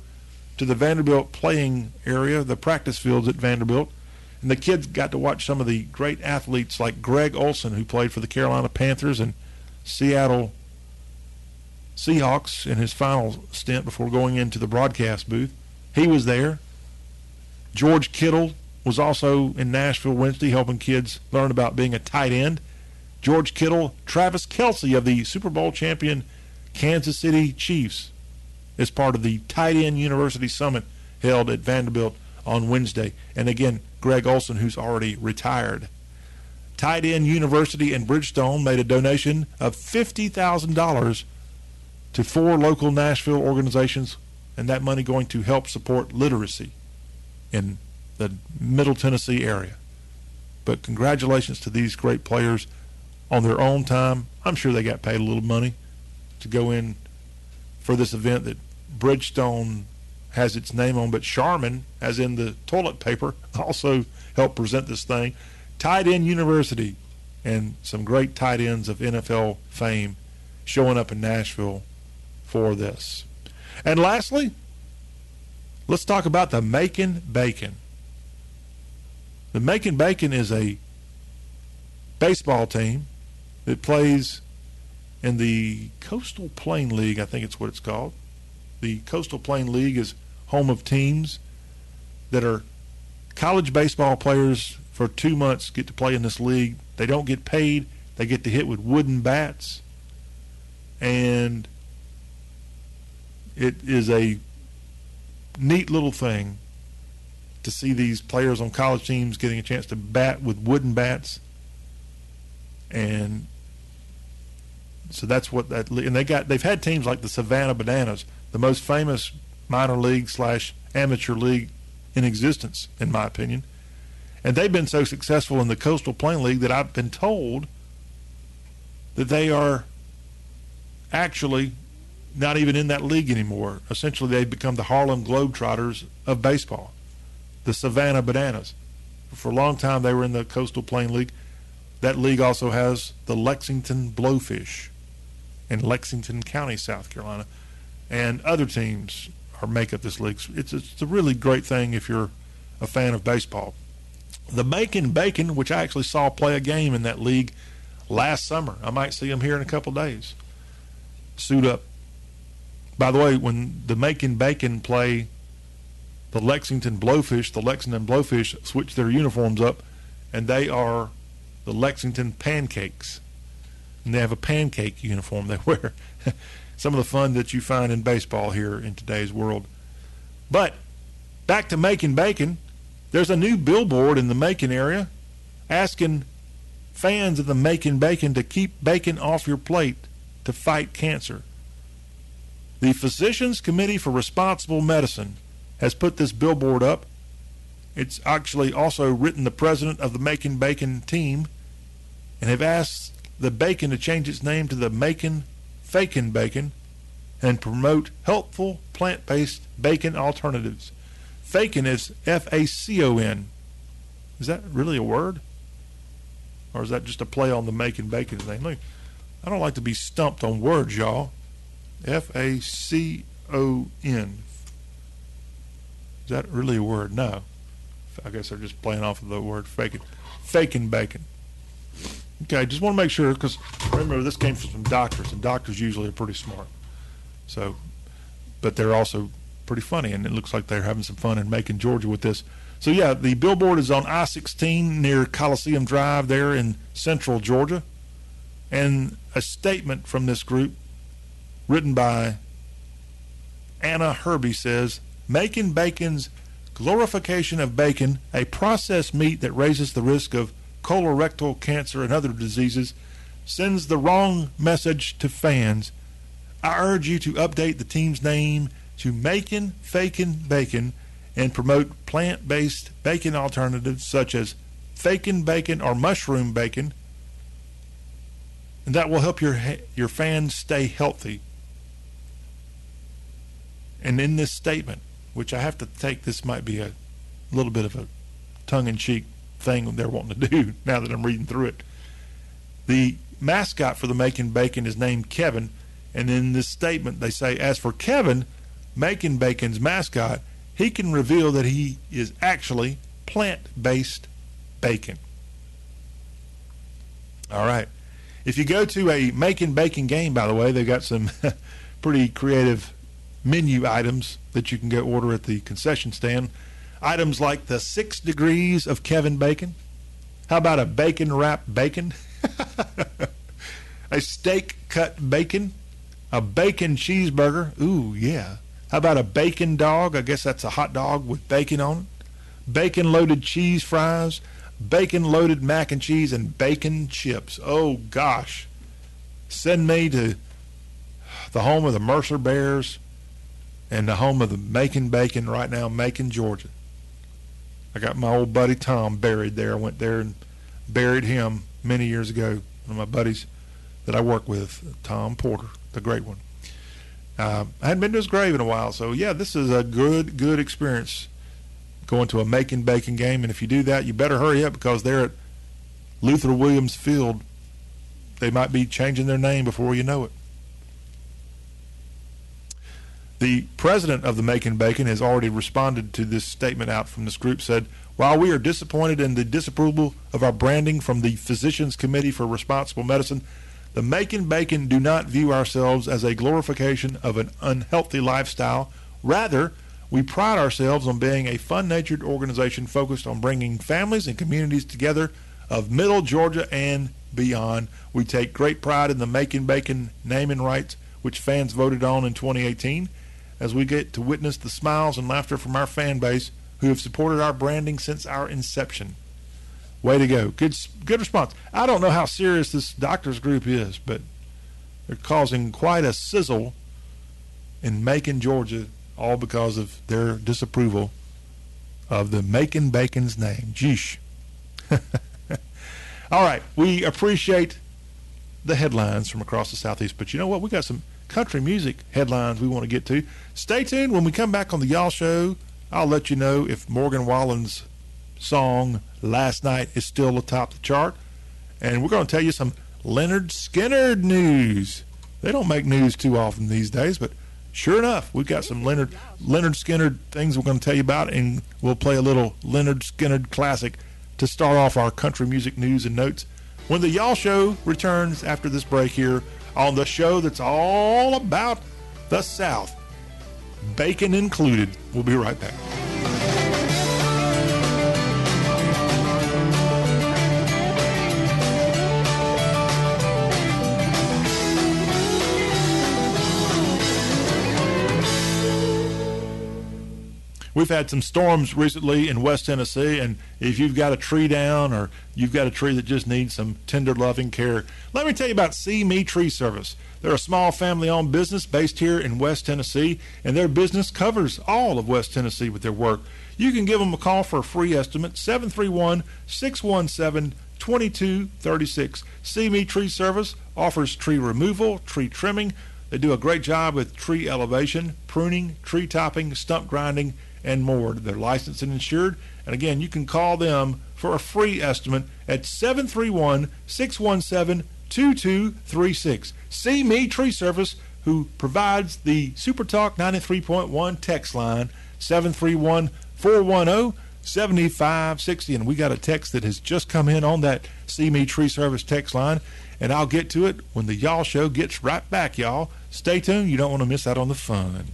to the Vanderbilt playing area, the practice fields at Vanderbilt. And the kids got to watch some of the great athletes like Greg Olsen, who played for the Carolina Panthers and Seattle Seahawks in his final stint before going into the broadcast booth. He was there. George Kittle was also in Nashville Wednesday helping kids learn about being a tight end. George Kittle, Travis Kelce of the Super Bowl champion Kansas City Chiefs is part of the Tight End University Summit held at Vanderbilt on Wednesday. And again, Greg Olsen, who's already retired. Tight End University and Bridgestone made a donation of $50,000 to four local Nashville organizations, and that money going to help support literacy in the Middle Tennessee area. But congratulations to these great players on their own time. I'm sure they got paid a little money to go in for this event that Bridgestone has its name on, but Charmin, as in the toilet paper, also helped present this thing. Tight End University and some great tight ends of NFL fame showing up in Nashville for this. And lastly, let's talk about the Macon Bacon. The Macon Bacon is a baseball team that plays in the Coastal Plain League, I think it's what it's called. The Coastal Plain League is home of teams that are college baseball players for two months get to play in this league. They don't get paid. They get to hit with wooden bats. And it is a neat little thing to see these players on college teams getting a chance to bat with wooden bats. And so that's what that and they got they've had teams like the Savannah Bananas, the most famous minor league slash amateur league in existence, in my opinion. And they've been so successful in the Coastal Plain League that I've been told that they are actually not even in that league anymore. Essentially, they've become the Harlem Globetrotters of baseball, the Savannah Bananas. For a long time, they were in the Coastal Plain League. That league also has the Lexington Blowfish in Lexington County, South Carolina, and other teams are make up this league. It's it's a really great thing if you're a fan of baseball. The Macon Bacon, which I actually saw play a game in that league last summer. I might see them here in a couple days. Suit up. By the way, when the Macon Bacon play the Lexington Blowfish, the Lexington Blowfish switch their uniforms up, and they are the Lexington Pancakes. And they have a pancake uniform they wear. Some of the fun that you find in baseball here in today's world. But back to Macon Bacon. There's a new billboard in the Macon area asking fans of the Macon Bacon to keep bacon off your plate to fight cancer. The Physicians Committee for Responsible Medicine has put this billboard up. It's actually also written the president of the Macon Bacon team and have asked the bacon to change its name to the Macon Fakin Bacon and promote helpful plant-based bacon alternatives. Fakin is F-A-C-O-N. Is that really a word? Or is that just a play on the Macon Bacon's name? Look, I don't like to be stumped on words, y'all. F-A-C-O-N. Is that really a word? No. I guess they're just playing off of the word faking. Faking bacon. Okay, just want to make sure because remember this came from some doctors, and doctors usually are pretty smart. So, but they're also pretty funny, and it looks like they're having some fun in Macon, Georgia with this. So yeah, the billboard is on I-16 near Coliseum Drive there in central Georgia, and a statement from this group written by Anna Herby says, Macon Bacon's glorification of bacon, a processed meat that raises the risk of colorectal cancer and other diseases, sends the wrong message to fans. I urge you to update the team's name to Macon Fakin Bacon and promote plant-based bacon alternatives such as fakin bacon or mushroom bacon. And that will help your your fans stay healthy. And in this statement, which I have to take this might be a little bit of a tongue-in-cheek thing they're wanting to do now that I'm reading through it. The mascot for the Macon Bacon is named Kevin, and in this statement they say, as for Kevin, Macon Bacon's mascot, he can reveal that he is actually plant-based bacon. All right. If you go to a Macon Bacon game, by the way, they've got some pretty creative menu items that you can go order at the concession stand. Items like the six degrees of Kevin Bacon. How about a bacon wrapped bacon? a steak cut bacon? A bacon cheeseburger? Ooh, yeah. How about a bacon dog? I guess that's a hot dog with bacon on it. Bacon loaded cheese fries, bacon loaded mac and cheese, and bacon chips. Oh, gosh. Send me to the home of the Mercer Bears and the home of the Macon Bacon right now, Macon, Georgia. I got my old buddy Tom buried there. I went there and buried him many years ago. One of my buddies that I work with, Tom Porter, the great one. Uh, I hadn't been to his grave in a while, so yeah, this is a good, good experience going to a Macon Bacon game. And if you do that, you better hurry up because they're at Luther Williams Field. They might be changing their name before you know it. The president of the Macon Bacon has already responded to this statement out from this group, said, while we are disappointed in the disapproval of our branding from the Physicians Committee for Responsible Medicine, the Macon Bacon do not view ourselves as a glorification of an unhealthy lifestyle. Rather, we pride ourselves on being a fun-natured organization focused on bringing families and communities together of Middle Georgia and beyond. We take great pride in the Macon Bacon naming rights, which fans voted on in 2018, as we get to witness the smiles and laughter from our fan base who have supported our branding since our inception. Way to go. Good good response. I don't know how serious this doctors group is, but they're causing quite a sizzle in Macon, Georgia, all because of their disapproval of the Macon Bacon's name. Jeesh. all right. We appreciate the headlines from across the Southeast, but you know what? We got some country music headlines we want to get to. Stay tuned. When we come back on the Y'all Show, I'll let you know if Morgan Wallen's song last night is still atop the chart. And we're going to tell you some Lynyrd Skynyrd news. They don't make news too often these days, but sure enough, we've got some Leonard Lynyrd Skynyrd things we're going to tell you about, and we'll play a little Lynyrd Skynyrd classic to start off our country music news and notes. When the Y'all Show returns after this break here on the show that's all about the South, bacon included. We'll be right back. We've had some storms recently in West Tennessee, and if you've got a tree down or you've got a tree that just needs some tender, loving care, let me tell you about See Me Tree Service. They're a small family owned business based here in West Tennessee, and their business covers all of West Tennessee with their work. You can give them a call for a free estimate, 731 617 2236. See Me Tree Service offers tree removal, tree trimming. They do a great job with tree elevation, pruning, tree topping, stump grinding, and more. They're licensed and insured. And again, you can call them for a free estimate at 731 617 2236. See Me Tree Service, who provides the Super Talk 93.1 text line 731 410 7560. And we got a text that has just come in on that See Me Tree Service text line. And I'll get to it when the Y'all Show gets right back, y'all. Stay tuned. You don't want to miss out on the fun.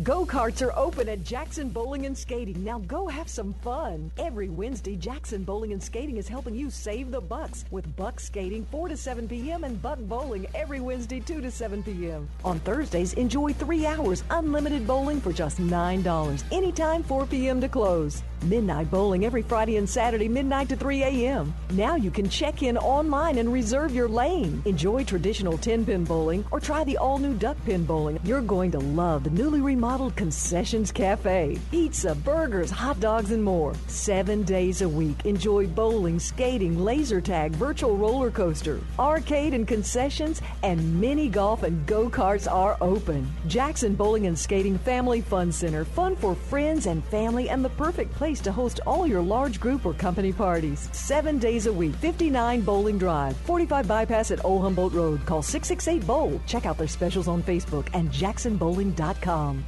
Go karts are open at Jackson Bowling and Skating. Now go have some fun. Every Wednesday, Jackson Bowling and Skating is helping you save the bucks with buck skating 4 to 7 p.m. and buck bowling every Wednesday 2 to 7 p.m. On Thursdays, enjoy three hours unlimited bowling for just $9. Anytime 4 p.m. to close. Midnight bowling every Friday and Saturday, midnight to 3 a.m. Now you can check in online and reserve your lane. Enjoy traditional 10 pin bowling or try the all new duck pin bowling. You're going to love the newly remodeled Concessions Cafe. Pizza, burgers, hot dogs, and more. Seven days a week. Enjoy bowling, skating, laser tag, virtual roller coaster, arcade and concessions, and mini golf and go karts are open. Jackson Bowling and Skating Family Fun Center. Fun for friends and family and the perfect place to host all your large group or company parties. Seven days a week. 59 Bowling Drive, 45 Bypass at Old Humboldt Road. Call 668 Bowl. Check out their specials on Facebook and jacksonbowling.com.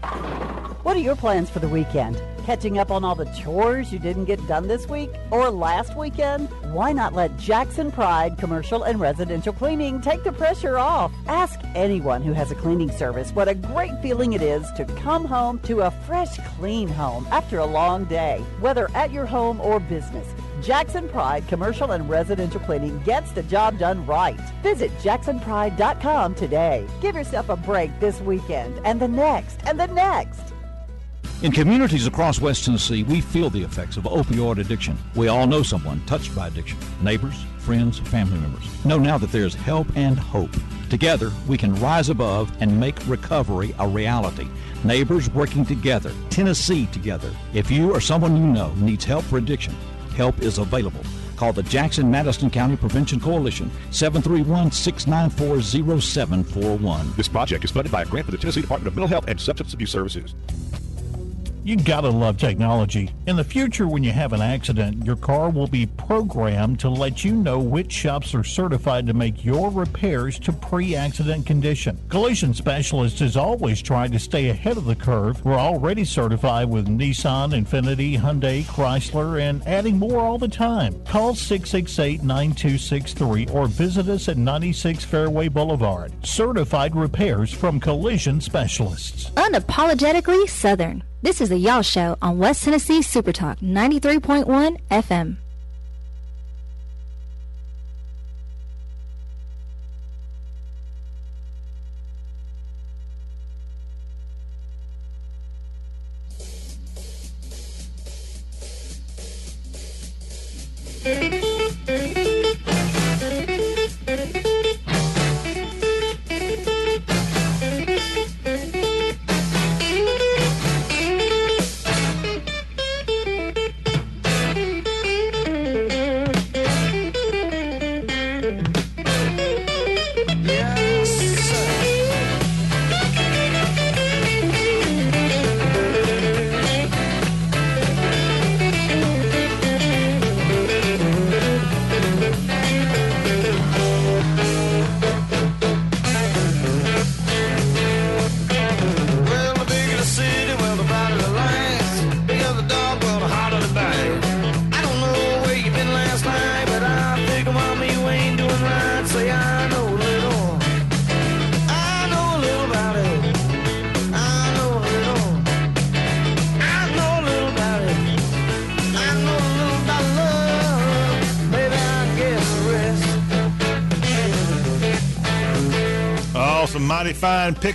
What are your plans for the weekend? Catching up on all the chores you didn't get done this week or last weekend? Why not let Jackson Pride Commercial and Residential Cleaning take the pressure off? Ask anyone who has a cleaning service what a great feeling it is to come home to a fresh, clean home after a long day, whether at your home or business. Jackson Pride Commercial and Residential Cleaning gets the job done right. Visit jacksonpride.com today. Give yourself a break this weekend and the next and the next. In communities across West Tennessee, we feel the effects of opioid addiction. We all know someone touched by addiction neighbors, friends, family members. Know now that there's help and hope. Together, we can rise above and make recovery a reality. Neighbors working together, Tennessee together. If you or someone you know needs help for addiction, help is available. Call the Jackson Madison County Prevention Coalition, 731 694 0741. This project is funded by a grant from the Tennessee Department of Mental Health and Substance Abuse Services. You gotta love technology. In the future, when you have an accident, your car will be programmed to let you know which shops are certified to make your repairs to pre accident condition. Collision Specialist has always tried to stay ahead of the curve. We're already certified with Nissan, Infiniti, Hyundai, Chrysler, and adding more all the time. Call 668 9263 or visit us at 96 Fairway Boulevard. Certified repairs from Collision Specialists. Unapologetically Southern. This is the Y'all Show on West Tennessee Super Talk 93.1 FM.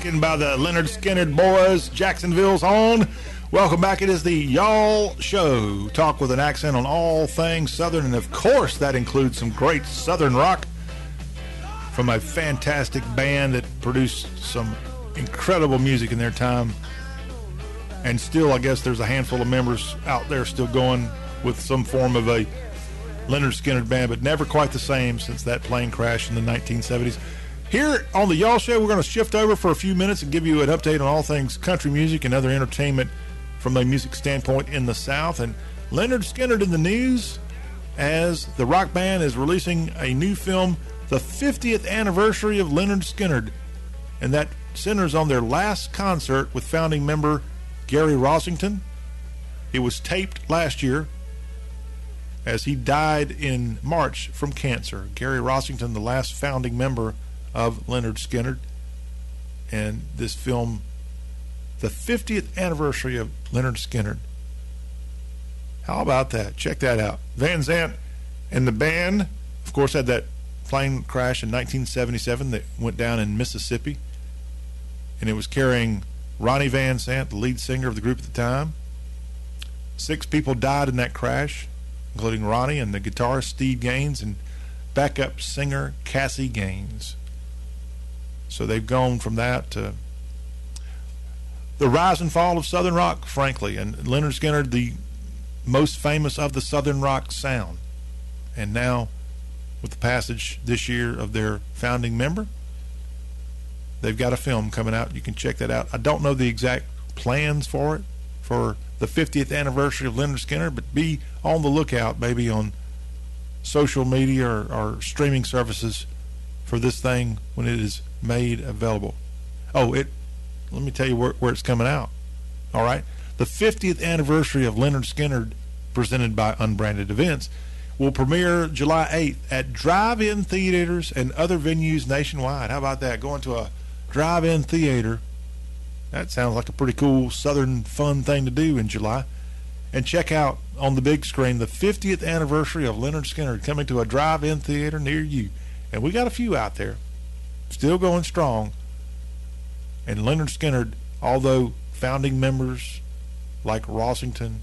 Picking by the Lynyrd Skynyrd boys, Jacksonville's own. Welcome back. It is the Y'all Show. Talk with an accent on all things Southern, and of course, that includes some great Southern rock from a fantastic band that produced some incredible music in their time. And still, I guess there's a handful of members out there still going with some form of a Lynyrd Skynyrd band, but never quite the same since that plane crash in the 1970s. Here on the Y'all Show, we're going to shift over for a few minutes and give you an update on all things country music and other entertainment from a music standpoint in the South. And Lynyrd Skynyrd in the news as the rock band is releasing a new film, the 50th anniversary of Lynyrd Skynyrd. And that centers on their last concert with founding member Gary Rossington. It was taped last year as he died in March from cancer. Gary Rossington, the last founding member of Lynyrd Skynyrd. And this film the 50th anniversary of Lynyrd Skynyrd. How about that? Check that out. Van Zant and the band, of course, had that plane crash in 1977 that went down in Mississippi. And it was carrying Ronnie Van Zant, the lead singer of the group at the time. Six people died in that crash, including Ronnie and the guitarist Steve Gaines and backup singer Cassie Gaines. So they've gone from that to the rise and fall of Southern rock, frankly, and Lynyrd Skynyrd, the most famous of the Southern rock sound. And now, with the passage this year of their founding member, they've got a film coming out. You can check that out. I don't know the exact plans for it for the 50th anniversary of Lynyrd Skynyrd, but be on the lookout, maybe on social media or, or streaming services for this thing when it is made available. Oh, it let me tell you where, where it's coming out. All right? The 50th anniversary of Lynyrd Skynyrd, presented by Unbranded Events, will premiere July 8th at drive in theaters and other venues nationwide. How about that? Going to a drive in theater. That sounds like a pretty cool Southern fun thing to do in July. And check out on the big screen the 50th anniversary of Lynyrd Skynyrd coming to a drive in theater near you. And we got a few out there. Still going strong. And Lynyrd Skynyrd, although founding members like Rossington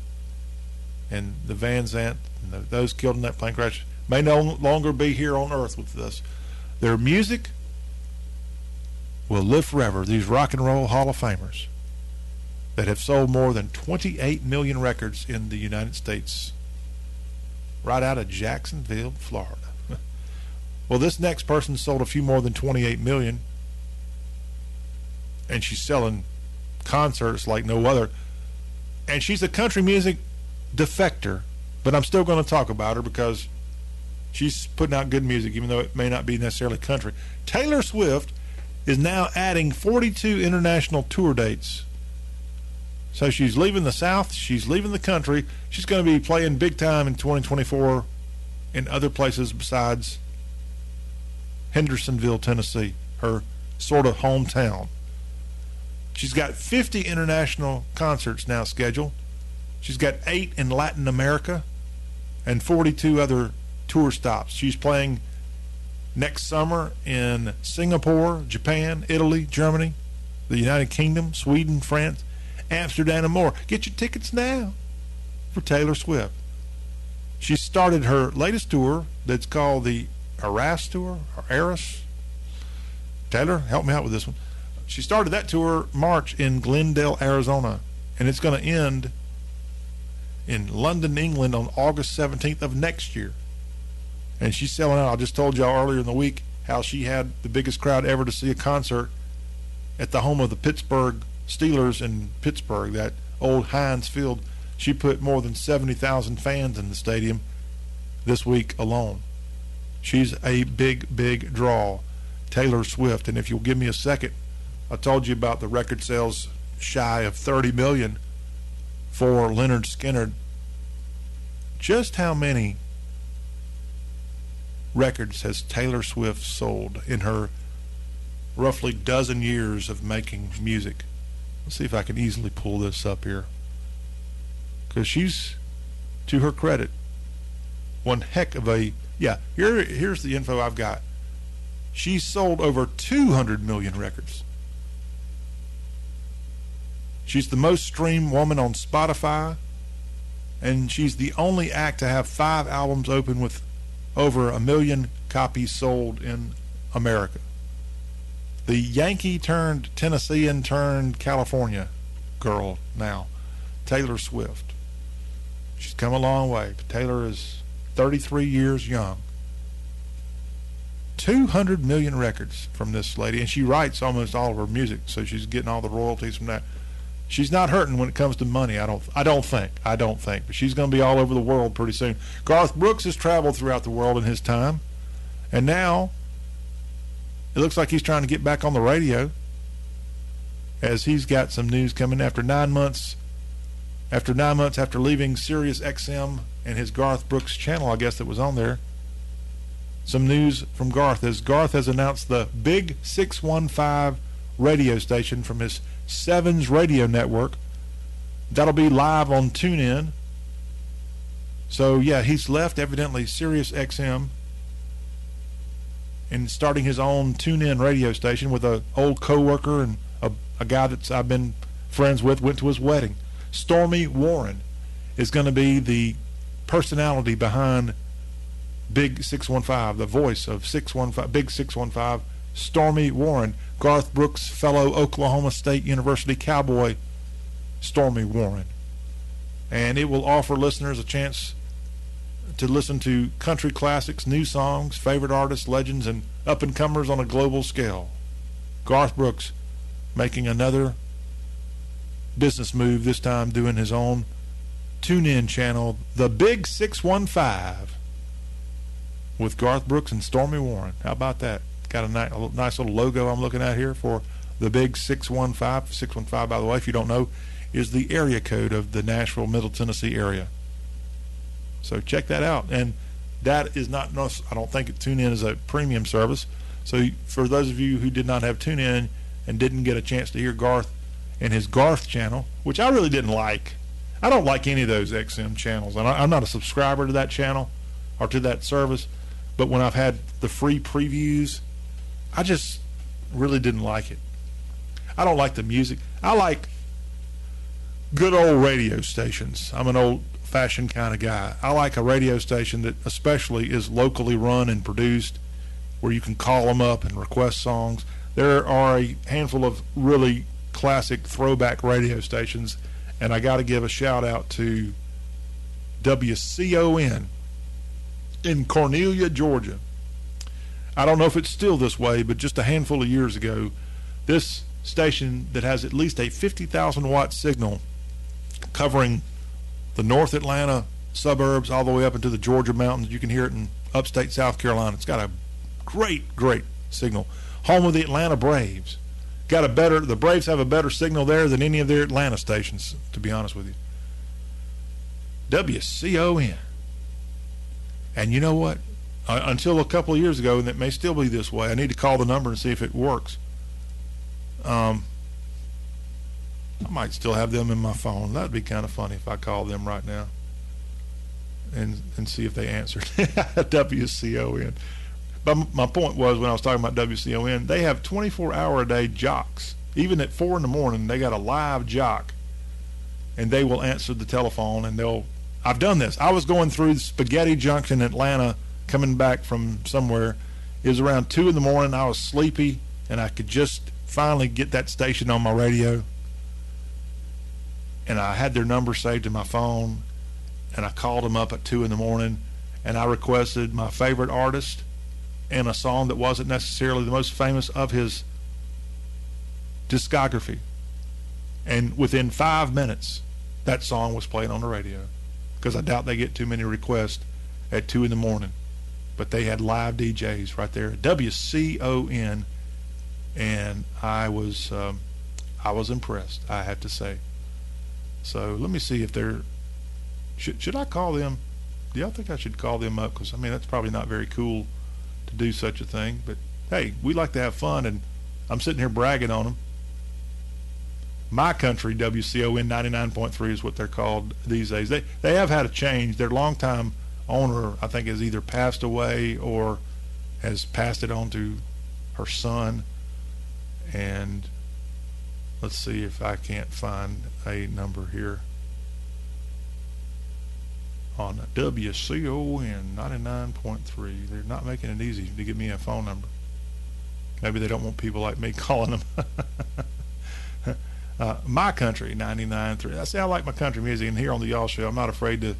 and the Van Zant and those killed in that plane crash may no longer be here on earth with us, their music will live forever. These rock and roll Hall of Famers that have sold more than 28 million records in the United States, right out of Jacksonville, Florida. Well, this next person sold a few more than 28 million and she's selling concerts like no other. And she's a country music defector, but I'm still going to talk about her because she's putting out good music, even though it may not be necessarily country. Taylor Swift is now adding 42 international tour dates. So she's leaving the South, she's leaving the country. She's going to be playing big time in 2024 in other places besides Hendersonville, Tennessee, her sort of hometown. She's got 50 international concerts now scheduled. She's got eight in Latin America and 42 other tour stops. She's playing next summer in Singapore, Japan, Italy, Germany, the United Kingdom, Sweden, France, Amsterdam, and more. Get your tickets now for Taylor Swift. She started her latest tour that's called the Eras Tour or Eras. Taylor, help me out with this one she started that tour March in Glendale, Arizona, and it's going to end in London, England on August 17th of next year. And she's selling out. I just told y'all earlier in the week how she had the biggest crowd ever to see a concert at the home of the Pittsburgh Steelers in Pittsburgh, that old Heinz Field. She put more than 70,000 fans in the stadium this week alone. She's a big, big draw, Taylor Swift. And if you'll give me a second, I told you about the record sales shy of 30 million for Lynyrd Skynyrd. Just how many records has Taylor Swift sold in her roughly dozen years of making music? Let's see if I can easily pull this up here. Because she's, to her credit, one heck of a yeah. Here, here's the info I've got. She's sold over 200 million records. She's the most streamed woman on Spotify, and she's the only act to have five albums open with over a million copies sold in America. The Yankee turned Tennessean turned California girl now, Taylor Swift. She's come a long way. Taylor is 33 years young. 200 million records from this lady, and she writes almost all of her music, so she's getting all the royalties from that. She's not hurting when it comes to money. I don't. I don't think. I don't think. But she's going to be all over the world pretty soon. Garth Brooks has traveled throughout the world in his time, and now it looks like he's trying to get back on the radio. As he's got some news coming after nine months. After nine months after leaving Sirius XM and his Garth Brooks channel, I guess that was on there. Some news from Garth as Garth has announced the Big 615 radio station from his Sevens radio network. That'll be live on TuneIn. So yeah, he's left evidently Sirius XM and starting his own TuneIn radio station with a old coworker and a, a guy that I've been friends with. Went to his wedding. Stormy Warren is going to be the personality behind Big 615, the voice of 615, Big 615, Stormy Warren, Garth Brooks' fellow Oklahoma State University Cowboy, Stormy Warren. And it will offer listeners a chance to listen to country classics, new songs, favorite artists, legends, and up and comers on a global scale. Garth Brooks making another business move, this time doing his own tune in channel, The Big 615, with Garth Brooks and Stormy Warren. How about that? Got a, ni- a nice little logo I'm looking at here for The Big 615. 615, by the way, if you don't know, is the area code of the Nashville, Middle Tennessee area. So check that out. And that is not, no, I don't think TuneIn is a premium service. So for those of you who did not have TuneIn and didn't get a chance to hear Garth and his Garth channel, which I really didn't like. I don't like any of those XM channels, and I, I'm not a subscriber to that channel or to that service. But when I've had the free previews, I just really didn't like it. I don't like the music. I like good old radio stations. I'm an old fashioned kind of guy. I like a radio station that especially is locally run and produced where you can call them up and request songs. There are a handful of really classic throwback radio stations, and I got to give a shout out to WCON in Cornelia, Georgia. I don't know if it's still this way, but just a handful of years ago, this station that has at least a 50,000 watt signal covering the North Atlanta suburbs all the way up into the Georgia mountains. You can hear it in upstate South Carolina. It's got a great, great signal. Home of the Atlanta Braves. Got a better, the Braves have a better signal there than any of their Atlanta stations, to be honest with you. WCON. And you know what? Uh, until a couple of years ago, and it may still be this way, I need to call the number and see if it works. Um, I might still have them in my phone. That'd be kind of funny if I called them right now and and see if they answered. WCON. But my point was when I was talking about WCON, they have 24 hour a day jocks. Even at four in the morning, they got a live jock, and they will answer the telephone and they'll. I've done this. I was going through Spaghetti Junction, Atlanta, coming back from somewhere. It was around two in the morning. I was sleepy, and I could just finally get that station on my radio. And I had their number saved in my phone, and I called them up at two in the morning, and I requested my favorite artist and a song that wasn't necessarily the most famous of his discography. And within five minutes, that song was played on the radio because I doubt they get too many requests at two in the morning. But they had live DJs right there, WCON, and I was um, I was impressed. I have to say. So let me see if they're should should I call them? Do y'all think I should call them up? Because I mean that's probably not very cool to do such a thing. But hey, we like to have fun, and I'm sitting here bragging on them. My country, WCON 99.3 is what they're called these days. They they have had a change. Their longtime owner, I think, has either passed away or has passed it on to her son. And Let's see if I can't find a number here on WCON 99.3. They're not making it easy to give me a phone number. Maybe they don't want people like me calling them. uh, my country 99.3. I say I like my country music, and here on the Y'all Show, I'm not afraid to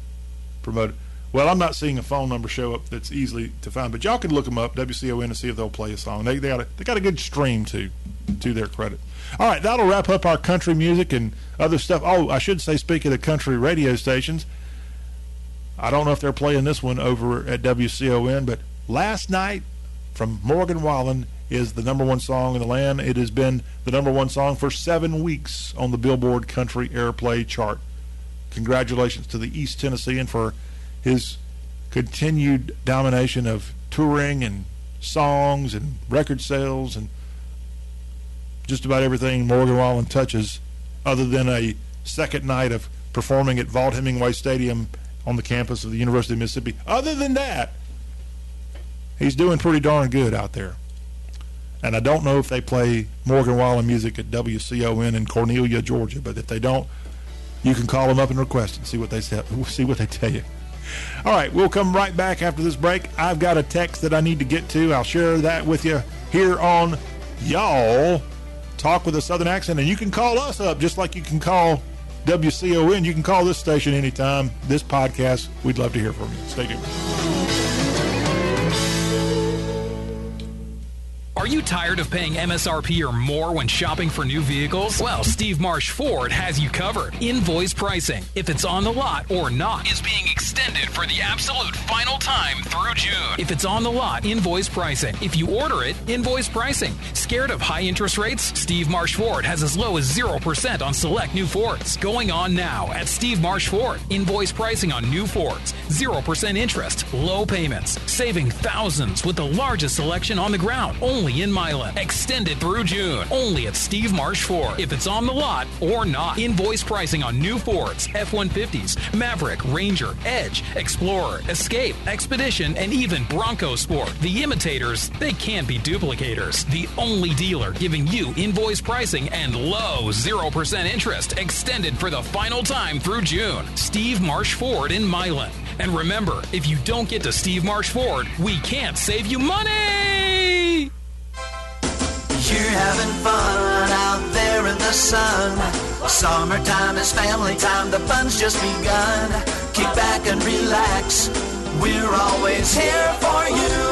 promote it. Well, I'm not seeing a phone number show up that's easily to find, but y'all can look them up, WCON, and see if they'll play a song. They they got a, they got a good stream too, to their credit. All right, that'll wrap up our country music and other stuff. Oh, I should say, speaking of country radio stations, I don't know if they're playing this one over at WCON, but last night from Morgan Wallen is the number one song in the land. It has been the number one song for seven weeks on the Billboard Country Airplay chart. Congratulations to the East Tennessean for his continued domination of touring and songs and record sales and just about everything Morgan Wallen touches, other than a second night of performing at Vaught Hemingway Stadium on the campus of the University of Mississippi. Other than that, he's doing pretty darn good out there. And I don't know if they play Morgan Wallen music at WCON in Cornelia, Georgia, but if they don't, you can call them up and request it. See what they say, see what they tell you. All right, we'll come right back after this break. I've got a text that I need to get to. I'll share that with you here on Y'all Talk with a Southern Accent. And you can call us up just like you can call WCON. You can call this station anytime. This podcast, we'd love to hear from you. Stay tuned. Are you tired of paying MSRP or more when shopping for new vehicles? Well, Steve Marsh Ford has you covered. Invoice pricing, if it's on the lot or not, is being extended for the absolute final time through June. If it's on the lot, invoice pricing. If you order it, invoice pricing. Scared of high interest rates? Steve Marsh Ford has as low as 0% on select new Fords. Going on now at Steve Marsh Ford. Invoice pricing on new Fords. 0% interest, low payments, saving thousands with the largest selection on the ground. Only in Milan. Extended through June. Only at Steve Marsh Ford. If it's on the lot or not. Invoice pricing on new Fords, F-150s, Maverick, Ranger, Edge, Explorer, Escape, Expedition, and even Bronco Sport. The imitators, they can't be duplicators. The only dealer giving you invoice pricing and low 0% interest extended for the final time through June. Steve Marsh Ford in Milan. And remember, if you don't get to Steve Marsh Ford, we can't save you money! You're having fun out there in the sun. Summertime is family time, the fun's just begun. Kick back and relax, we're always here for you.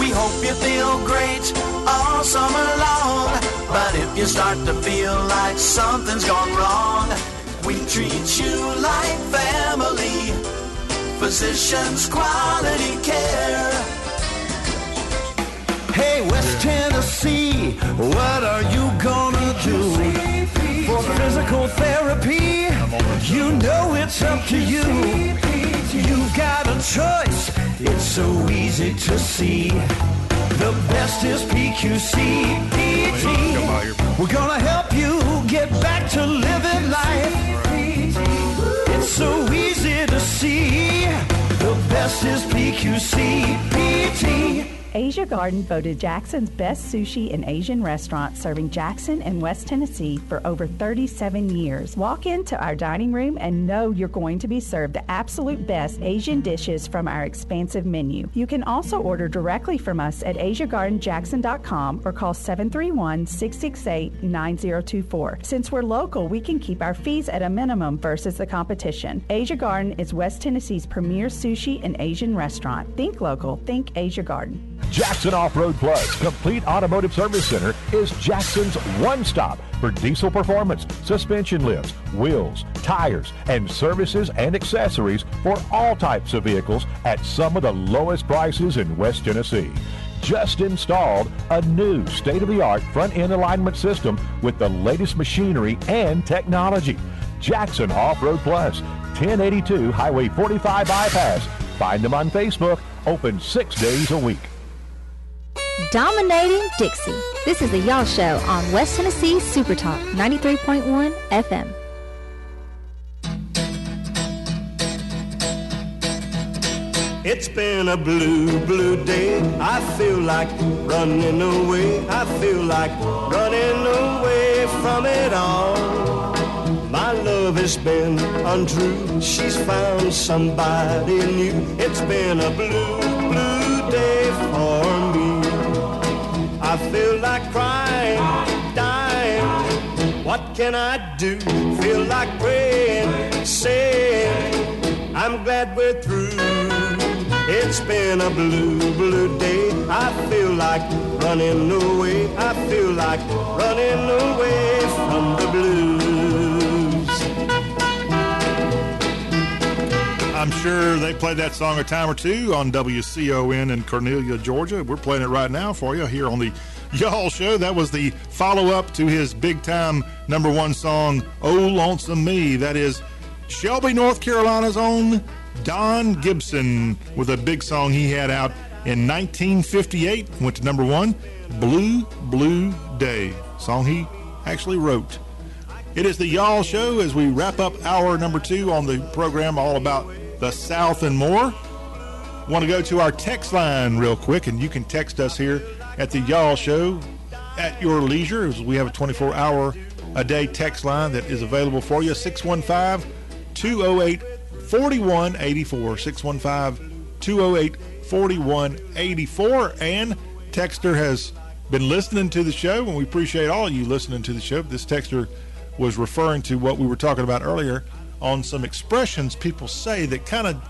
We hope you feel great all summer long. But if you start to feel like something's gone wrong, we treat you like family. Physicians quality care. Hey, West Tennessee, what are you gonna do for physical therapy? You know it's up to you. You've got a choice, it's so easy to see. The best is PQC PT. We're gonna help you get back to living life. It's so easy to see. The best is PQC PT. Asia Garden voted Jackson's best sushi and Asian restaurant serving Jackson and West Tennessee for over 37 years. Walk into our dining room and know you're going to be served the absolute best Asian dishes from our expansive menu. You can also order directly from us at asiagardenjackson.com or call 731-668-9024. Since we're local, we can keep our fees at a minimum versus the competition. Asia Garden is West Tennessee's premier sushi and Asian restaurant. Think local, think Asia Garden. Jackson Off-Road Plus Complete Automotive Service Center is Jackson's one-stop for diesel performance, suspension lifts, wheels, tires, and services and accessories for all types of vehicles at some of the lowest prices in West Tennessee. Just installed a new state-of-the-art front-end alignment system with the latest machinery and technology. Jackson Off-Road Plus, 1082 Highway 45 bypass. Find them on Facebook, open six days a week. Dominating Dixie. This is the Y'all Show on West Tennessee Super Talk 93.1 FM. It's been a blue, blue day. I feel like running away. I feel like running away from it all. My love has been untrue. She's found somebody new. It's been a blue, blue day for me. I feel like crying, dying. What can I do? Feel like praying, saying, I'm glad we're through. It's been a blue, blue day. I feel like running away. I feel like running away from the blues. I'm sure they played that song a time or two on WCON in Cornelia, Georgia. We're playing it right now for you here on the Y'all Show. That was the follow up to his big time number one song, Oh Lonesome Me. That is Shelby, North Carolina's own Don Gibson with a big song he had out in 1958. Went to number one, Blue, Blue Day. Song he actually wrote. It is the Y'all Show as we wrap up hour number two on the program all about the South and more. Want to go to our text line real quick, and you can text us here at the Y'all Show at your leisure. We have a 24 hour a day text line that is available for you 615 208 4184. 615 208 4184. And Texter has been listening to the show, and we appreciate all of you listening to the show. This Texter was referring to what we were talking about earlier on some expressions people say that kind of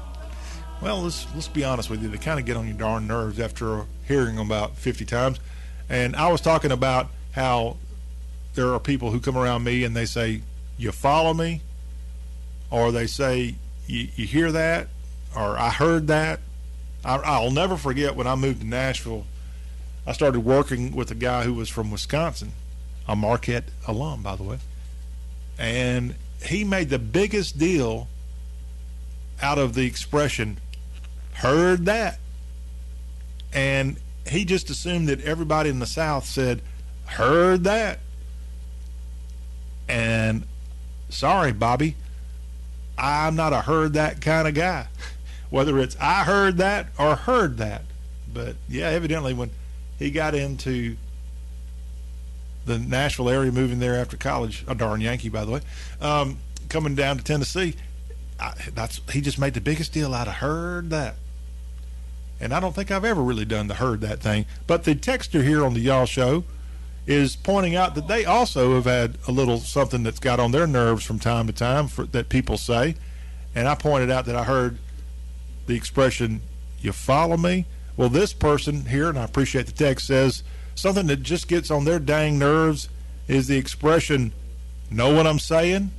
well, let's let's be honest with you. They kind of get on your darn nerves after hearing them about 50 times. And I was talking about how there are people who come around me and they say, "You follow me," or they say, "You, hear that," or "I heard that." I, I'll never forget when I moved to Nashville. I started working with a guy who was from Wisconsin, a Marquette alum, by the way, and he made the biggest deal out of the expression heard that. And he just assumed that everybody in the South said, heard that. And sorry, Bobby, I'm not a heard that kind of guy. Whether it's I heard that or heard that. But yeah, evidently when he got into the Nashville area, moving there after college, a darn Yankee, by the way, um, coming down to Tennessee, I, that's he just made the biggest deal out of heard that. And I don't think I've ever really done the heard that thing. But the texter here on the Y'all Show is pointing out that they also have had a little something that's got on their nerves from time to time for, that people say. And I pointed out that I heard the expression, you follow me? Well, this person here, and I appreciate the text, says something that just gets on their dang nerves is the expression, know what I'm saying?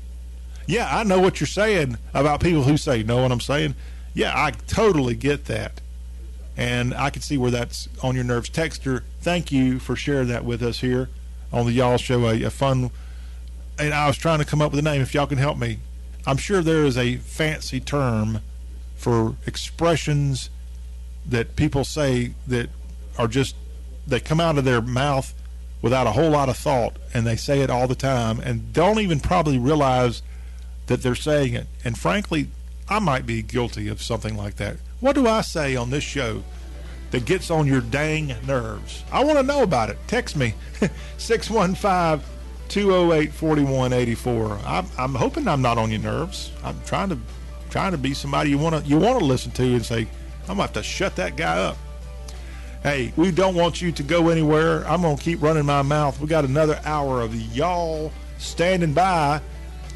Yeah, I know what you're saying about people who say, know what I'm saying? Yeah, I totally get that. And I can see where that's on your nerves. Texter, thank you for sharing that with us here on the Y'all Show. A, a fun, and I was trying to come up with a name. If y'all can help me, I'm sure there is a fancy term for expressions that people say that are just they come out of their mouth without a whole lot of thought, and they say it all the time, and don't even probably realize that they're saying it. And frankly, I might be guilty of something like that. What do I say on this show that gets on your dang nerves? I want to know about it. Text me 615 208 4184. I'm hoping I'm not on your nerves. I'm trying to trying to be somebody you want to you want to listen to and say, I'm going to have to shut that guy up. Hey, we don't want you to go anywhere. I'm going to keep running my mouth. We got another hour of y'all standing by.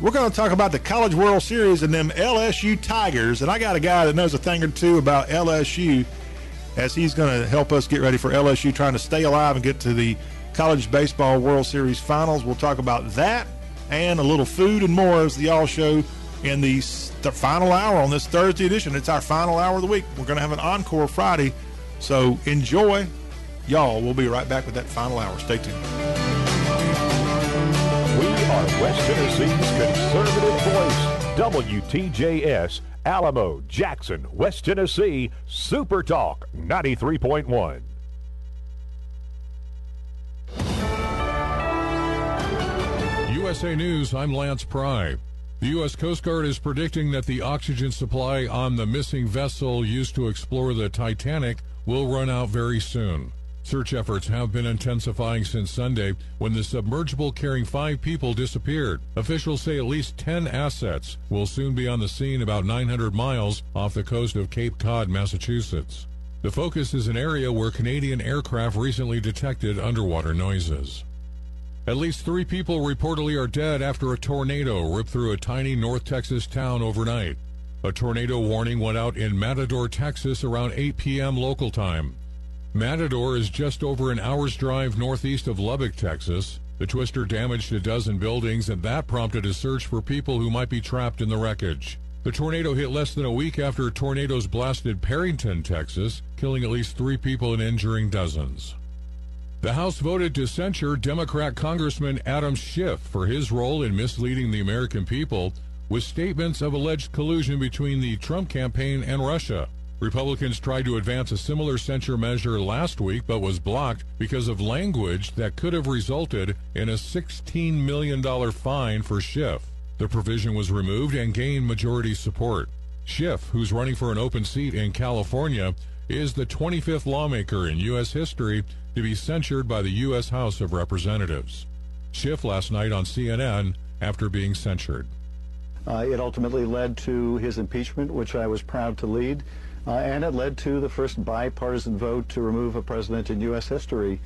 We're going to talk about the College World Series and them LSU Tigers. And I got a guy that knows a thing or two about LSU as he's going to help us get ready for LSU trying to stay alive and get to the College Baseball World Series Finals. We'll talk about that and a little food and more as the Y'all Show in the, the final hour on this Thursday edition. It's our final hour of the week. We're going to have an encore Friday. So enjoy. Y'all, we'll be right back with that final hour. Stay tuned. We are West Tennessee's conservative voice. WTJS, Alamo, Jackson, West Tennessee, Super Talk 93.1. USA News, I'm Lance Pry. The U.S. Coast Guard is predicting that the oxygen supply on the missing vessel used to explore the Titanic will run out very soon. Search efforts have been intensifying since Sunday when the submergible carrying five people disappeared. Officials say at least 10 assets will soon be on the scene about 900 miles off the coast of Cape Cod, Massachusetts. The focus is an area where Canadian aircraft recently detected underwater noises. At least three people reportedly are dead after a tornado ripped through a tiny North Texas town overnight. A tornado warning went out in Matador, Texas around 8 p.m. local time. Matador is just over an hour's drive northeast of Lubbock, Texas. The twister damaged a dozen buildings, and that prompted a search for people who might be trapped in the wreckage. The tornado hit less than a week after tornadoes blasted Perryton, Texas, killing at least three people and injuring dozens. The House voted to censure Democrat Congressman Adam Schiff for his role in misleading the American people with statements of alleged collusion between the Trump campaign and Russia. Republicans tried to advance a similar censure measure last week but was blocked because of language that could have resulted in a $16 million fine for Schiff. The provision was removed and gained majority support. Schiff, who's running for an open seat in California, is the 25th lawmaker in U.S. history to be censured by the U.S. House of Representatives. Schiff last night on CNN after being censured. Uh, it ultimately led to his impeachment, which I was proud to lead, uh, and it led to the first bipartisan vote to remove a president in U.S. history.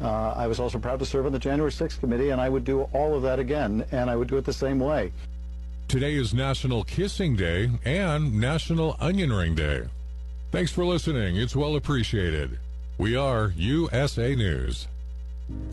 Uh, I was also proud to serve on the January 6th committee, and I would do all of that again, and I would do it the same way. Today is National Kissing Day and National Onion Ring Day. Thanks for listening. It's well appreciated. We are USA News.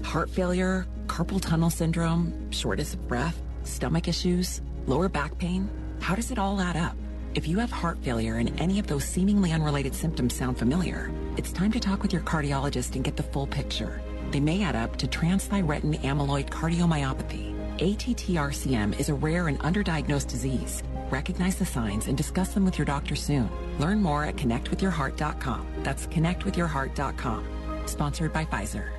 Heart failure, carpal tunnel syndrome, shortness of breath, stomach issues, lower back pain. How does it all add up? If you have heart failure and any of those seemingly unrelated symptoms sound familiar, it's time to talk with your cardiologist and get the full picture. They may add up to transthyretin amyloid cardiomyopathy. ATTRCM is a rare and underdiagnosed disease. Recognize the signs and discuss them with your doctor soon. Learn more at connectwithyourheart.com. That's connectwithyourheart.com. Sponsored by Pfizer.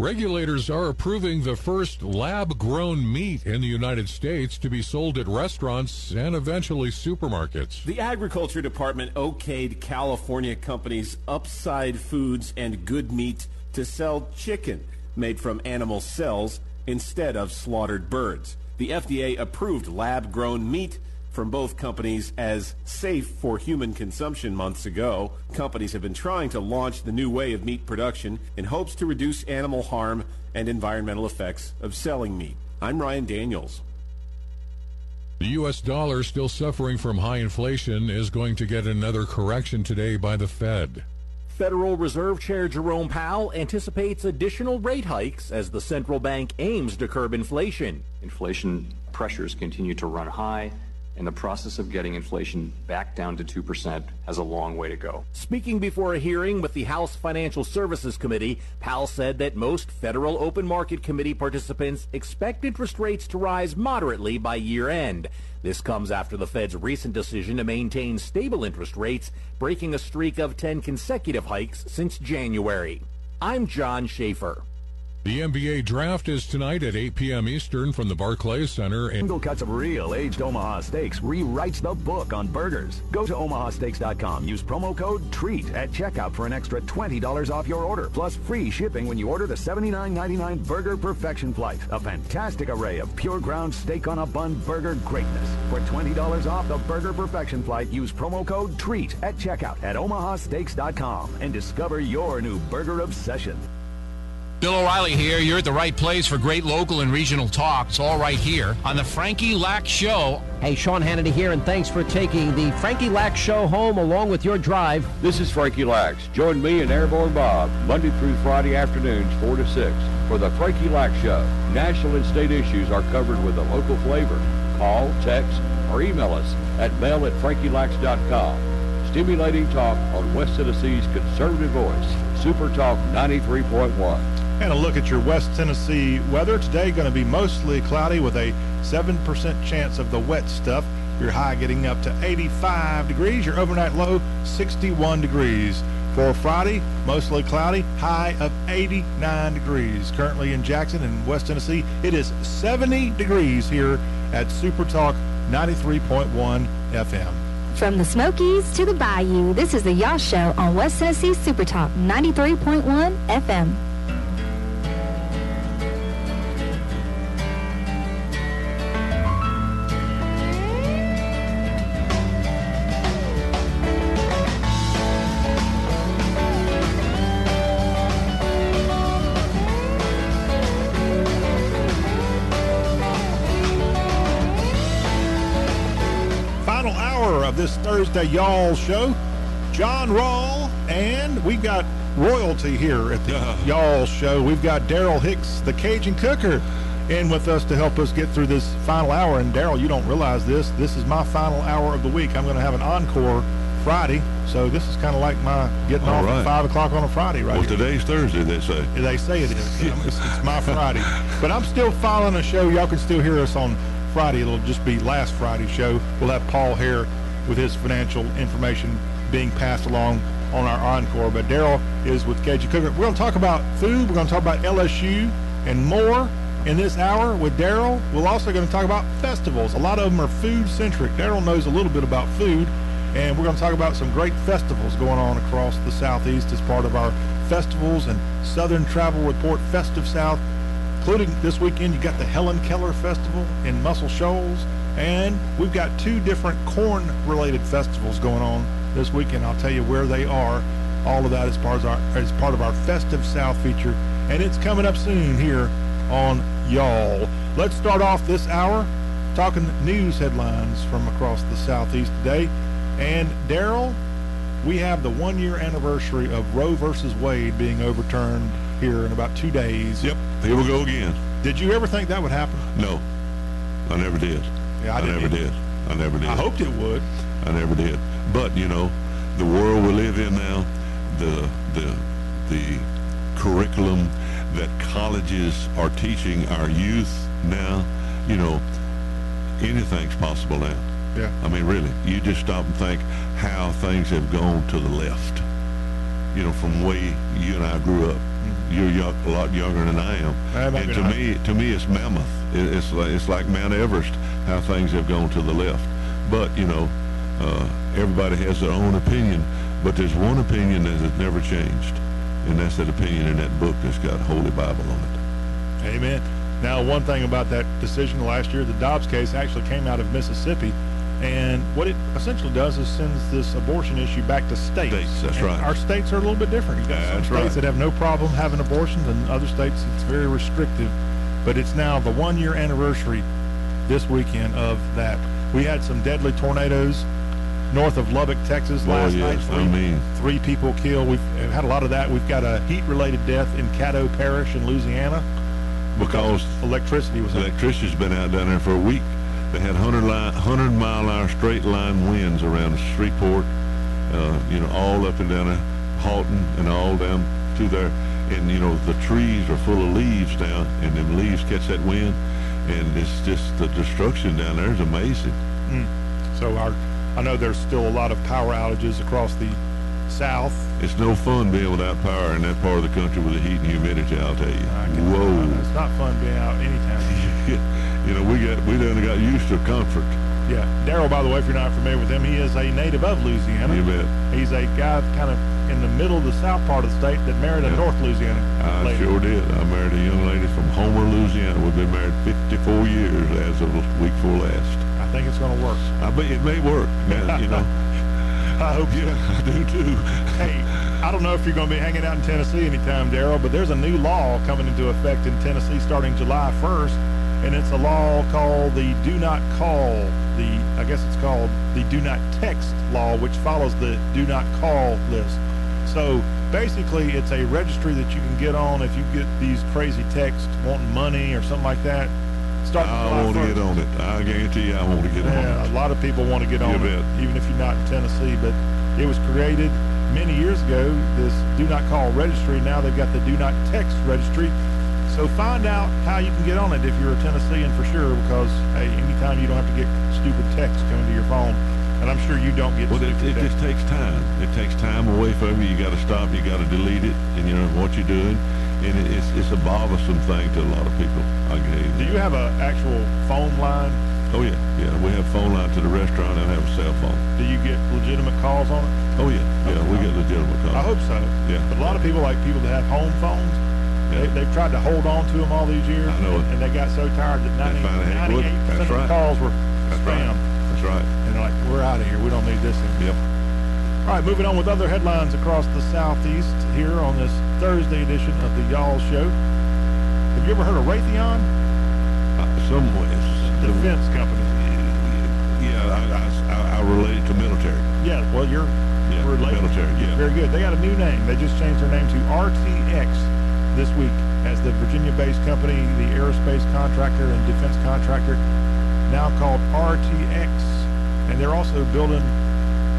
Regulators are approving the first lab grown meat in the United States to be sold at restaurants and eventually supermarkets. The Agriculture Department okayed California companies Upside Foods and Good Meat to sell chicken made from animal cells instead of slaughtered birds. The FDA approved lab grown meat from both companies as safe for human consumption months ago. Companies have been trying to launch the new way of meat production in hopes to reduce animal harm and environmental effects of selling meat. I'm Ryan Daniels. The U.S. dollar, still suffering from high inflation, is going to get another correction today by the Fed. Federal Reserve Chair Jerome Powell anticipates additional rate hikes as the central bank aims to curb inflation. Inflation pressures continue to run high and the process of getting inflation back down to 2% has a long way to go. Speaking before a hearing with the House Financial Services Committee, Powell said that most Federal Open Market Committee participants expect interest rates to rise moderately by year end. This comes after the Fed's recent decision to maintain stable interest rates, breaking a streak of 10 consecutive hikes since January. I'm John Schaefer. The NBA draft is tonight at 8 p.m. Eastern from the Barclays Center. And Single cuts of real aged Omaha steaks rewrites the book on burgers. Go to omahasteaks.com. Use promo code TREAT at checkout for an extra $20 off your order, plus free shipping when you order the $79.99 Burger Perfection Flight. A fantastic array of pure ground steak on a bun burger greatness. For $20 off the Burger Perfection Flight, use promo code TREAT at checkout at omahasteaks.com and discover your new burger obsession. Bill O'Reilly here. You're at the right place for great local and regional talk. It's all right here on the Frankie Lax Show. Hey, Sean Hannity here, and thanks for taking the Frankie Lax Show home along with your drive. This is Frankie Lax. Join me and Airborne Bob Monday through Friday afternoons, 4 to 6, for the Frankie Lax Show. National and state issues are covered with a local flavor. Call, text, or email us at mail at frankielax.com. Stimulating talk on West Tennessee's conservative voice, Super Talk 93.1. And a look at your West Tennessee weather. Today going to be mostly cloudy with a 7% chance of the wet stuff. Your high getting up to 85 degrees. Your overnight low 61 degrees. For Friday, mostly cloudy, high of 89 degrees. Currently in Jackson in West Tennessee, it is 70 degrees here at Super Talk 93.1 FM. From the Smokies to the Bayou, this is the Y'all Show on West Tennessee Super Talk 93.1 FM. Thursday Y'all show. John Rawl, and we've got royalty here at the Y'all show. We've got Darrell Hicks, the Cajun Cooker, in with us to help us get through this final hour. And Darrell, you don't realize this. This is my final hour of the week. I'm going to have an encore Friday, so this is kind of like my getting All off right. at five o'clock on a Friday, right? Well, here. today's Thursday, they say. They say it is. It's, it's my Friday. But I'm still following a show. Y'all can still hear us on Friday. It'll just be last Friday's show. We'll have Paul Hare with his financial information being passed along on our encore. But Darrell is with Cajun Cooker. We're going to talk about food. We're going to talk about LSU and more in this hour with Darrell. We're also going to talk about festivals. A lot of them are food centric. Darrell knows a little bit about food. And we're going to talk about some great festivals going on across the Southeast as part of our festivals and Southern Travel Report Festive South, including this weekend you got the Helen Keller Festival in Muscle Shoals, and we've got two different corn-related festivals going on this weekend. I'll tell you where they are. All of that is part of our as part of our Festive South feature, and it's coming up soon here on Y'all. Let's start off this hour talking news headlines from across the Southeast today. And Darrell, we have the one year anniversary of Roe versus Wade being overturned here in about two days. Yep, here we go again. Did you ever think that would happen? No, I never did. Yeah, I didn't never did. I never did. I hoped it would. I never did. But you know, the world we live in now, the the the curriculum that colleges are teaching our youth now, you know, anything's possible now. Yeah. I mean, really, you just stop and think how things have gone to the left. You know, from way you and I grew up. You're young, a lot younger than I am, Uh, and to me, to me, it's mammoth. It, it's like it's like Mount Everest. How things have gone to the left. But you know, uh, everybody has their own opinion. But there's one opinion that has never changed, and that's that opinion in that book that's got Holy Bible on it. Amen. Now, one thing about that decision last year, the Dobbs case actually came out of Mississippi. And what it essentially does is sends this abortion issue back to states. States, that's And right. Our states are a little bit different. You got some That's states right. that have no problem having abortions, and other states it's very restrictive. But it's now the one year anniversary this weekend of that. We had some deadly tornadoes north of Lubbock, Texas Oh, last yes, night. Three, I mean- three people killed. We've had a lot of that. We've got a heat related death in Caddo Parish in Louisiana Because electricity was electricity's been out down there for a week. They had 100, line, 100 mile hour straight line winds around Shreveport, uh, you know, all up and down there, Haughton and all down to there. And, you know, the trees are full of leaves now, and them leaves catch that wind. And it's just the destruction down there is amazing. Mm. So our, I know there's still a lot of power outages across the south. It's no fun being without power in that part of the country with the heat and humidity, I'll tell you. Whoa. It's not fun being out anytime. you know, we got we done got used to comfort. Yeah, Darrell. By the way, if you're not familiar with him, he is a native of Louisiana. You bet. He's a guy kind of in the middle of the south part of the state that married a North Louisiana I lady. sure did. I married a young lady from Homer, Louisiana. We've been married 54 years as of week four last. I think it's going to work. I bet it may work. Now, you know, I hope so. I do too. Hey, I don't know if you're going to be hanging out in Tennessee anytime, Darrell, but there's a new law coming into effect in Tennessee starting July 1st, and it's a law called the Do Not Call. The I guess it's called the Do Not Text law, which follows the Do Not Call list. So basically, it's a registry that you can get on if you get these crazy texts wanting money or something like that. Starting I want to get on it. I guarantee you I want to get on Yeah, it. a lot of people want to get on it, even if you're not in Tennessee. But it was created many years ago. This Do Not Call registry. Now they've got the Do Not Text registry. So find out how you can get on it if you're a Tennessean for sure. Because hey, anytime you don't have to get stupid texts coming to your phone, and I'm sure you don't get Well, it, it just takes time. It takes time away from you. You got to stop. You got to delete it, and you know what you're doing. And it, it's it's a bothersome thing to a lot of people. I can you. Do you have an actual phone line? Oh yeah, yeah. We have phone line to the restaurant and have a cell phone. Do you get legitimate calls on it? Oh yeah, yeah. We get legitimate calls. I hope so. Yeah. But a lot of people, like people that have home phones, they, they've tried to hold on to them all these years. I know it. And they got so tired that 90, finally had- look, 98% that's of the right. calls were That's spam. right. That's right. And they're like, we're out of here. We don't need this anymore. Yep. All right, moving on with other headlines across the Southeast here on this Thursday edition of the Y'all Show. Have you ever heard of Raytheon? Uh, some ways. Defense company. Yeah, I, I, I, relate it to military. Yeah, well, you're Yeah, related. military, yeah. Very good. They got a new name. They just changed their name to RTX this week as the Virginia-based company, the aerospace contractor and defense contractor, now called RTX. And they're also building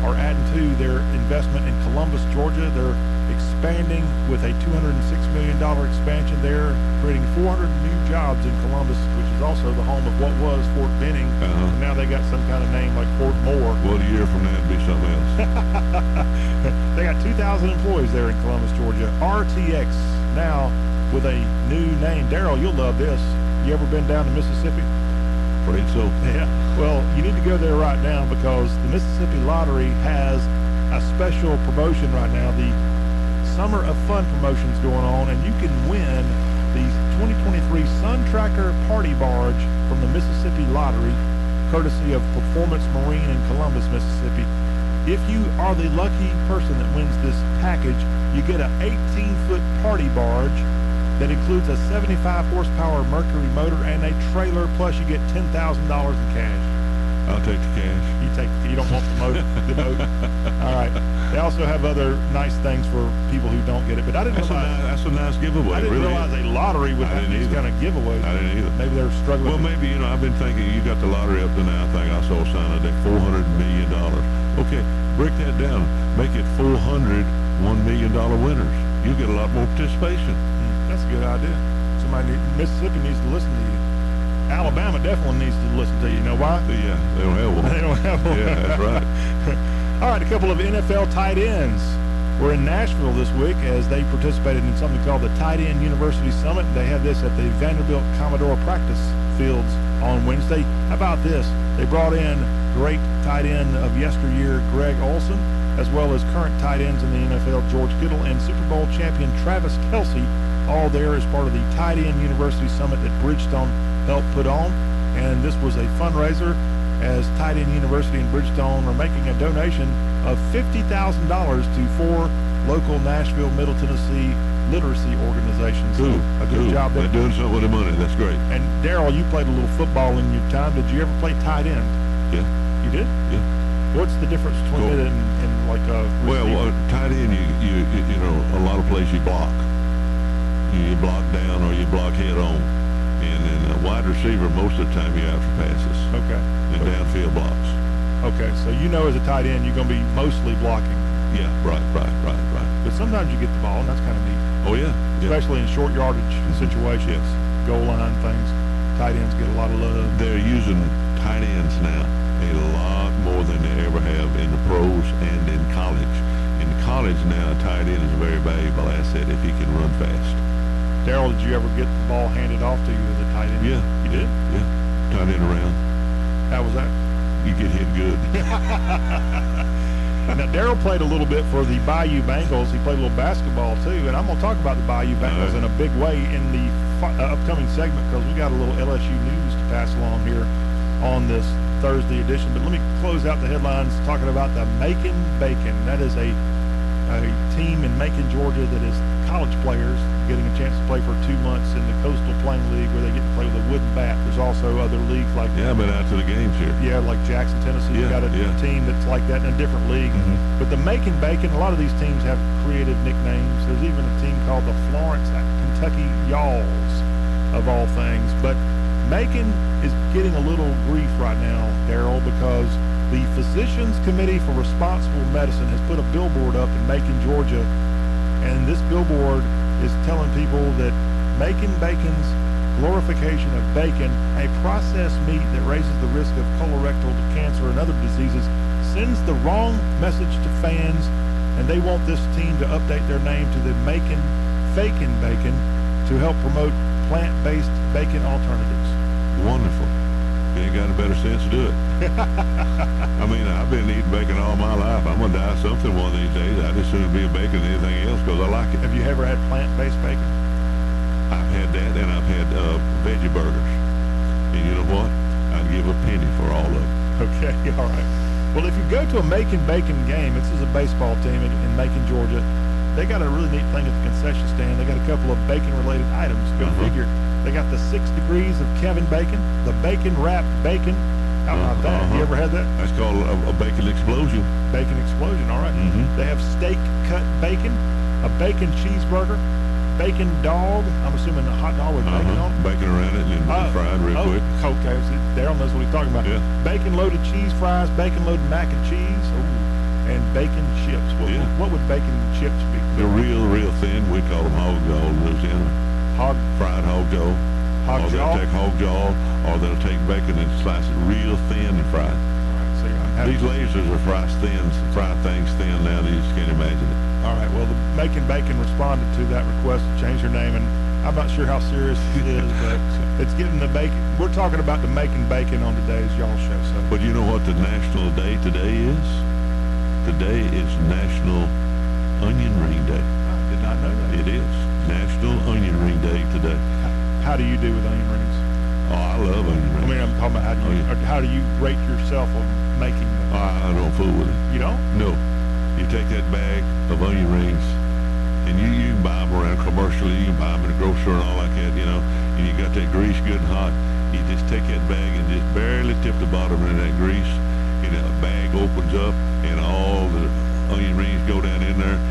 or adding to their investment in Columbus, Georgia. They're expanding with a $206 million expansion there, creating 400 new jobs in Columbus, which is also the home of what was Fort Benning. Uh-huh. And now they got some kind of name like Fort Moore. Well, a year from now, it'd be something else. they got 2,000 employees there in Columbus, Georgia. RTX now with a new name. Darrell, you'll love this. You ever been down to Mississippi? Afraid so. Yeah. Well, you need to go there right now because the Mississippi Lottery has a special promotion right now. The Summer of Fun promotion's going on, and you can win the 2023 Sun Tracker Party Barge from the Mississippi Lottery, courtesy of Performance Marine in Columbus, Mississippi. If you are the lucky person that wins this package, you get an 18-foot party barge that includes a 75 horsepower Mercury motor and a trailer. Plus, you get ten thousand dollars in cash. I'll take the cash. You take. You don't want the motor. the. All right. They also have other nice things for people who don't get it. But I didn't That's a, realize. nice, that's a nice giveaway. I didn't really realize is. a lottery would have these kind of giveaways. I didn't either. Maybe they're struggling. Well, maybe, you know, I've been thinking you got the lottery up to now. I think I saw a sign of that $400 million. Okay, break that down. Make it 400 $1 million winners. You get a lot more participation. Hmm, that's a good idea. Somebody Mississippi needs to listen to you. Alabama definitely needs to listen to you. You know why? Yeah, they don't have one. They don't have one. Yeah, that's right. All right, a couple of NFL tight ends were in Nashville this week as they participated in something called the Tight End University Summit. They had this at the Vanderbilt Commodore practice fields on Wednesday. How about this? They brought in great tight end of yesteryear, Greg Olsen, as well as current tight ends in the NFL, George Kittle, and Super Bowl champion Travis Kelce, all there as part of the Tight End University Summit at Bridgestone helped put on. And this was a fundraiser as Tight End University and Bridgestone are making a donation of $50,000 to four local Nashville, Middle Tennessee literacy organizations. So Cool. a good cool. job there. They're doing something with the money. That's great. And Darrell, you played a little football in your time. Did you ever play tight end? Yeah. You did? Yeah. What's the difference between Cool. it and, and like a Well, receiver? uh, tight end, you, you, you, know, a lot of places you block. You block down or you block head on. And then a wide receiver, most of the time you're out for passes okay. and downfield blocks. Okay, so you know as a tight end, you're going to be mostly blocking. Yeah, right, right, right, right. But sometimes you get the ball, and that's kind of neat. Oh, yeah. yeah. Especially in short yardage situations, Yes. goal line things. Tight ends get a lot of love. They're using tight ends now a lot more than they ever have in the pros and in college. In college now, a tight end is a very valuable asset if he can run fast. Darrell, did you ever get the ball handed off to you as a tight end? Yeah. You did? Yeah. Tight end around. How was that? You get hit good. Now, Darrell played a little bit for the Bayou Bengals. He played a little basketball, too. And I'm going to talk about the Bayou Bengals in a big way in the uh, upcoming segment because we got a little LSU news to pass along here. on this Thursday edition. But let me close out the headlines talking about the Macon Bacon. That is a a team in Macon, Georgia that is college players getting a chance to play for two months in the Coastal Plain League where they get to play with a wooden bat. There's also other leagues like Yeah, I've been out to the games here. yeah, like Jackson, Tennessee. Yeah, got a yeah. team that's like that in a different league. Mm-hmm. But the Macon Bacon, a lot of these teams have creative nicknames. There's even a team called the Florence, Kentucky Y'alls, of all things. But Macon is getting a little grief right now, Darrell, because the Physicians Committee for Responsible Medicine has put a billboard up in Macon, Georgia, and this billboard is telling people that Macon Bacon's glorification of bacon, a processed meat that raises the risk of colorectal cancer and other diseases, sends the wrong message to fans, and they want this team to update their name to the Macon Fakin Bacon to help promote plant-based bacon alternatives. Wonderful. You ain't got a better sense to do it. I mean, I've been eating bacon all my life. I'm gonna die something one of these days. I'd as soon be a bacon than anything else because I like it. Have you ever had plant-based bacon? I've had that, and I've had uh, veggie burgers. And you know what? I'd give a penny for all of them. Okay, all right. Well, if you go to a Macon Bacon game, this is a baseball team in, in Macon, Georgia. They got a really neat thing at the concession stand. They got a couple of bacon-related items. Go Uh-huh. figure. They got the six degrees of Kevin Bacon, the bacon wrapped bacon. How about that? You Uh-huh. ever had that? That's called a, a bacon explosion. Bacon explosion. All right. Mhm. They have steak cut bacon, a bacon cheeseburger, bacon dog. I'm assuming a hot dog with bacon Uh-huh. on it. Bacon around it and then Oh, fried real oh, quick. Okay, so Darrell knows what he's talking about. Yeah. Bacon loaded cheese fries, bacon loaded mac and cheese, ooh, and bacon chips. What, Yeah. what would bacon chips be? They're real, real thin. We call them hog in Louisiana. Hog fried hog jaw. Hog or they'll take hog jaw, or they'll take bacon and slice it real thin and fry it. So These lasers are fry thin, fry things thin now that you just can't imagine it. all right. Well, the Macon Bacon responded to that request to change their name, and I'm not sure how serious it is, but it's getting the bacon. We're talking about the Macon Bacon on today's y'all show. So But you know what the national day today is? Today is National Onion Ring Day. I did not know that. It is National Onion Ring Day today. How do you do with onion rings? Oh, I love onion rings. I mean, I'm talking about how do you Oh, yeah. how do you rate yourself on making them? I, I don't fool with it. You don't? No. You take that bag of onion rings, and you, you can buy them around commercially. You can buy them in a grocery and all like that, you know. And you got that grease good and hot. You just take that bag and just barely tip the bottom of that grease, and the bag opens up, and all the onion rings go down in there,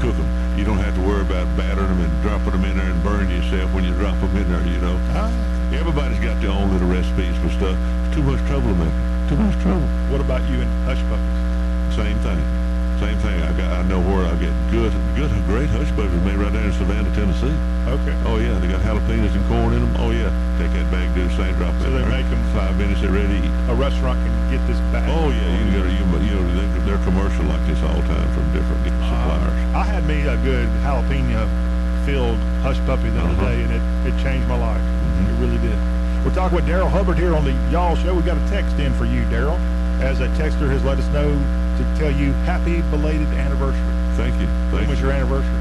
cook them. You don't have to worry about battering them and dropping them in there and burning yourself when you drop them in there, you know. Huh? Everybody's got their own little recipes for stuff. It's too much trouble to make. Too much trouble. What about you and hush puppies? Same thing. Same thing. I got. I know where I get good, good, great hush puppies made right there in Savannah, Tennessee. Okay. Oh yeah, they got jalapenos and corn in them. Oh yeah, take that bag, do the same, drop it. So they there. them five minutes. They're ready. A restaurant can get this back. Oh yeah, you can go to you, you know they- they're commercial like this all the time from different suppliers. I had me a good jalapeno filled hush puppy the other Uh-huh. day, and it, it changed my life. It really did. We're talking with Darrell Hubbard here on the Y'all Show. We got a text in for you, Darrell, as a texter has let us know to tell you happy belated anniversary. Thank you. When Thank was you. your anniversary?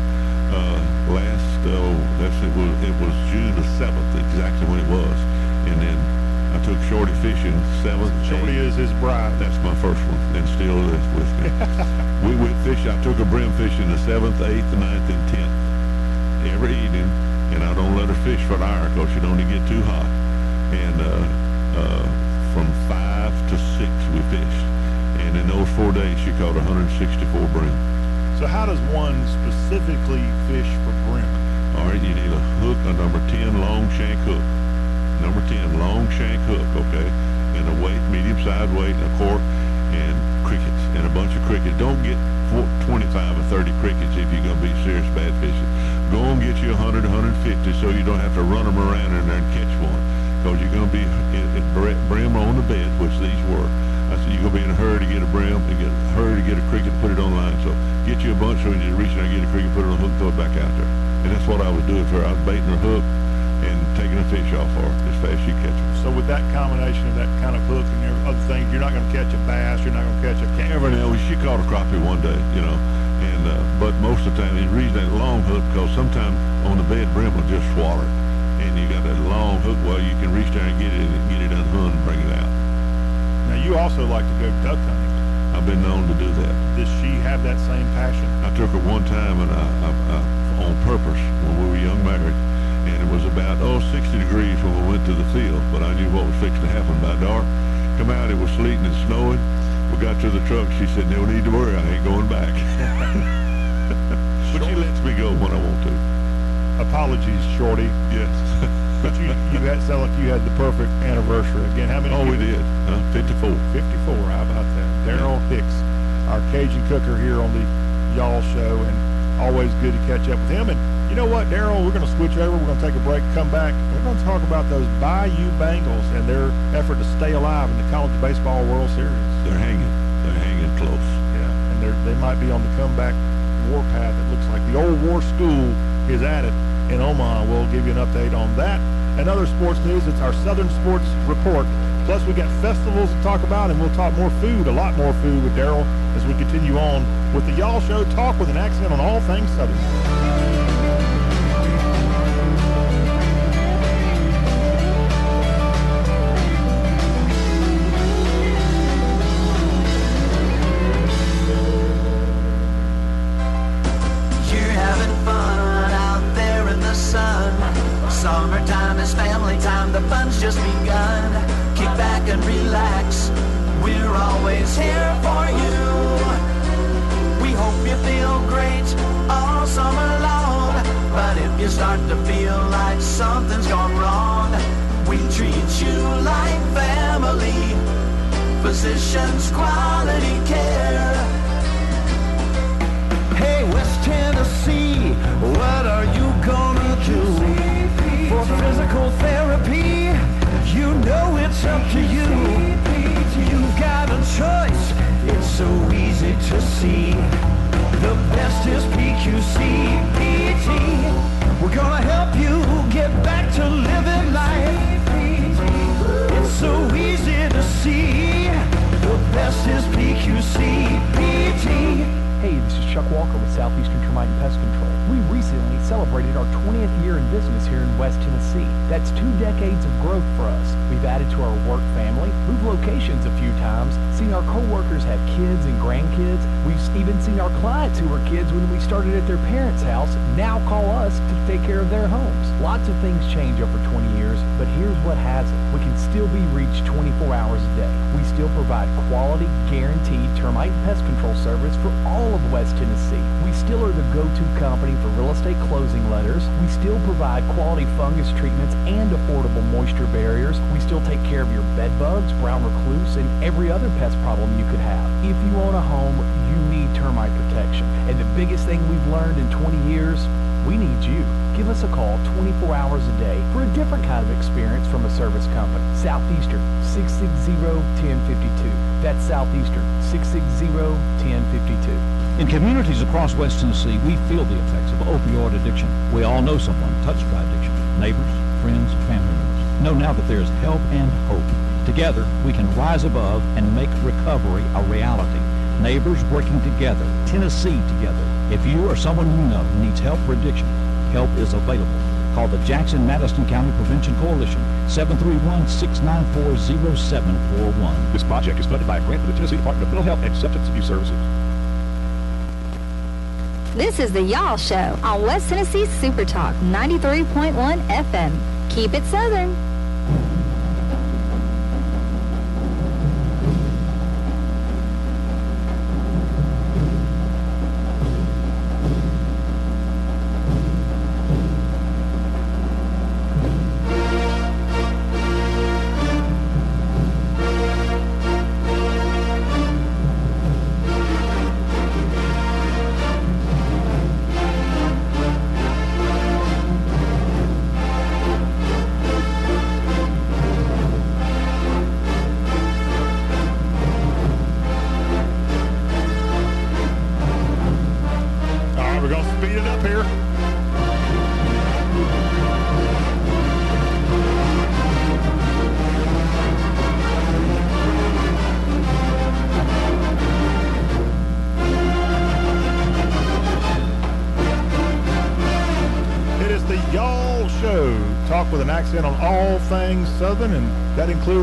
uh, last oh that's it was it was June the seventh exactly when it was, and then I took Shorty fishing seventh. Shorty eighth. is his bride. That's my first one, and still is with me. we went fishing. I took her brim fishing the seventh, eighth, ninth, and tenth every evening, and I don't let her fish for an hour because she don't get too hot. And uh, uh, from five to six we fished, and in those four days she caught 164 brim. So how does one specifically fish for brim? All right, you need a hook, a number 10 long shank hook. Number 10 long shank hook, okay? And a weight, medium-sized weight, and a cork, and crickets, and a bunch of crickets. Don't get 25 or 30 crickets if you're going to be serious bad fishing. Go and get you 100, 150 so you don't have to run them around in there and catch one. Because you're going to be it, bre- brim on the bed, which these were. You're to be in a hurry to get a brim, and get a hurry to get a cricket, put it on line. So get you a bunch so when you reach there and get a cricket, put it on hook, throw it back out there. And that's what I was doing for her. I was baiting her hook and taking a fish off her as fast as you catch her. So with that combination of that kind of hook and other things, you're not going to catch a bass. You're not going to catch a cat. Every now she caught a crappie one day, you know. And uh, but most of the time, the reason that long hook because sometimes on the bed brim will just swallow it, and you got that long hook. Well, you can reach there and get it, and get it unhung and bring it out. Now you also like to go duck hunting. I've been known to do that. Does she have that same passion? I took her one time and I, I, I, on purpose when we were young married, and it was about oh 60 degrees when we went to the field, but I knew what was fixing to happen by dark. Come out, it was sleeting and snowing. We got to the truck. She said, "No need to worry, I ain't going back." but she lets me go when I want to. Apologies, Shorty. Yes. but you, you had sound like you had the perfect anniversary. Again, how many? Oh, we did. Uh, 54. 54. How about that? Darrell Hicks, our Cajun cooker here on the Y'all Show, and always good to catch up with him. And you know what, Darrell? We're going to switch over. We're going to take a break, come back. We're going to talk about those Bayou Bengals and their effort to stay alive in the College Baseball World Series. They're hanging. They're hanging close. Yeah, and they they might be on the comeback warpath. It looks like the old war school is at it in Omaha. We'll give you an update on that. And other sports news, it's our Southern Sports Report. Plus, we got festivals to talk about, and we'll talk more food, a lot more food with Darrell as we continue on with the Y'all Show Talk with an accent on all things Southern. The best is PQC PT. We're gonna help you get back to living life. It's so easy to see. The best is PQC Chuck Walker with Southeastern Termite and Pest Control. We recently celebrated our 20th year in business here in West Tennessee. That's two decades of growth for us. We've added to our work family, moved locations a few times, seen our coworkers have kids and grandkids. We've even seen our clients who were kids when we started at their parents' house now call us to take care of their homes. Lots of things change over 20 years, but here's what hasn't. We can still be reached 24 hours a day. We still provide quality, guaranteed termite and pest control service for all of West Tennessee. We still are the go-to company for real estate closing letters. We still provide quality fungus treatments and affordable moisture barriers. We still take care of your bed bugs, brown recluse, and every other pest problem you could have. If you own a home, you need termite protection. And the biggest thing we've learned in 20 years, we need you. Give us a call 24 hours a day for a different kind of experience from a service company. Southeastern 660-1052. That's Southeastern 660-1052. In communities across West Tennessee, we feel the effects of opioid addiction. We all know someone touched by addiction. Neighbors, friends, family members. Know now that there is help and hope. Together, we can rise above and make recovery a reality. Neighbors working together, Tennessee together. If you or someone you know needs help for addiction, help is available. Call the Jackson-Madison County Prevention Coalition, 731-694-0741. This project is funded by a grant from the Tennessee Department of Mental Health and Substance Abuse Services. This is the Y'all Show on West Tennessee Super Talk 93.1 FM. Keep it Southern.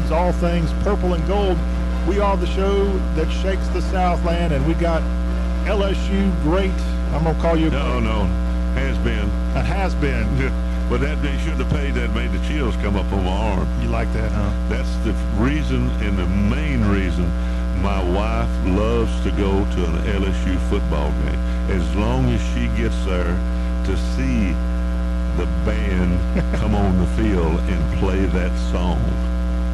Talk with an accent on all things Southern, and that includes all things purple and gold. We are the show that shakes the Southland, and we got LSU great. I'm gonna call you. No, no, has been. It has been. But that they should have paid that made the chills come up on my arm. You like that, huh? That's the reason and the main reason my wife loves to go to an LSU football game. As long as she gets there to see the band come on the field and play that song.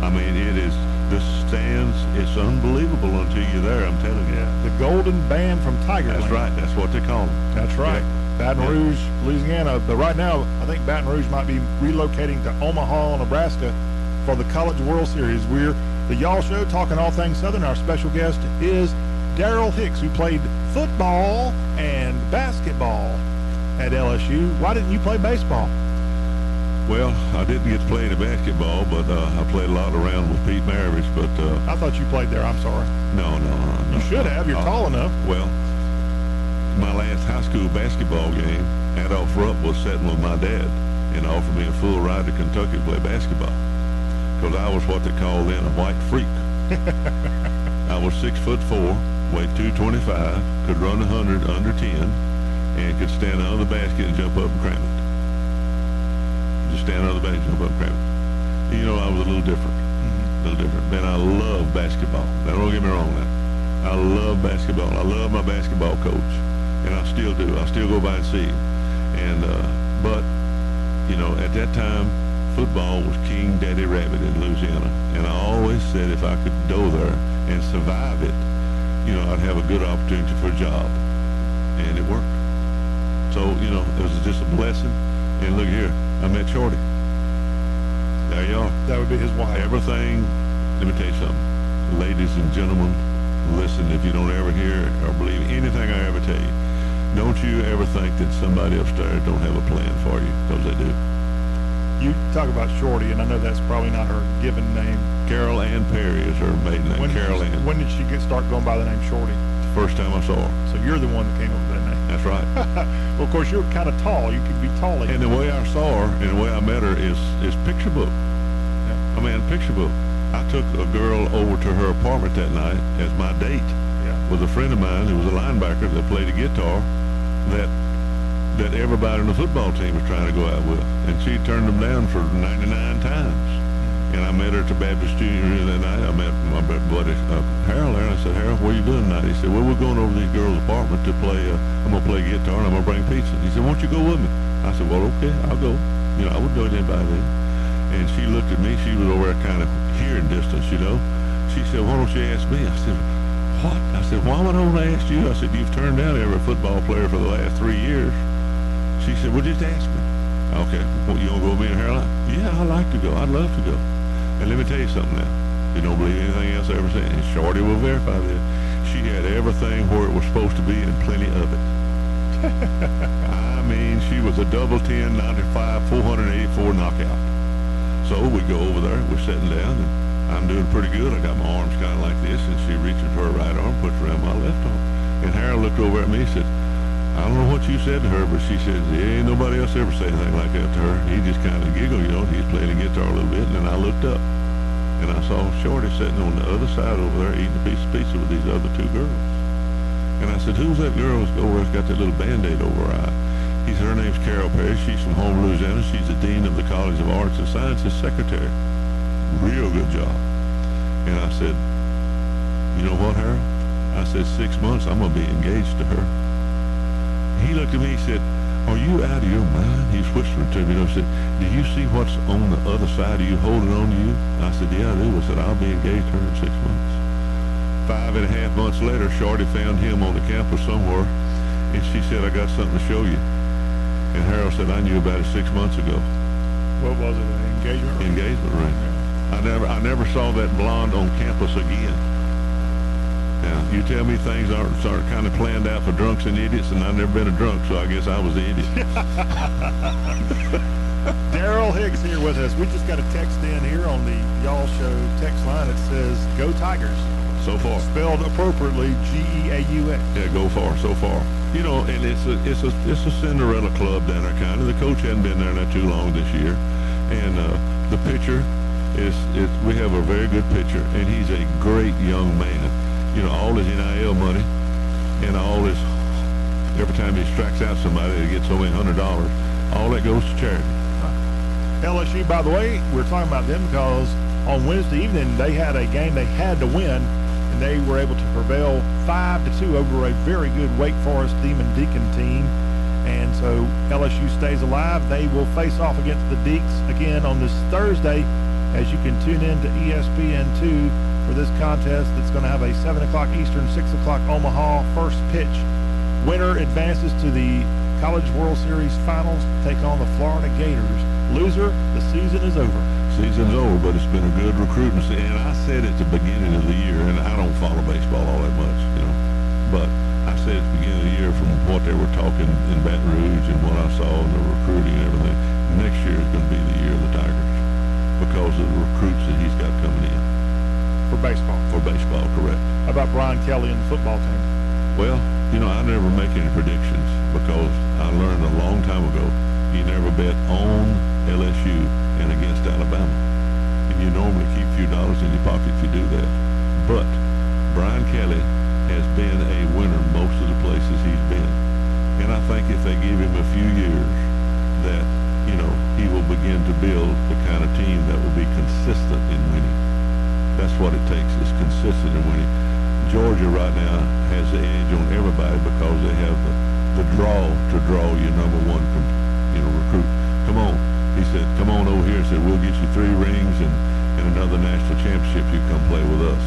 I mean, it is the stands. It's unbelievable until you're there. I'm telling you. The Golden Band from Tiger. That's right. That's what they call them. That's right. Baton Yeah. Rouge, Louisiana. But right now, I think Baton Rouge might be relocating to Omaha, Nebraska for the College World Series. We're the Y'all Show talking all things Southern. Our special guest is Darrell Hicks, who played football and basketball at LSU. Why didn't you play baseball? Well, I didn't get to play any basketball, but uh, I played a lot around with Pete Maravich. But uh, I thought you played there. I'm sorry. no, no, no, no. You should have. You're Uh, tall enough. Well, my last high school basketball game, Adolph Rupp was sitting with my dad and offered me a full ride to Kentucky to play basketball because I was what they called then a white freak. I was six foot four, weighed 225, could run 100 under 10, and could stand under the basket and jump up and cram it. Just stand on the bench and jump up and. You know, I was a little different. A little different. Man, I love basketball. Now, don't get me wrong now. I love basketball. I love my basketball coach, and I still do. I still go by and see him. And uh, but you know, at that time, football was King Daddy Rabbit in Louisiana, and I always said if I could go there and survive it, you know, I'd have a good opportunity for a job, and it worked. So you know, it was just a blessing. And look here, I met Shorty. There you are. That would be his wife. Everything. Let me tell you something, ladies and gentlemen. Listen, if you don't ever hear or believe anything I ever tell you, don't you ever think that somebody upstairs don't have a plan for you, because they do. You talk about Shorty, and I know that's probably not her given name. Carol Ann Perry is her maiden name. When, Carol Ann. when did she get start going by the name Shorty? First time I saw her. So you're the one that came up with. That's right. well, of course, you're kind of tall. You could be taller. And the way I saw her and the way I met her is is picture book. I mean, picture book. I took a girl over to her apartment that night as my date with a friend of mine who was a linebacker that played the guitar that that everybody on the football team was trying to go out with. And she turned them down for 99 times. And I met her at the Baptist Junior that night. I met my buddy uh, Harold there, and I said, Harold, what are you doing tonight? He said, well, we're going over to these girls' apartment to play, uh, I'm going to play guitar and I'm going to bring pizza. He said, won't you go with me? I said, well, okay, I'll go. You know, I would join anybody then. And she looked at me. She was over there kind of hearing distance, you know. She said, why don't you ask me? I said, what? I said, why would I want to ask you? I said, you've turned down every football player for the last three years. She said, well, just ask me. Okay, well, you want to go with me Harold? Yeah, I'd like to go. I'd love to go. And let me tell you something now. You don't believe anything else I ever said. And Shorty will verify this. She had everything where it was supposed to be and plenty of it. I mean, she was a double 10, 95, 484 knockout. So we go over there, we're sitting down, and I'm doing pretty good. I got my arms kind of like this, and she reaches for her right arm, puts around my left arm. And Harold looked over at me and said, I don't know what you said to her, but she said, yeah, ain't nobody else ever say anything like that to her. He just kind of giggled, you know, he's playing the guitar a little bit, and then I looked up, and I saw Shorty sitting on the other side over there eating a piece of pizza with these other two girls. And I said, who's that girl over there's got that little Band-Aid over her eye? He said, her name's Carol Perry. She's from home, Louisiana. She's the Dean of the College of Arts and Sciences Secretary. Real good job. And I said, you know what, Harold? I said, six months, I'm going to be engaged to her. He looked at me, he said, are you out of your mind? He was whispering to me, know, he said, do you see what's on the other side of you holding on to you? I said, yeah, I do. I said, I'll be engaged to her in six months. Five and a half months later, Shorty found him on the campus somewhere, and she said, I got something to show you. And Harold said, I knew about it six months ago. What was it? An engagement ring? Engagement ring. I never, I never saw that blonde on campus again. Now, you tell me things aren't, aren't kind of planned out for drunks and idiots, and I've never been a drunk, so I guess I was the idiot. Darrell Hicks here with us. We just got a text in here on the Y'all Show text line. It says, Go Tigers. So far. Spelled appropriately, G-E-A-U-X. Yeah, go far, so far. You know, and it's a it's a it's a Cinderella club down there, kind of. The coach hadn't been there not too long this year, and uh, the pitcher is, it's, we have a very good pitcher, and he's a great young man. You know, all his NIL money and all his, every time he strikes out somebody, he gets many hundred dollars. All that goes to charity. LSU, by the way, we're talking about them because on Wednesday evening they had a game they had to win, and they were able to prevail five to two over a very good Wake Forest Demon Deacon team. And so LSU stays alive. They will face off against the Deacs again on this Thursday, as you can tune in to E ESPN2 for this contest that's going to have a 7 o'clock Eastern, 6 o'clock Omaha first pitch. Winner advances to the College World Series Finals, take on the Florida Gators. Loser, the season is over. Season's over, but it's been a good recruiting season. And I said at the beginning of the year, and I don't follow baseball all that much, you know, but I said at the beginning of the year from what they were talking in Baton Rouge and what I saw in the recruiting and everything, next year is going to be the year of the Tigers because of the recruits that he's got coming in. For baseball. For baseball, correct. How about Brian Kelly and the football team? Well, you know, I never make any predictions because I learned a long time ago you never bet on LSU and against Alabama. And you normally keep a few dollars in your pocket if you do that. But Brian Kelly has been a winner most of the places he's been. And I think if they give him a few years that, you know, he will begin to build the kind of team that will be consistent in winning. That's what it takes is consistent in winning. Georgia right now has the edge on everybody because they have the, the draw to draw your number one, you know, recruit. Come on. He said, come on over here. He said, we'll get you three rings and, and another national championship. If you come play with us.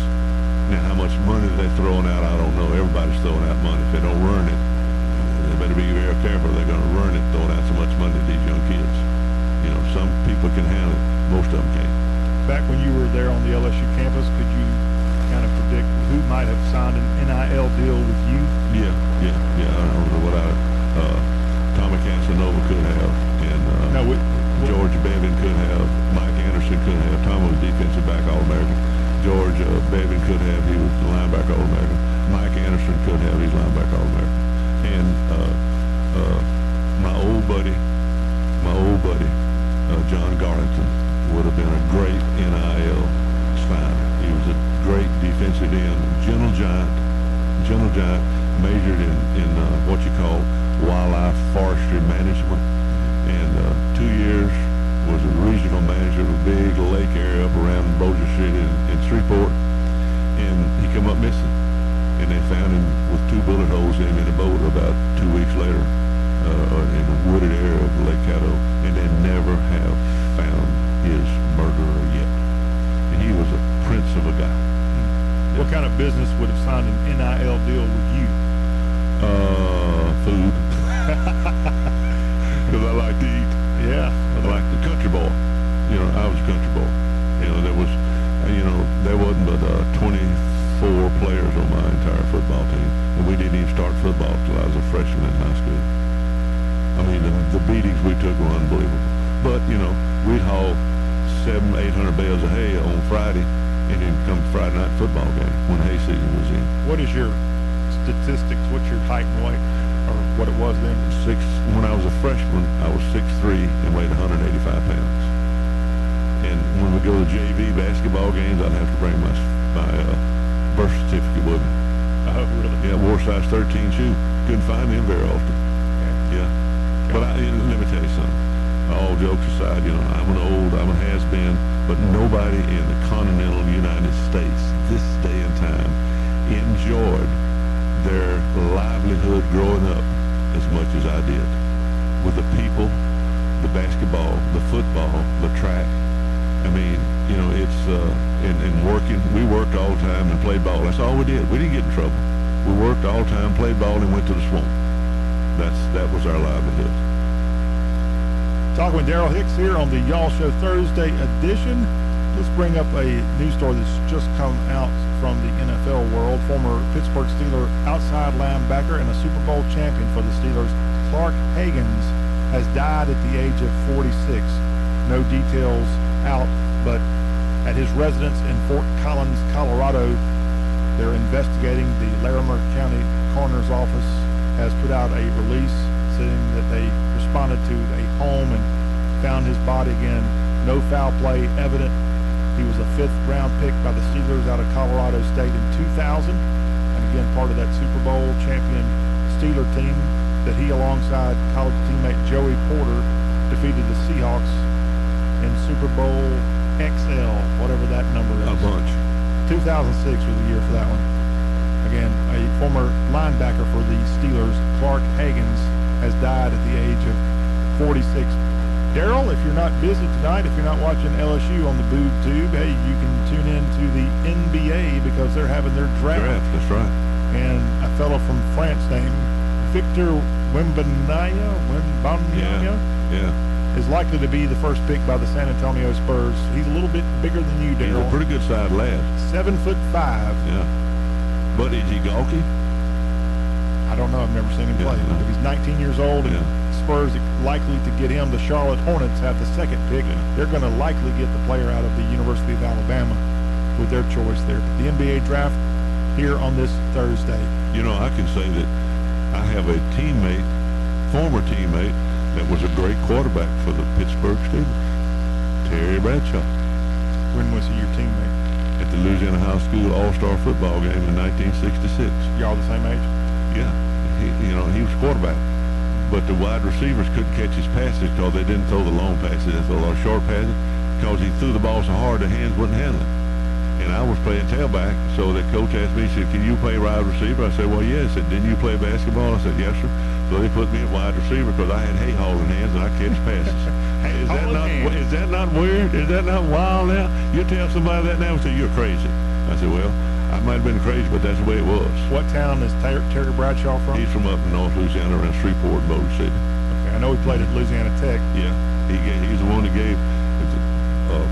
Now, how much money they're throwing out, I don't know. Everybody's throwing out money. If they don't earn it, they better be very careful. They're going to earn it, throwing out so much money to these young kids. You know, some people can handle it. Most of them can't. Back when you were there on the LSU campus, could you kind of predict who might have signed an NIL deal with you? Yeah, yeah, yeah. I don't know what I, uh, Tommy Casanova could have, and uh, No, we, George Bevan could have, Mike Anderson could have. Tom was defensive back All-American. George uh, Bevan could have. He was the linebacker All-American. Mike Anderson could have. He's linebacker All-American. And uh, uh, my old buddy, my old buddy, uh, John Garlington, would have been a great NIL signer. He was a great defensive end, gentle giant, gentle giant, majored in, in uh, what you call wildlife forestry management. And uh, two years was a regional manager of a big lake area up around Bossier City in, in Shreveport. And he come up missing. And they found him with two bullet holes in in a boat about two weeks later uh, in a wooded area of Lake Caddo. And they never have found his murderer yet. And he was a prince of a guy. What kind of business would have signed an NIL deal with you? Uh, food. Because I like to eat. Yeah. I like the country boy. You know, I was a country boy. You know, there was, you know, there wasn't but uh, 24 players on my entire football team. And we didn't even start football till I was a freshman in high school. I mean, the, the beatings we took were unbelievable. But, you know, we'd haul seven, eight hundred bales of hay on Friday and then come Friday night football game when hay season was in. What is your statistics? What's your height and weight, or what it was then? Six. When I was a freshman, I was six three and weighed 185 pounds. And when we go to JV basketball games, I'd have to bring my my uh, birth certificate with me. Oh, really? Yeah, wore size 13 shoe. Couldn't find them very often. Yeah. But I, let me tell you something. All jokes aside, you know, I'm an old, I'm a has-been, but nobody in the continental United States this day and time enjoyed their livelihood growing up as much as I did. With the people, the basketball, the football, the track. I mean, you know, it's, uh, and, and working, we worked all the time and played ball. That's all we did. We didn't get in trouble. We worked all the time, played ball, and went to the swamp. That's, that was our livelihood. Talking with Darrell Hicks here on the Y'all Show Thursday edition. Let's bring up a news story that's just come out from the NFL world. Former Pittsburgh Steeler outside linebacker and a Super Bowl champion for the Steelers, Clark Haggans, has died at the age of 46. No details out, but at his residence in Fort Collins, Colorado, they're investigating. The Larimer County Coroner's Office has put out a release saying that they responded to a home and found his body again. No foul play evident He was a fifth round pick by the Steelers out of Colorado State in 2000. And again, part of that Super Bowl champion Steeler team that he, alongside college teammate Joey Porter, defeated the Seahawks in Super Bowl XL, whatever that number is. A bunch. 2006 was the year for that one. Again, a former linebacker for the Steelers, Clark Haggans, has died at the age of 46. Darrell, if you're not busy tonight, if you're not watching LSU on the Boob Tube, hey, you can tune in to the NBA because they're having their draft. Draft, that's right. And a fellow from France named Victor Wembanyama, Wembanyama Yeah. yeah, is likely to be the first pick by the San Antonio Spurs. He's a little bit bigger than you, He's Darrell. a pretty good sized lad. Seven foot five. Yeah. But is he gawky? I don't know. I've never seen him play. If he's 19 years old and Spurs likely to get him, the Charlotte Hornets have the second pick. They're going to likely get the player out of the University of Alabama with their choice there. The NBA draft here on this Thursday. You know, I can say that I have a teammate, former teammate, that was a great quarterback for the Pittsburgh Steelers, Terry Bradshaw. When was he your teammate? At the Louisiana High School All-Star Football game in 1966. Y'all the same age? Yeah. He, you know, he was quarterback. But the wide receivers couldn't catch his passes because they didn't throw the long passes. They threw a lot of short passes because he threw the ball so hard the hands wouldn't handle it. And I was playing tailback, so the coach asked me, he said, can you play wide receiver? I said, well, yes. He said, didn't you play basketball? I said, yes, sir. So they put me at wide receiver because I had hay hauling hands and I catch passes. hey, is that not hands. is that not weird? Is that not wild now? You tell somebody that now and say, you're crazy. I said, well, I might have been crazy, but that's the way it was. What town is Ter- Terry Bradshaw from? He's from up in North Louisiana around Shreveport, Motor City. Okay, I know he played at Louisiana Tech. Yeah, he gave, he's the one that gave, uh,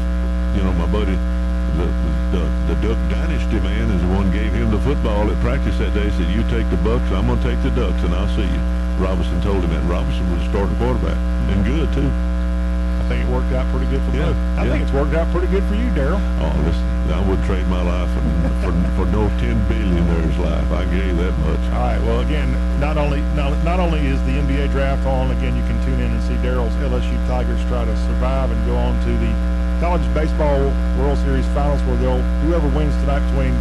you know, my buddy, the, the the Duck Dynasty man is the one gave him the football at practice that day. Said, "You take the Bucks, I'm gonna take the Ducks, and I'll see you." Robertson told him that. Robertson was a starting quarterback and good too. I think it worked out pretty good for Yeah, both. I yeah. think it's worked out pretty good for you, Darrell. Oh, listen, I would trade my life for, for, for no ten billionaire's life. I gave that much. All right. Well, again, not only not, not only is the NBA draft on, again, you can tune in and see Darrell's LSU Tigers try to survive and go on to the College Baseball World Series Finals, where they'll whoever wins tonight between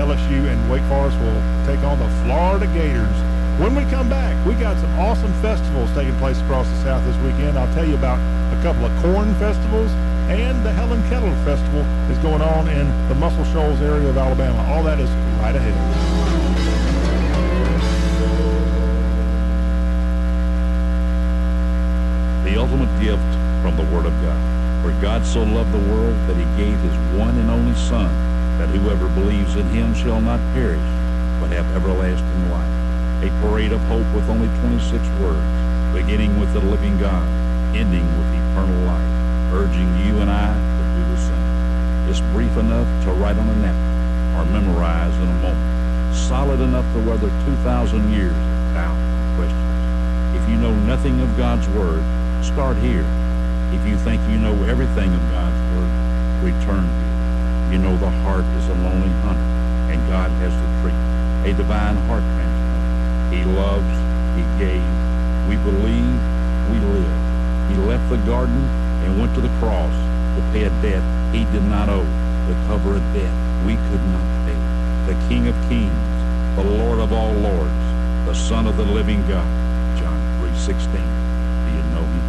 LSU and Wake Forest will take on the Florida Gators. When we come back, we got some awesome festivals taking place across the South this weekend. I'll tell you about a couple of corn festivals and the Helen Keller Festival is going on in the Muscle Shoals area of Alabama. All that is right ahead. the ultimate gift from the Word of God. For God so loved the world that he gave his one and only Son, that whoever believes in him shall not perish, but have everlasting life. A parade of hope with only 26 words, beginning with the living God, ending with eternal life, urging you and I to do the same. It's brief enough to write on a napkin or memorize in a moment, solid enough to weather 2,000 years of doubt and questions. If you know nothing of God's Word, start here. If you think you know everything of God's Word, return it. You know the heart is a lonely hunter, and God has the treat, a divine heart transplant. He loves, He gave, we believe, we live. He left the garden and went to the cross to pay a debt He did not owe, to cover a debt we could not pay. The King of kings, the Lord of all lords, the Son of the living God. John 3.16. Do you know Him?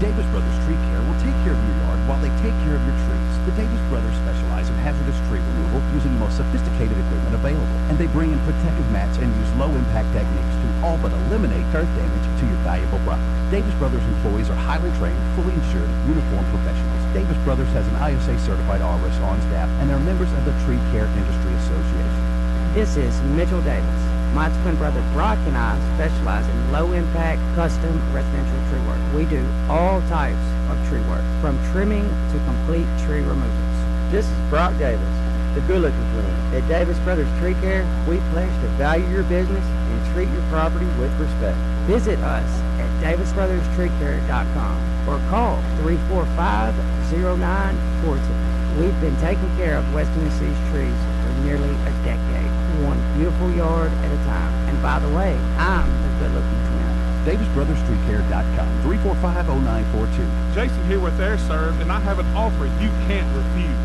Davis Brothers Tree Care will take care of your yard while they take care of your trees. The Davis Brothers specialize in hazardous tree removal using the most sophisticated equipment available. And they bring in protective mats and use low-impact techniques to all but eliminate earth damage to your valuable property. Davis Brothers employees are highly trained, fully insured, uniformed professionals. Davis Brothers has an ISA-certified arborist on staff, and they're members of the Tree Care Industry Association. This is Mitchell Davis. My twin brother Brock and I specialize in low-impact, custom residential tree work. We do all types tree work, from trimming to complete tree removals. This is Brock Davis, the good-looking twin. At Davis Brothers Tree Care, we pledge to value your business and treat your property with respect. Visit us at davisbrotherstreecare.com or call 345-0942. We've been taking care of West Tennessee's trees for nearly a decade, one beautiful yard at a time. And by the way, I'm the good-looking twin. DavisBrothersTreeCare.com, 3450942. Jason here with AirServe, and I have an offer you can't refuse.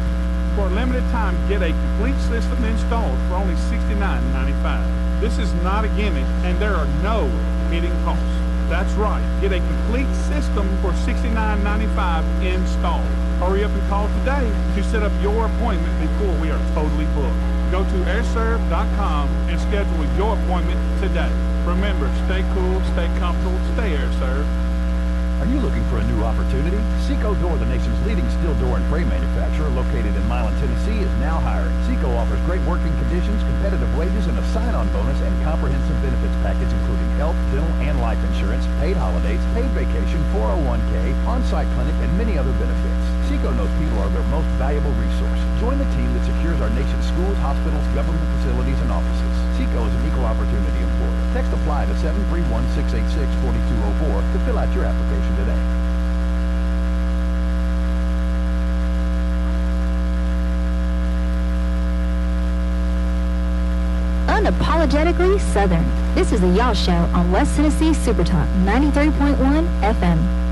For a limited time, get a complete system installed for only $69.95. This is not a gimmick, and there are no hidden costs. That's right. Get a complete system for $69.95 installed. Hurry up and call today to set up your appointment before we are totally booked. Go to airserve.com and schedule your appointment today. Remember, stay cool, stay comfortable, stay AirServe. Are you looking for a new opportunity? Ceco Door, the nation's leading steel door and frame manufacturer located in Milan, Tennessee, is now hiring. Ceco offers great working conditions, competitive wages, and a sign-on bonus and comprehensive benefits package including health, dental, and life insurance, paid holidays, paid vacation, 401k, on-site clinic, and many other benefits. Ceco knows people are their most valuable resource. Join the team that secures our nation's schools, hospitals, government facilities, and offices. Ceco is an equal opportunity employer. Text apply to 731-686-4204 to fill out your application today. Unapologetically Southern. This is the Y'all Show on West Tennessee Super Talk 93.1 FM.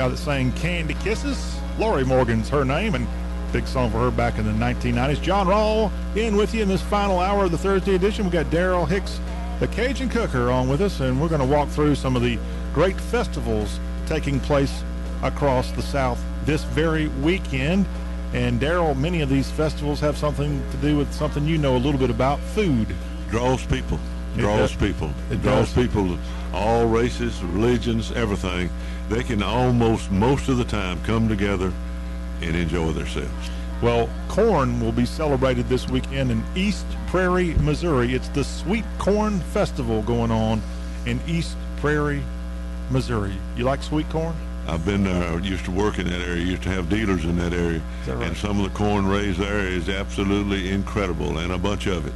Guy that sang Candy Kisses. Lorrie Morgan's her name, and big song for her back in the 1990s. John Rawl in with you in this final hour of the Thursday edition. We've got Darrell Hicks, the Cajun Cooker, on with us, and we're going to walk through some of the great festivals taking place across the South this very weekend. And Darrell, many of these festivals have something to do with something you know a little bit about food. Draws people. Draws people. It draws does. people, all races, religions, everything. They can almost most of the time come together and enjoy themselves. Well, corn will be celebrated this weekend in East Prairie, Missouri. It's the Sweet Corn Festival going on in East Prairie, Missouri. You like sweet corn? I've been there. I used to work in that area. Used to have dealers in that area, that right? and some of the corn raised there is absolutely incredible, and a bunch of it.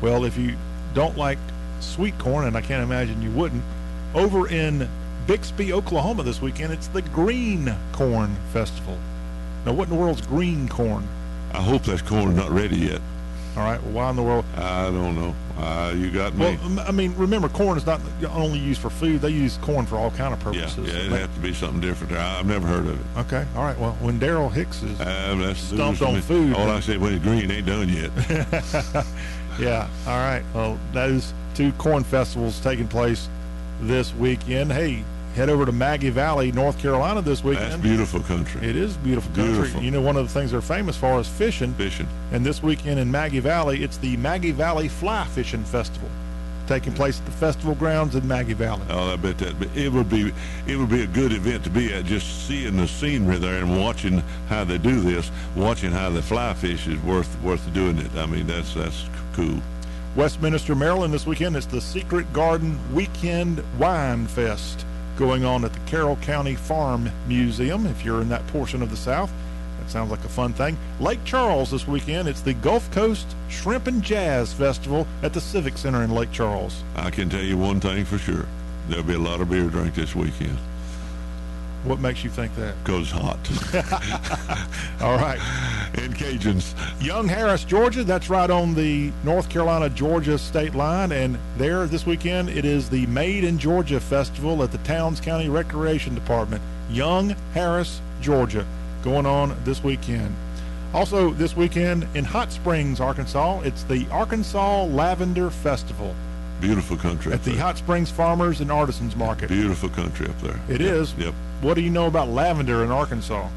Well, if you don't like sweet corn, and I can't imagine you wouldn't, over in Bixby, Oklahoma this weekend, it's the Green Corn Festival. Now, what in the world's green corn? I hope that corn's not ready yet. All right, well, why in the world? I don't know. Uh, you got me. Well, I mean, remember, corn is not only used for food. They use corn for all kind of purposes. yeah, yeah it'd Ma- have to be something different. I've never heard of it. Okay, all right. Well, when Darrell Hicks is Uh, stumped on food, All I said when it's green ain't done yet. yeah. All right. Well, those two corn festivals taking place this weekend. Hey, head over to Maggie Valley, North Carolina this weekend. That's beautiful country. It is beautiful country. Beautiful. You know, one of the things they're famous for is fishing. Fishing. And this weekend in Maggie Valley, it's the Maggie Valley Fly Fishing Festival, taking place at the festival grounds in Maggie Valley. Oh, I bet that. But it would be it would be a good event to be at. Just seeing the scenery there and watching how they do this, watching how they fly fish is worth worth doing it. I mean, that's that's cool. Westminster, Maryland this weekend. It's the Secret Garden Weekend Wine Fest going on at the Carroll County Farm Museum. If you're in that portion of the South, that sounds like a fun thing. Lake Charles this weekend. It's the Gulf Coast Shrimp and Jazz Festival at the Civic Center in Lake Charles. I can tell you one thing for sure: there'll be a lot of beer drink this weekend What makes you think that? Goes hot. All right. In Cajuns. Young Harris, Georgia. That's right on the North Carolina Georgia state line. And there this weekend, it is the Made in Georgia Festival at the Towns County Recreation Department. Young Harris, Georgia, going on this weekend. Also, this weekend in Hot Springs, Arkansas, it's the Arkansas Lavender Festival Beautiful country at the there. Hot Springs Farmers and Artisans Market. Beautiful country up there. It is. is. Yep. What do you know about lavender in Arkansas?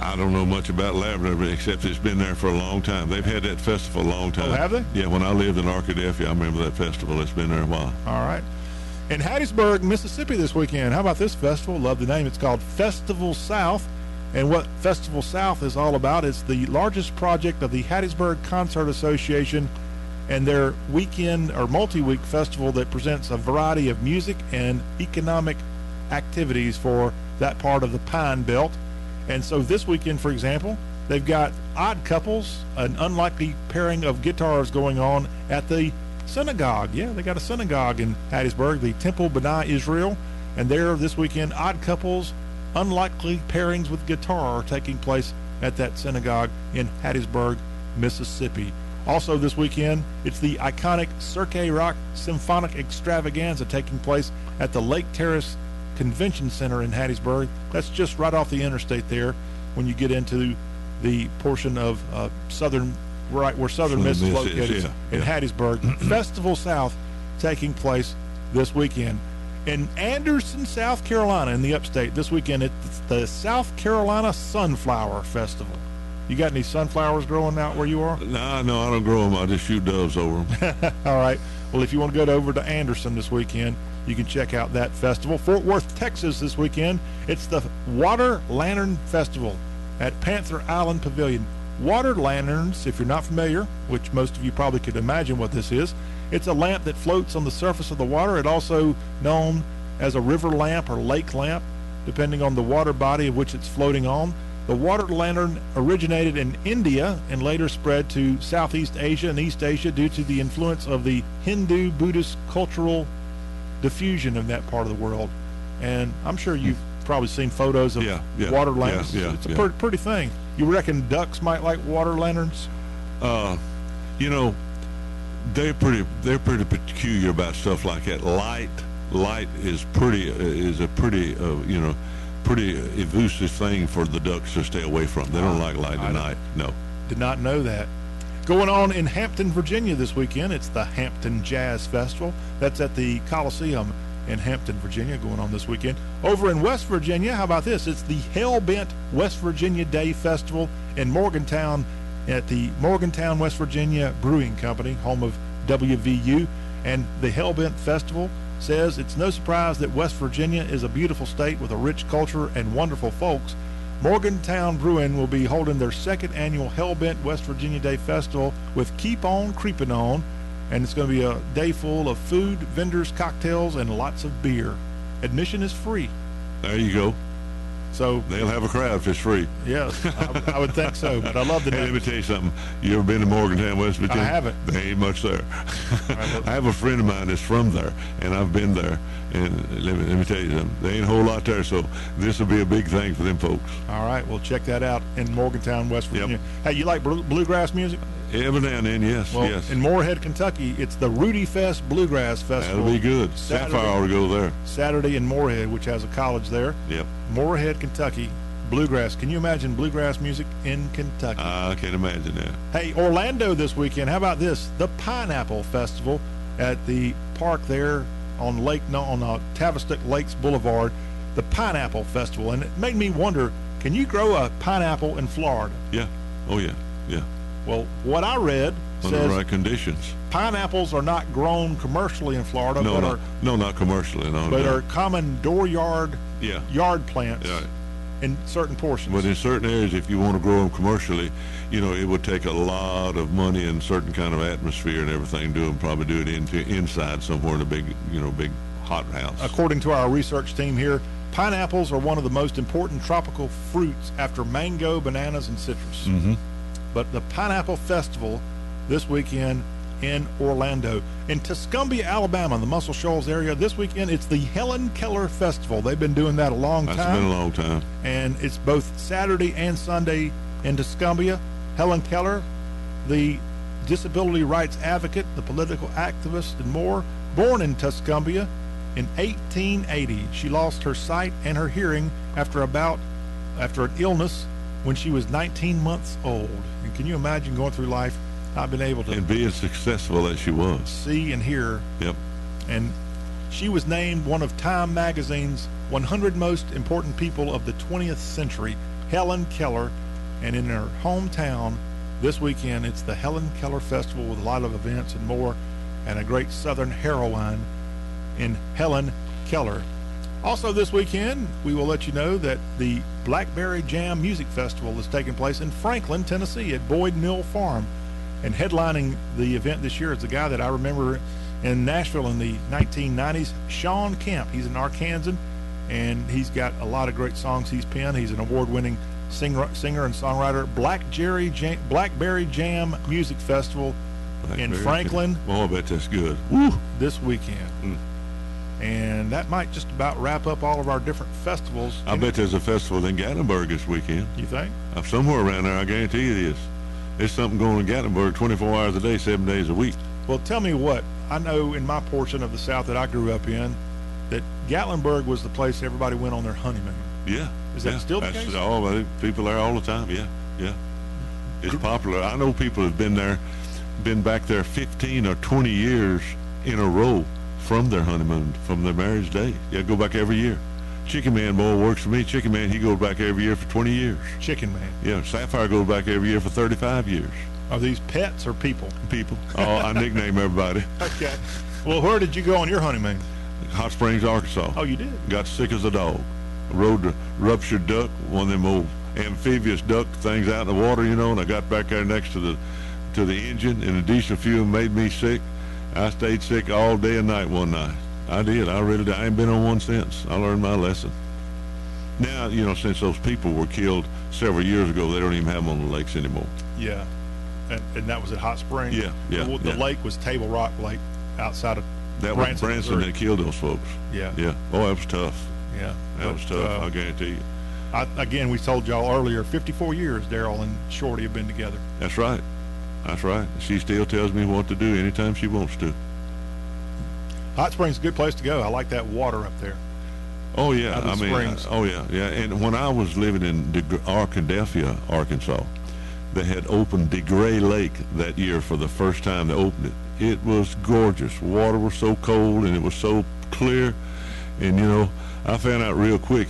I don't know much about lavender except it's been there for a long time. They've had that festival a long time. Oh, have they? Yeah, when I lived in Arkadelphia, I remember that festival. It's been there a while. All right. In Hattiesburg, Mississippi this weekend. How about this festival? Love the name. It's called Festival South. And what Festival South is all about, is the largest project of the Hattiesburg Concert Association and their weekend or multi-week festival that presents a variety of music and economic activities for that part of the Pine Belt. And so this weekend, for example, they've got Odd Couples, an unlikely pairing of guitars going on at the synagogue. Yeah, they got a synagogue in Hattiesburg, the Temple B'nai Israel. And there this weekend, Odd Couples, unlikely pairings with guitar are taking place at that synagogue in Hattiesburg, Mississippi. Also this weekend, it's the iconic Cirque Rock Symphonic Extravaganza taking place at the Lake Terrace Convention Center in Hattiesburg. That's just right off the interstate there when you get into the portion of uh, southern, right where southern Southern Miss is Miss is, located yeah, in yeah. Hattiesburg. Festival South taking place this weekend. In Anderson, South Carolina, in the upstate, this weekend, it's the South Carolina Sunflower Festival. You got any sunflowers growing out where you are? No, no, I don't grow them. I just shoot doves over them. All right. Well, if you want to go over to Anderson this weekend, you can check out that festival. Fort Worth, Texas this weekend, it's the Water Lantern Festival at Panther Island Pavilion. Water lanterns, if you're not familiar, which most of you probably could imagine what this is, it's a lamp that floats on the surface of the water. It also known as a river lamp or lake lamp, depending on the water body of which it's floating on. The water lantern originated in India and later spread to Southeast Asia and East Asia due to the influence of the Hindu Buddhist cultural diffusion in that part of the world. And I'm sure you've probably seen photos of Yeah, yeah, water lanterns. yeah, it's a pretty, pretty thing. You reckon ducks might like water lanterns? Uh, you know, they're pretty they're pretty peculiar about stuff like that. Light light is pretty is a pretty uh, you know pretty elusive thing for the ducks to stay away from. They don't ah, like light at night. No. Did not know that. Going on in Hampton, Virginia this weekend, it's the Hampton Jazz Festival. That's at the Coliseum in Hampton, Virginia, going on this weekend. Over in West Virginia, how about this? It's the Hellbent West Virginia Day Festival in Morgantown at the Morgantown, West Virginia Brewing Company, home of WVU. And the Hellbent Festival says it's no surprise that West Virginia is a beautiful state with a rich culture and wonderful folks. Morgantown Brewing will be holding their second annual Hellbent West Virginia Day Festival with Keep On Creeping On, and it's going to be a day full of food, vendors, cocktails, and lots of beer. Admission is free. There you go. So they'll have a crowd if it's free. Yes, I, I would think so. But I love the Hey, let me tell you something. You ever been to Morgantown, West Virginia? I haven't. There ain't much there. I have a friend of mine that's from there, and I've been there. And let me, let me tell you something. There ain't a whole lot there, so this will be a big thing for them folks. All right, well, check that out in Morgantown, West Virginia. Hey, you like blu- bluegrass music? Every now and then, yes, Well, yes. in Morehead, Kentucky, it's the Rudy Fest Bluegrass Festival. That'll be good. Sapphire ought to go there. Saturday in Morehead, which has a college there. Yep. Morehead, Kentucky. Bluegrass. Can you imagine bluegrass music in Kentucky? I can't imagine that. Hey, Orlando this weekend. How about this? The Pineapple Festival at the park there on Lake on uh, Tavistock Lakes Boulevard. The Pineapple Festival, and it made me wonder: Can you grow a pineapple in Florida? Yeah. Oh, yeah. Yeah. Well, what I read Under says right conditions. pineapples are not grown commercially in Florida, No, but no, are no, not commercially. No, but no. are common dooryard Yeah. yard plants Yeah. In certain portions. But in certain areas, if you want to grow them commercially, you know, it would take a lot of money and certain kind of atmosphere and everything. Do them, probably do it into inside somewhere in a big, you know, big hot house. According to our research team here, pineapples are one of the most important tropical fruits after mango, bananas, and citrus. Mm-hmm. But the Pineapple Festival this weekend in Orlando. In Tuscumbia, Alabama, the Muscle Shoals area, this weekend it's the Helen Keller Festival. They've been doing that a long That's time. That's been a long time. and it's both Saturday and Sunday in Tuscumbia. Helen Keller, the disability rights advocate, the political activist, and more, born in Tuscumbia in 1880. She lost her sight and her hearing after about after an illness when she was 19 months old. And can you imagine going through life not been able to And be as successful as she was. see and hear? Yep. And she was named one of Time Magazine's 100 most important people of the 20th century, Helen Keller. And in her hometown this weekend, it's the Helen Keller Festival with a lot of events and more, and a great Southern heroine in Helen Keller. Also, this weekend, we will let you know that the Blackberry Jam Music Festival is taking place in Franklin, Tennessee at Boyd Mill Farm. And headlining the event this year is the guy that I remember in Nashville in the 1990s, Shawn Camp. He's an Arkansan, and he's got a lot of great songs he's penned. He's an award-winning singer, singer and songwriter. Black Jerry Jam, Blackberry Jam Music Festival in Franklin good. Oh, I bet that's good. Woo! this weekend. And that might just about wrap up all of our different festivals. I bet there's a festival in Gatlinburg this weekend. You think? Uh, somewhere around there, I guarantee you it is. There's something going on in Gatlinburg 24 hours a day, seven days a week. Well, tell me what. I know in my portion of the South that I grew up in, that Gatlinburg was the place everybody went on their honeymoon. Yeah. Is that yeah. still the That's case? All, people there all the time. Yeah, yeah. It's popular. I know people have been there, been back there 15 or 20 years in a row from their honeymoon, from their marriage day. Yeah, go back every year. Chicken Man boy works for me. Chicken Man, he goes back every year for 20 years. Chicken Man. Yeah, Sapphire goes back every year for 35 years. Are these pets or people? People. Oh, I nickname everybody. Okay. Well, where did you go on your honeymoon? Hot Springs, Arkansas. Oh, you did? Got sick as a dog. Rode the ruptured duck, one of them old amphibious duck things out in the water, you know, and I got back there next to the to the engine, and a diesel fuel made me sick. I stayed sick all day and night one night. I did. I really did. I ain't been on one since. I learned my lesson. Now, you know, since those people were killed several years ago, they don't even have them on the lakes anymore. Yeah. And, and that was at Hot Springs? Yeah, yeah, The, the yeah. lake was Table Rock Lake outside of That was Branson, Branson Missouri. that killed those folks. Yeah. Yeah. Oh, that was tough. Yeah. That But, was tough. uh, I guarantee you. I, again, we told y'all earlier, 54 years Darrell and Shorty have been together. That's right. That's right. She still tells me what to do anytime she wants to. Hot Springs is a good place to go. I like that water up there. Oh yeah, I mean, springs. oh yeah, yeah. And when I was living in De- Arkadelphia, Arkansas, they had opened DeGray Lake that year for the first time. They opened it. It was gorgeous. Water was so cold and it was so clear. And you know, I found out real quick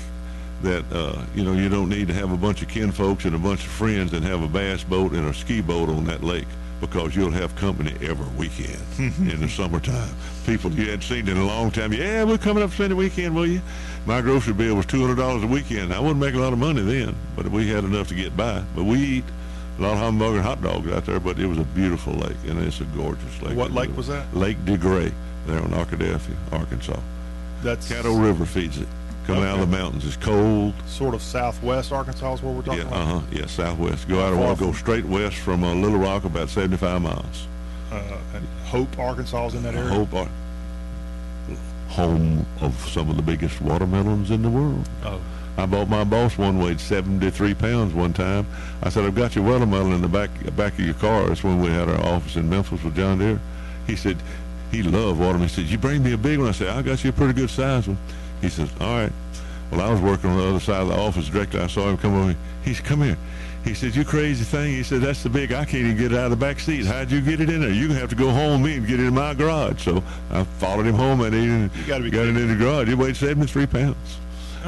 that uh, you know you don't need to have a bunch of kinfolks and a bunch of friends and have a bass boat and a ski boat on that lake because you'll have company every weekend in the summertime. People you hadn't seen in a long time. Yeah, we're coming up to spend the weekend, will you? My grocery bill was two hundred dollars a weekend. I wouldn't make a lot of money then, but we had enough to get by. But we eat a lot of hamburger and hot dogs out there. But it was a beautiful lake, and it's a gorgeous lake. What lake was that? Lake DeGray, there on Arkadelphia, Arkansas. That's Caddo River feeds it. Coming out of the mountains. It's cold. sort of southwest Arkansas is where we're talking Yeah, about. uh huh. Yeah, southwest. Go out of Far go straight west from uh, Little Rock, about seventy-five miles. Uh, Hope, Arkansas is in that area. Hope, Ar- home of some of the biggest watermelons in the world. Oh. I bought my boss one weighed 73 pounds one time. I said, I've got your watermelon in the back back of your car. That's when we had our office in Memphis with John Deere. He said, he loved watermelon. He said, you bring me a big one? I said, I got you a pretty good size one. He says, all right. Well, I was working on the other side of the office directly. I saw him come over. He said, come here. He said, you crazy thing. He said, that's the big. I can't even get it out of the back seat. How'd you get it in there? You're going to have to go home with me and get it in my garage. So I followed him home and he gotta be got it in the garage. It weighed 73 pounds.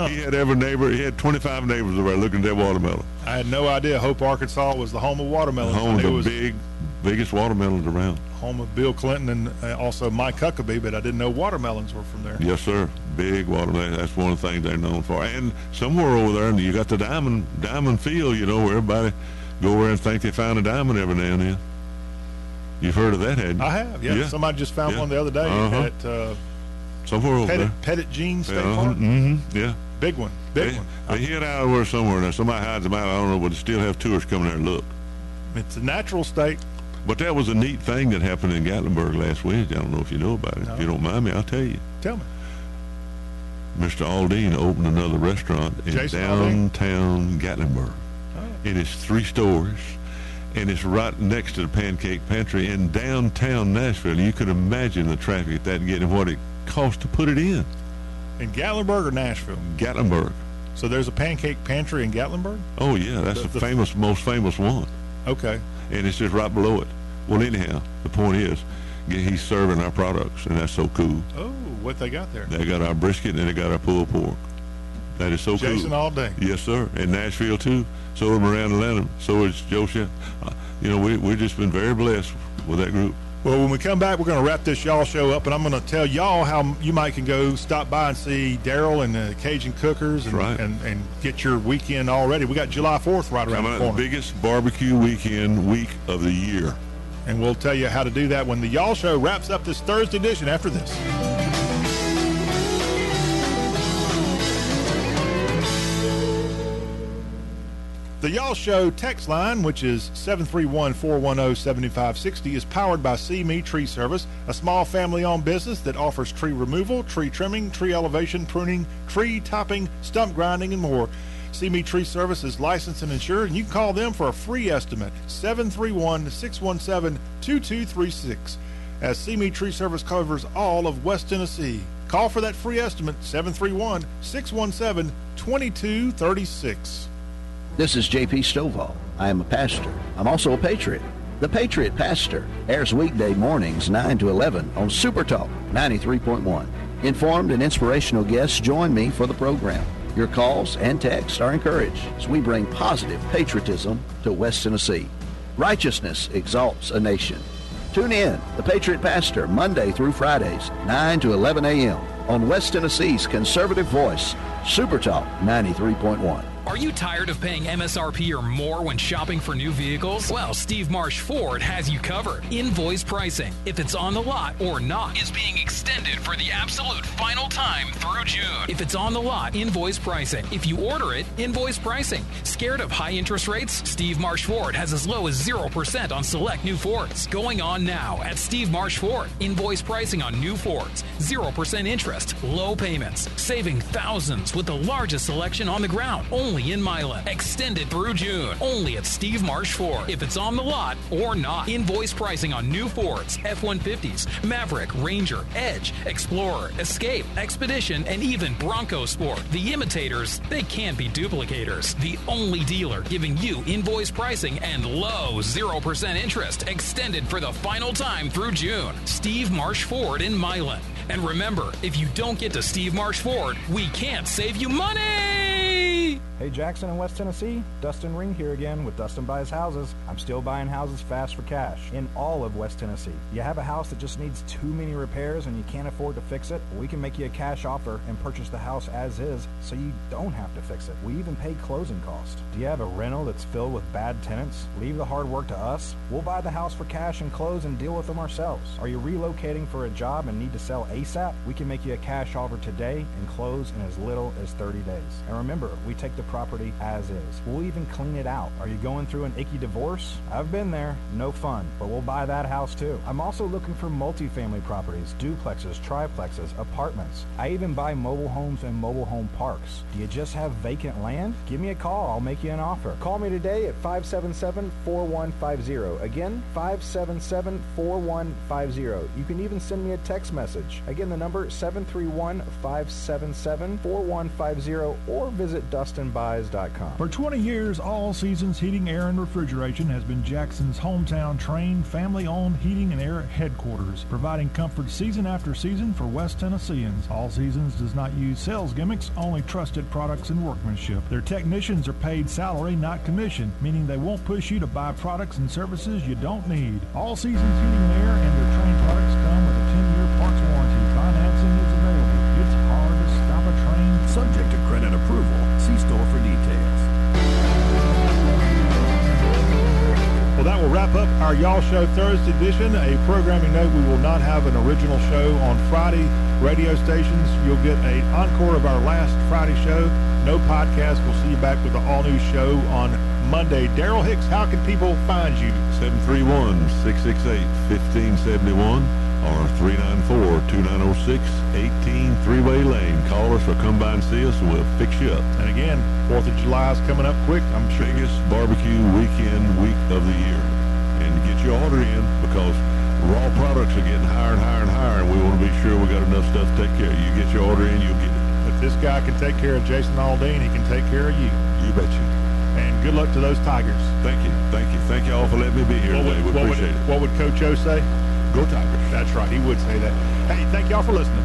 He had every neighbor. He had 25 neighbors over there looking at that watermelon. I had no idea Hope, Arkansas was the home of watermelons. Home of it the was big, biggest watermelons around. Home of Bill Clinton and uh, also Mike Huckabee, but I didn't know watermelons were from there. Yes, sir. Big watermelon. That's one of the things they're known for. And somewhere over there, you got the diamond diamond field. You know where everybody go over and think they found a diamond every now and then. You've heard of that, hadn't you? I have, yeah. Somebody just found Yeah. one the other day Uh-huh. at uh, Somewhere over Petit, there. Petit Jean State Yeah, Park. Mm-hmm. Yeah. Big one, big they, one. They hid out over somewhere there. Somebody hides them out. I don't know, but they still have tourists coming there and look. It's a natural state. But that was a neat thing that happened in Gatlinburg last Wednesday. I don't know if you know about it. If you don't mind me, I'll tell you. Tell me. Mr. Aldean opened another restaurant in Jason downtown Gatlinburg. Oh, it is three stores, and it's right next to the Pancake Pantry in downtown Nashville. You could imagine the traffic at that and getting what it cost to put it in. In Gatlinburg or Nashville? Gatlinburg. So there's a pancake pantry in Gatlinburg. Oh yeah, that's The- the, the- famous, most famous one. Okay. And it's just right below it. Well, anyhow, the point is, he's serving our products, and that's so cool. Oh, what they got there? They got our brisket and they got our pulled pork. That is so cool. Jason all day. Yes, sir. In Nashville too. So is around Atlanta. So is Joe Sha- uh, You know, we we've just been very blessed with that group. Well, when we come back, we're going to wrap this y'all show up, and I'm going to tell y'all how you might can go stop by and see Darrell and the Cajun Cookers, and, right. and and get your weekend all ready. We got July 4th right around Coming the out the biggest barbecue weekend week of the year. and we'll tell you how to do that when the y'all show wraps up this Thursday edition. After this. The Y'all Show text line, which is 731-410-7560, is powered by See Me Tree Service, a small family-owned business that offers tree removal, tree trimming, tree elevation, pruning, tree topping, stump grinding, and more. See Me Tree Service is licensed and insured, and you can call them for a free estimate, 731-617-2236, as See Me Tree Service covers all of West Tennessee. Call for that free estimate, 731-617-2236. This is JP Stovall. I am a pastor. I'm also a patriot. The Patriot Pastor airs weekday mornings 9 to 11 on Super Talk 93.1. Informed and inspirational guests join me for the program. Your calls and texts are encouraged as we bring positive patriotism to West Tennessee. Righteousness exalts a nation. Tune in, The Patriot Pastor, Monday through Fridays, 9 to 11 a.m. on West Tennessee's conservative voice, Super Talk 93.1. Are you tired of paying MSRP or more when shopping for new vehicles? Well, Steve Marsh Ford has you covered. Invoice pricing, if it's on the lot or not, is being extended for the absolute final time through June. If it's on the lot, invoice pricing. If you order it, invoice pricing. Scared of high interest rates? Steve Marsh Ford has as low as 0% on select new Fords. Going on now at Steve Marsh Ford. Invoice pricing on new Fords. 0% interest, low payments, saving thousands with the largest selection on the ground. Only in Milan. Extended through June. Only at Steve Marsh Ford. If it's on the lot or not. Invoice pricing on new Fords, F-150s, Maverick, Ranger, Edge, Explorer, Escape, Expedition, and even Bronco Sport. The imitators, they can't be duplicators. The only dealer giving you invoice pricing and low 0% interest extended for the final time through June. Steve Marsh Ford in Milan. And remember, if you don't get to Steve Marsh Ford, we can't save you money! Hey Jackson in West Tennessee, Dustin Ring here again with Dustin Buys Houses. I'm still buying houses fast for cash in all of West Tennessee. You have a house that just needs too many repairs and you can't afford to fix it? We can make you a cash offer and purchase the house as is so you don't have to fix it. We even pay closing costs. Do you have a rental that's filled with bad tenants? Leave the hard work to us. We'll buy the house for cash and close and deal with them ourselves. Are you relocating for a job and need to sell ASAP? We can make you a cash offer today and close in as little as 30 days. And remember, we take the property as is. We'll even clean it out. Are you going through an icky divorce? I've been there. No fun. But we'll buy that house too. I'm also looking for multifamily properties, duplexes, triplexes, apartments. I even buy mobile homes and mobile home parks. Do you just have vacant land? Give me a call. I'll make you an offer. Call me today at 577-4150. Again, 577-4150. You can even send me a text message. Again, the number 731-577-4150 or visit DustinBuys.com. For 20 years, All Seasons Heating, Air, and Refrigeration has been Jackson's hometown trained, family owned heating and air headquarters, providing comfort season after season for West Tennesseans. All Seasons does not use sales gimmicks, only trusted products and workmanship. Their technicians are paid salary, not commission, meaning they won't push you to buy products and services you don't need. All Seasons Heating and Air and their trained products come with a our Y'all Show Thursday edition. A programming note, we will not have an original show on Friday radio stations. You'll get an encore of our last Friday show. No podcast. We'll see you back with the all-new show on Monday. Darrell Hicks, how can people find you? 731-668-1571 or 394-2906 18 Three-Way Lane. Call us or come by and see us and we'll fix you up. And again, 4th of July is coming up quick. I'm sure. Biggest barbecue weekend week of the year. And get your order in because raw products are getting higher and higher and higher and we want to be sure we got enough stuff to take care of you. Get your order in, you'll get it. If this guy can take care of Jason Aldean. He can take care of you. You bet you. And good luck to those Tigers. Thank you. Thank you. Thank you all for letting me be here What today. would, We appreciate would, it. what would Coach O say? Go Tigers. That's right. He would say that. Hey, thank y'all for listening.